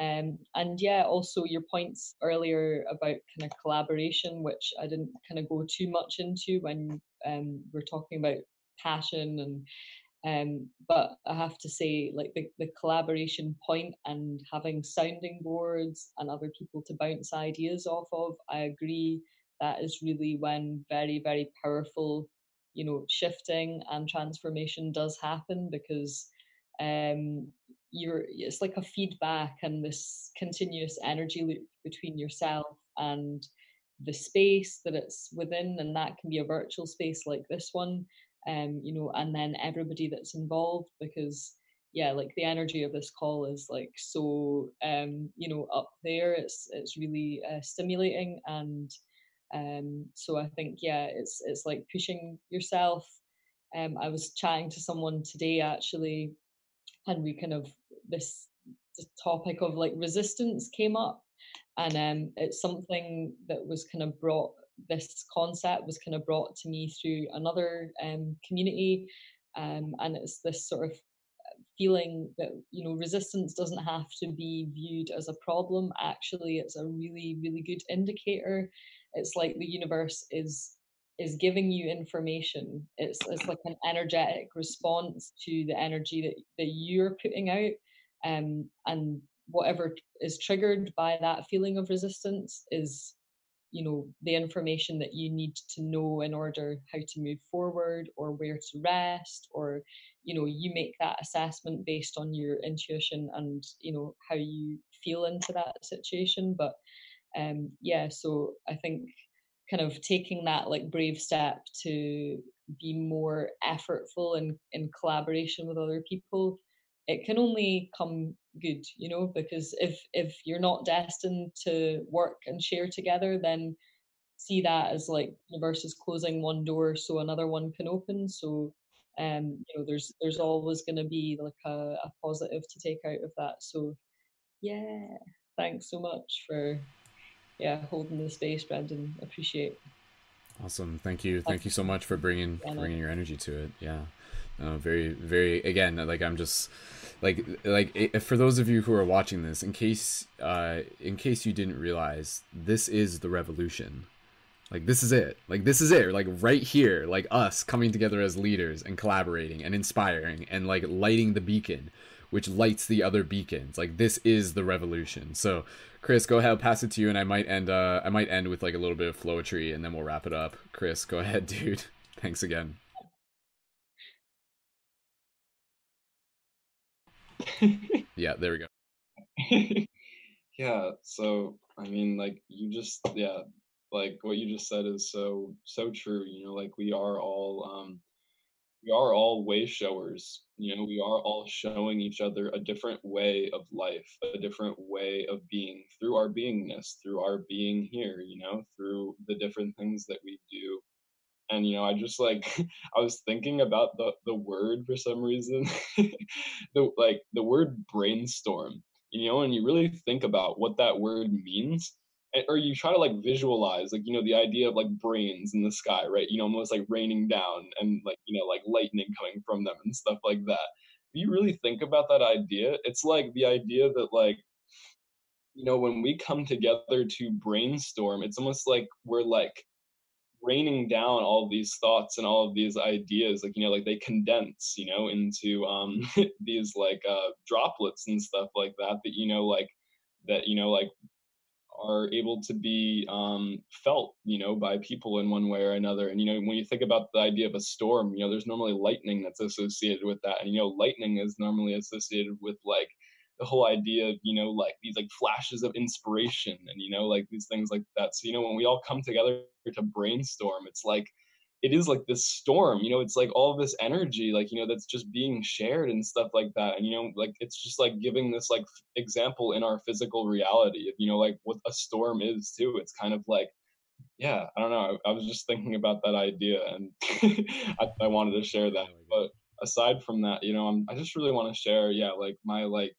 B: Um, and yeah, also your points earlier about kind of collaboration, which I didn't kind of go too much into when um, we're talking about passion and um, but I have to say, like the, the collaboration point and having sounding boards and other people to bounce ideas off of, I agree that is really when very, very powerful, you know, shifting and transformation does happen because um, you're it's like a feedback and this continuous energy loop between yourself and the space that it's within, and that can be a virtual space like this one, um, you know, and then everybody that's involved because yeah, like the energy of this call is like so um, you know, up there. It's it's really uh, stimulating and um so I think yeah, it's it's like pushing yourself. Um I was chatting to someone today actually and we kind of this, topic of like resistance came up and um, it's something that was kind of brought this concept was kind of brought to me through another um, community um, and it's this sort of uh, feeling that you know resistance doesn't have to be viewed as a problem. Actually it's a really really good indicator. It's like the universe is is giving you information. It's it's like an energetic response to the energy that that you're putting out um and whatever is triggered by that feeling of resistance is you know the information that you need to know in order how to move forward or where to rest or you know you make that assessment based on your intuition and you know how you feel into that situation. But um yeah so i think kind of taking that like brave step to be more effortful and in, in collaboration with other people it can only come good you know because if if you're not destined to work and share together then see that as like universe is closing one door so another one can open. So um you know there's there's always going to be like a, a positive to take out of that. So yeah thanks so much for yeah holding the space Brendon. Appreciate
A: awesome. Thank you. Thank you so much for bringing bringing your energy to it. Yeah. Uh, very very again like i'm just like like it, for those of you who are watching this in case uh in case you didn't realize this is the revolution. Like this is it. Like this is it. Like right here like us coming together as leaders and collaborating and inspiring and like lighting the beacon which lights the other beacons. Like this is the revolution. So chris go ahead I'll pass it to you and i might end uh i might end with like a little bit of flowetry and then we'll wrap it up. Chris go [laughs] ahead dude. Thanks again. [laughs] Yeah, there we
D: go. [laughs] yeah, so I mean like you just yeah, like what you just said is so so true, you know, like we are all um we are all way showers. You know, we are all showing each other a different way of life, a different way of being through our beingness, through our being here, you know, through the different things that we do and you know i just like [laughs] i was thinking about the the word for some reason [laughs] the like the word brainstorm you know and you really think about what that word means or you try to like visualize like you know the idea of like brains in the sky right? You know almost like raining down and like you know like lightning coming from them and stuff like that. If you really think about that idea it's like the idea that like you know when we come together to brainstorm it's almost like we're like raining down all these thoughts and all of these ideas like you know like they condense you know into um [laughs] these like uh droplets and stuff like that that you know like that you know like are able to be um, felt, you know, by people in one way or another. And you know, when you think about the idea of a storm, you know, there's normally lightning that's associated with that, and you know, lightning is normally associated with like the whole idea of you know like these like flashes of inspiration and you know like these things like that so you know when we all come together to brainstorm it's like it is like this storm you know it's like all this energy like you know that's just being shared and stuff like that and you know like it's just like giving this like f- example in our physical reality of you know like what a storm is too it's kind of like yeah i don't know i, I was just thinking about that idea and [laughs] I, I wanted to share that but aside from that you know I'm, i just really want to share yeah like my like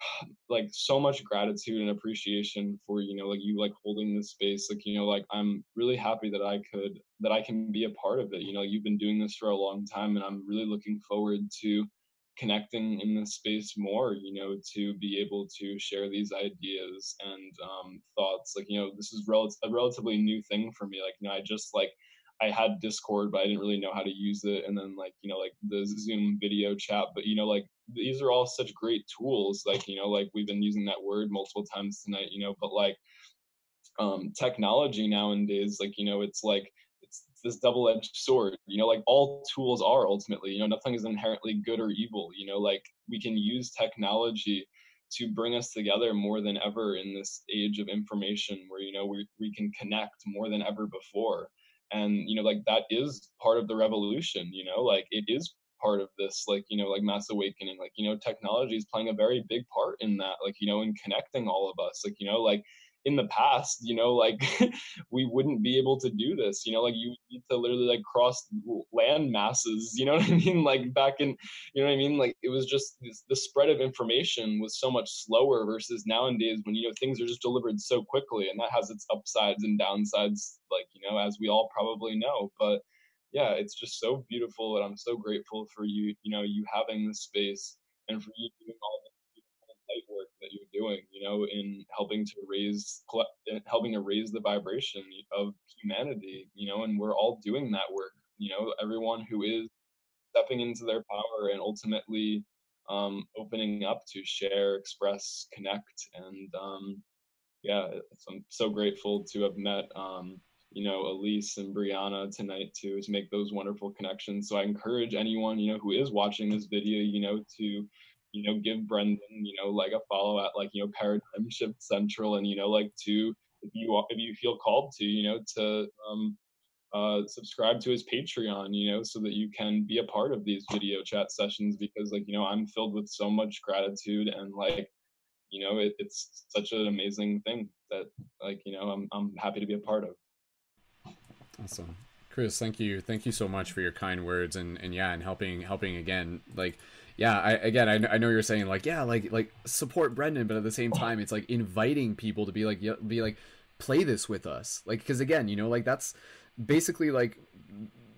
D: [sighs] like so much gratitude and appreciation for you know like you like holding this space like you know like i'm really happy that i could that i can be a part of it you know you've been doing this for a long time and i'm really looking forward to connecting in this space more you know to be able to share these ideas and um, thoughts like you know this is rel- a relatively new thing for me like you know i just like I had Discord, but I didn't really know how to use it. And then like, you know, like the Zoom video chat, but you know, like these are all such great tools. Like, you know, like we've been using that word multiple times tonight, you know, but like um technology nowadays, like, you know, it's like it's, this double-edged sword you know like all tools are ultimately you know nothing is inherently good or evil you know like we can use technology to bring us together more than ever in this age of information where you know we, we can connect more than ever before and you know like that is part of the revolution you know like it is part of this like you know like mass awakening like you know technology is playing a very big part in that like you know in connecting all of us like you know like in the past, you know, like [laughs] we wouldn't be able to do this. You know, like you need to literally like cross land masses. You know [laughs] what I mean? Like back in, you know what I mean? Like it was just this, the spread of information was so much slower versus nowadays when you know things are just delivered so quickly, and that has its upsides and downsides. Like you know, as we all probably know, but yeah, it's just so beautiful, and I'm so grateful for you. You know, you having this space and for you doing all light work that you're doing, you know, in helping to raise helping to raise the vibration of humanity, you know, and we're all doing that work, you know, everyone who is stepping into their power and ultimately um, opening up to share, express, connect, and um, yeah, I'm so grateful to have met um, you know Elise and Brianna tonight too to make those wonderful connections. So I encourage anyone you know who is watching this video, you know, to you know, give Brendon, you know, like a follow at like, you know, Paradigm Shift Central and, you know, like to, if you, if you feel called to, you know, to, um, uh, subscribe to his Patreon, you know, so that you can be a part of these video chat sessions because, like, you know, I'm filled with so much gratitude and, like, you know, it, it's such an amazing thing that, like, you know, I'm I'm happy to be a part of.
A: Awesome, Chris. Thank you, thank you so much for your kind words and and yeah, and helping helping again, like yeah I, again I, I know you're saying like yeah like like support Brendon but at the same time it's like inviting people to be like be like play this with us. Like because again you know like that's basically like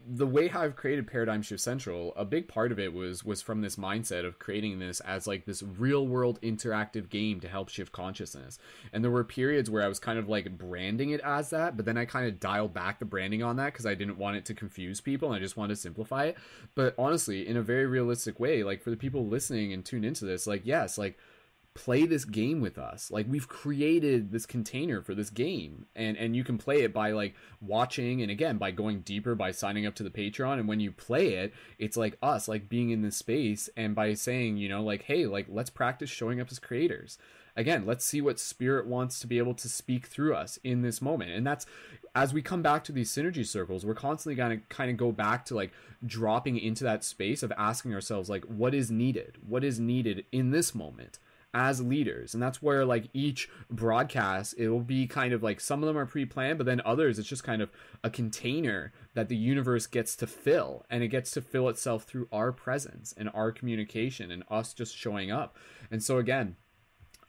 A: the way how I've created Paradigm Shift Central, a big part of it was was from this mindset of creating this as like this real world interactive game to help shift consciousness. And there were periods where I was kind of like branding it as that, but then I kind of dialed back the branding on that because I didn't want it to confuse people and I just wanted to simplify it. But honestly, in a very realistic way, like for the people listening and tune into this, like yes, like play this game with us. Like we've created this container for this game and and you can play it by like watching and again by going deeper by signing up to the patreon and when you play it it's like us like being in this space and by saying you know like hey like let's practice showing up as creators. Again let's see what spirit wants to be able to speak through us in this moment. And that's as we come back to these synergy circles we're constantly going to kind of go back to like dropping into that space of asking ourselves like what is needed? What is needed in this moment as leaders. And that's where like each broadcast it will be kind of like some of them are pre-planned but then others it's just kind of a container that the universe gets to fill. And it gets to fill itself through our presence and our communication and us just showing up. And so again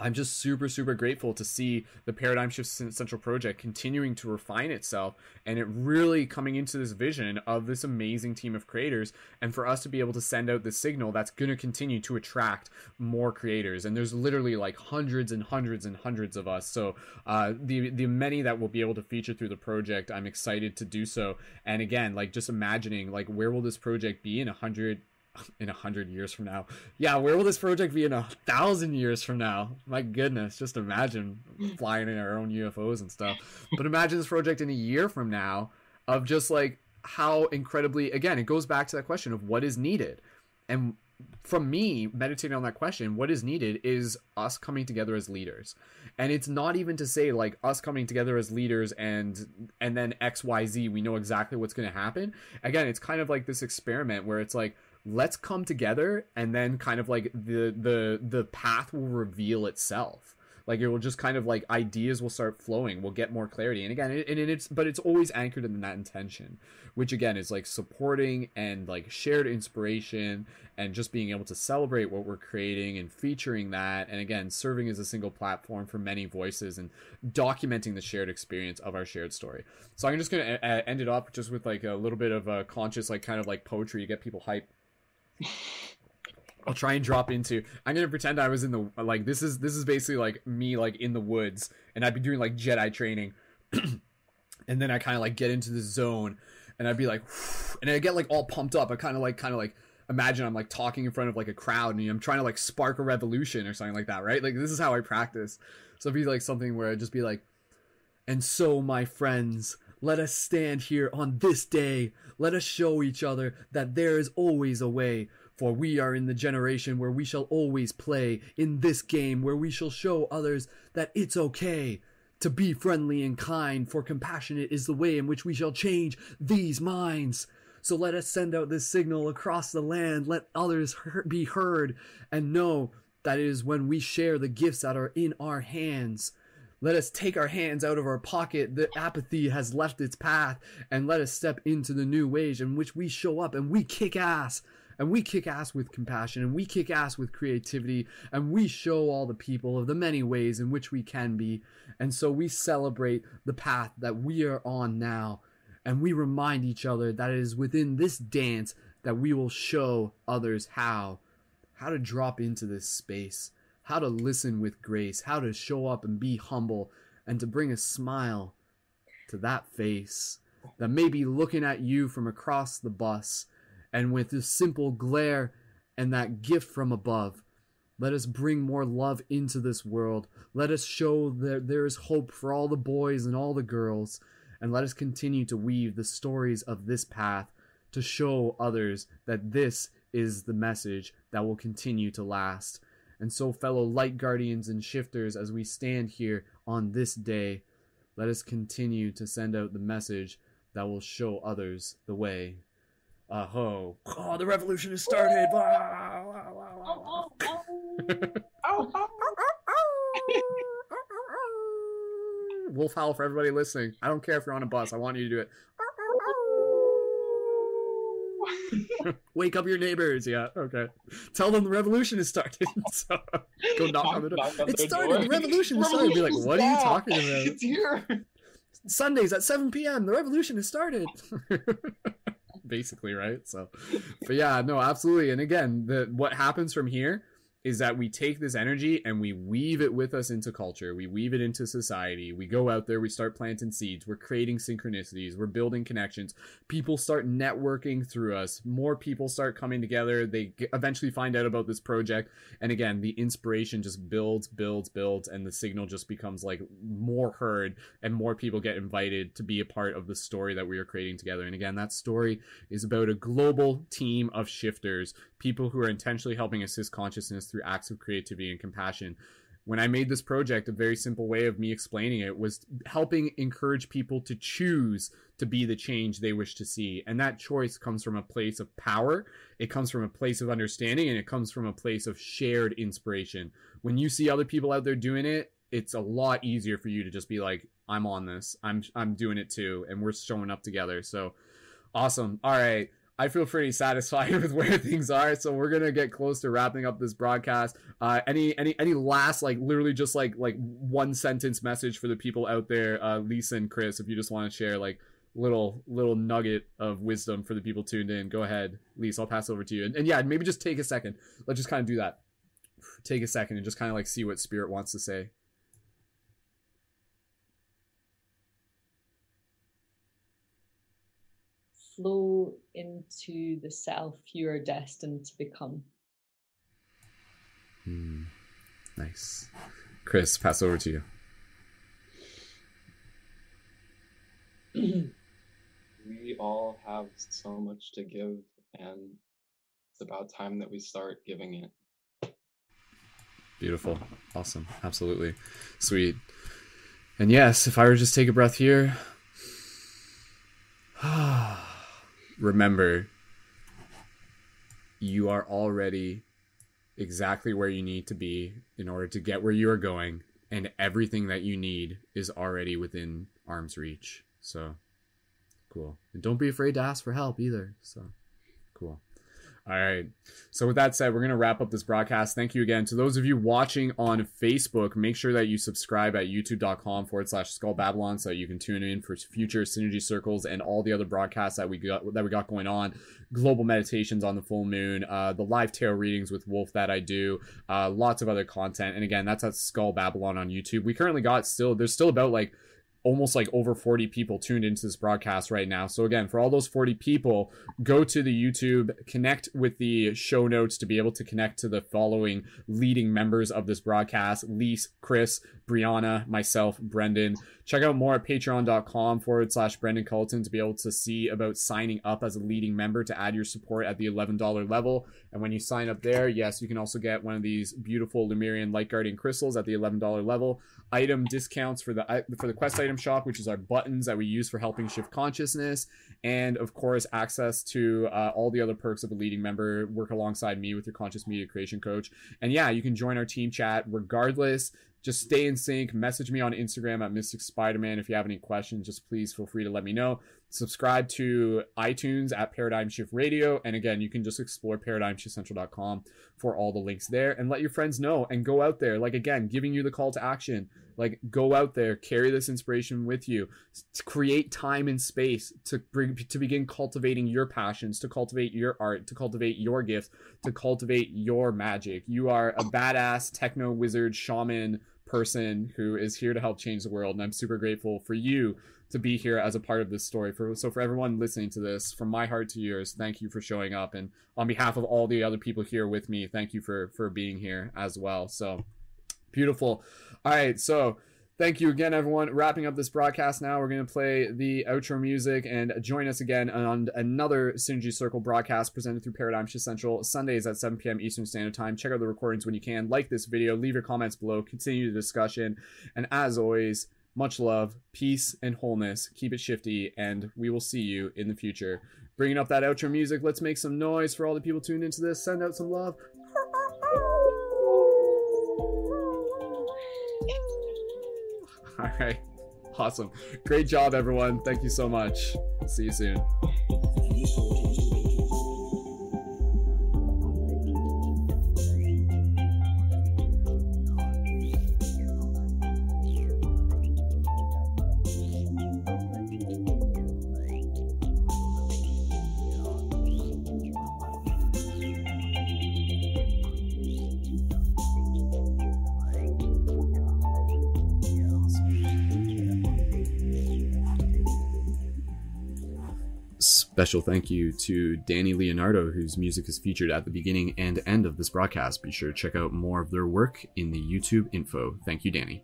A: I'm just super, super grateful to see the Paradigm Shift Central project continuing to refine itself and it really coming into this vision of this amazing team of creators and for us to be able to send out the signal that's going to continue to attract more creators. And there's literally like hundreds and hundreds and hundreds of us. So uh, the the many that will be able to feature through the project, I'm excited to do so. And again, like just imagining like where will this project be in a hundred in a hundred years from now. Yeah, where will this project be in a thousand years from now? My goodness, just imagine flying in our own UFOs and stuff. But imagine this project in a year from now of just like how incredibly again, it goes back to that question of what is needed. And from me meditating on that question, what is needed is us coming together as leaders. And it's not even to say like us coming together as leaders and and then XYZ, we know exactly what's going to happen. Again, it's kind of like this experiment where it's like let's come together and then kind of like the the the path will reveal itself. Like it will just kind of like ideas will start flowing. We'll get more clarity. And again and it's but it's always anchored in that intention which again is like supporting and like shared inspiration and just being able to celebrate what we're creating and featuring that. And again serving as a single platform for many voices and documenting the shared experience of our shared story. So i'm just gonna end it up just with like a little bit of a conscious like kind of like poetry to get people hype I'll try and drop into. I'm gonna pretend I was in the like. This is this is basically like me like in the woods, and I'd be doing like Jedi training, [clears throat] and then I kind of like get into the zone, and I'd be like, [sighs] and I get like all pumped up. I kind of like kind of like imagine I'm like talking in front of like a crowd, and I'm trying to like spark a revolution or something like that, right? Like this is how I practice. So it'd be like something where I'd just be like, and so my friends, let us stand here on this day. Let us show each other that there is always a way For we are in the generation where we shall always play in this game where we shall show others that it's okay to be friendly and kind, for compassionate is the way in which we shall change these minds. So let us send out this signal across the land, let others be heard, and know that it is when we share the gifts that are in our hands. Let us take our hands out of our pocket. The apathy has left its path, and let us step into the new ways in which we show up and we kick ass. And we kick ass with compassion, and we kick ass with creativity, and we show all the people of the many ways in which we can be. And so we celebrate the path that we are on now, and we remind each other that it is within this dance that we will show others how how to drop into this space, how to listen with grace, how to show up and be humble, and to bring a smile to that face that may be looking at you from across the bus, and with this simple glare and that gift from above. Let us bring more love into this world. Let us show that there is hope for all the boys and all the girls. And let us continue to weave the stories of this path to show others that this is the message that will continue to last. And so, fellow light guardians and shifters, as we stand here on this day, let us continue to send out the message that will show others the way. Aho. Oh, the revolution has started. Wolf howl for everybody listening. I don't care if you're on a bus. I want you to do it. [laughs] Wake up your neighbors. Yeah, okay. Tell them the revolution has started. [laughs] so, go knock on the door.
D: Knock on
A: It
D: their
A: started.
D: door.
A: The revolution has started. Be like, what are you talking about? [laughs]
D: It's here.
A: Sundays at 7 p.m. The revolution has started. Basically, right? So, but yeah, no, absolutely. And again, the what happens from here is that we take this energy and we weave it with us into culture. We weave it into society. We go out there, we start planting seeds. We're creating synchronicities. We're building connections. People start networking through us. More people start coming together. They eventually find out about this project. And again, the inspiration just builds, builds, builds, and the signal just becomes like more heard and more people get invited to be a part of the story that we are creating together. And again, that story is about a global team of shifters, people who are intentionally helping assist consciousness through acts of creativity and compassion. When I made this project, a very simple way of me explaining it was helping encourage people to choose to be the change they wish to see. And that choice comes from a place of power, it comes from a place of understanding, and it comes from a place of shared inspiration. When you see other people out there doing it, it's a lot easier for you to just be like, I'm on this. I'm I'm doing it too, and we're showing up together. So awesome. All right. I feel pretty satisfied [laughs] with where things are, so we're gonna get close to wrapping up this broadcast. Uh, any any any last like literally just like like one sentence message for the people out there, uh, Lisa and Chris, if you just want to share like little little nugget of wisdom for the people tuned in, go ahead, Lisa. I'll pass over to you, and, and yeah, maybe just take a second. Let's just kind of do that. Take a second and just kind of like see what Spirit wants to say.
B: Flow into the self you are destined to become.
A: Hmm. Nice, Chris. Pass over to you. [clears throat]
D: we all have so much to give, and it's about time that we start giving it.
A: Beautiful. Awesome. Absolutely. Sweet. And yes, if I were to just take a breath here, [sighs] remember you are already exactly where you need to be in order to get where you are going, and everything that you need is already within arm's reach. So cool. And don't be afraid to ask for help either. So cool. All right. So with that said, we're gonna wrap up this broadcast. Thank you again to those of you watching on Facebook. Make sure that you subscribe at youtube.com forward slash skull babylon so you can tune in for future synergy circles and all the other broadcasts that we got that we got going on. Global meditations on the full moon, uh, the live tarot readings with Wolf that I do, uh, lots of other content. And again, that's at Skull Babylon on YouTube. We currently got still there's still about like almost like over 40 people tuned into this broadcast right now. So again, for all those 40 people, go to the YouTube, connect with the show notes to be able to connect to the following leading members of this broadcast: Lise, Chris, Brianna, myself, Brendon. Check out more at patreon.com forward slash Brendon Culliton to be able to see about signing up as a leading member to add your support at the $11 level. And when you sign up there, yes, you can also get one of these beautiful Lemurian Light Guardian crystals at the $11 level. Item discounts for the for the quest item shop, which is our buttons that we use for helping shift consciousness, and of course access to uh, all the other perks of a leading member. Work alongside me with your conscious media creation coach, and yeah, you can join our team chat regardless just stay in sync. Message me on Instagram at Mystic Spider-Man if you have any questions. Just please feel free to let me know. Subscribe to iTunes at Paradigm Shift Radio. And again, you can just explore paradigmshiftcentral.com for all the links there and let your friends know and go out there. Like again, giving you the call to action. Like go out there, carry this inspiration with you, to create time and space to bring to begin cultivating your passions, to cultivate your art, to cultivate your gifts, to cultivate your magic. You are a badass techno wizard shaman person who is here to help change the world and i'm super grateful for you to be here as a part of this story. For so for everyone listening to this from my heart to yours thank you for showing up. And on behalf of all the other people here with me thank you for for being here as well. So beautiful. All right so Thank you again, everyone. Wrapping up this broadcast now, we're going to play the outro music and join us again on another Synergy Circle broadcast presented through Paradigm Shift Central, Sundays at 7 p.m. Eastern Standard Time. Check out the recordings when you can. Like this video, leave your comments below, continue the discussion. And as always, much love, peace, and wholeness. Keep it shifty, and we will see you in the future. Bringing up that outro music, let's make some noise for all the people tuned into this. Send out some love. All right. Awesome. Great job, everyone. Thank you so much. See you soon. Special thank you to Dani Leonardo, whose music is featured at the beginning and end of this broadcast. Be sure to check out more of their work in the YouTube info. Thank you, Dani.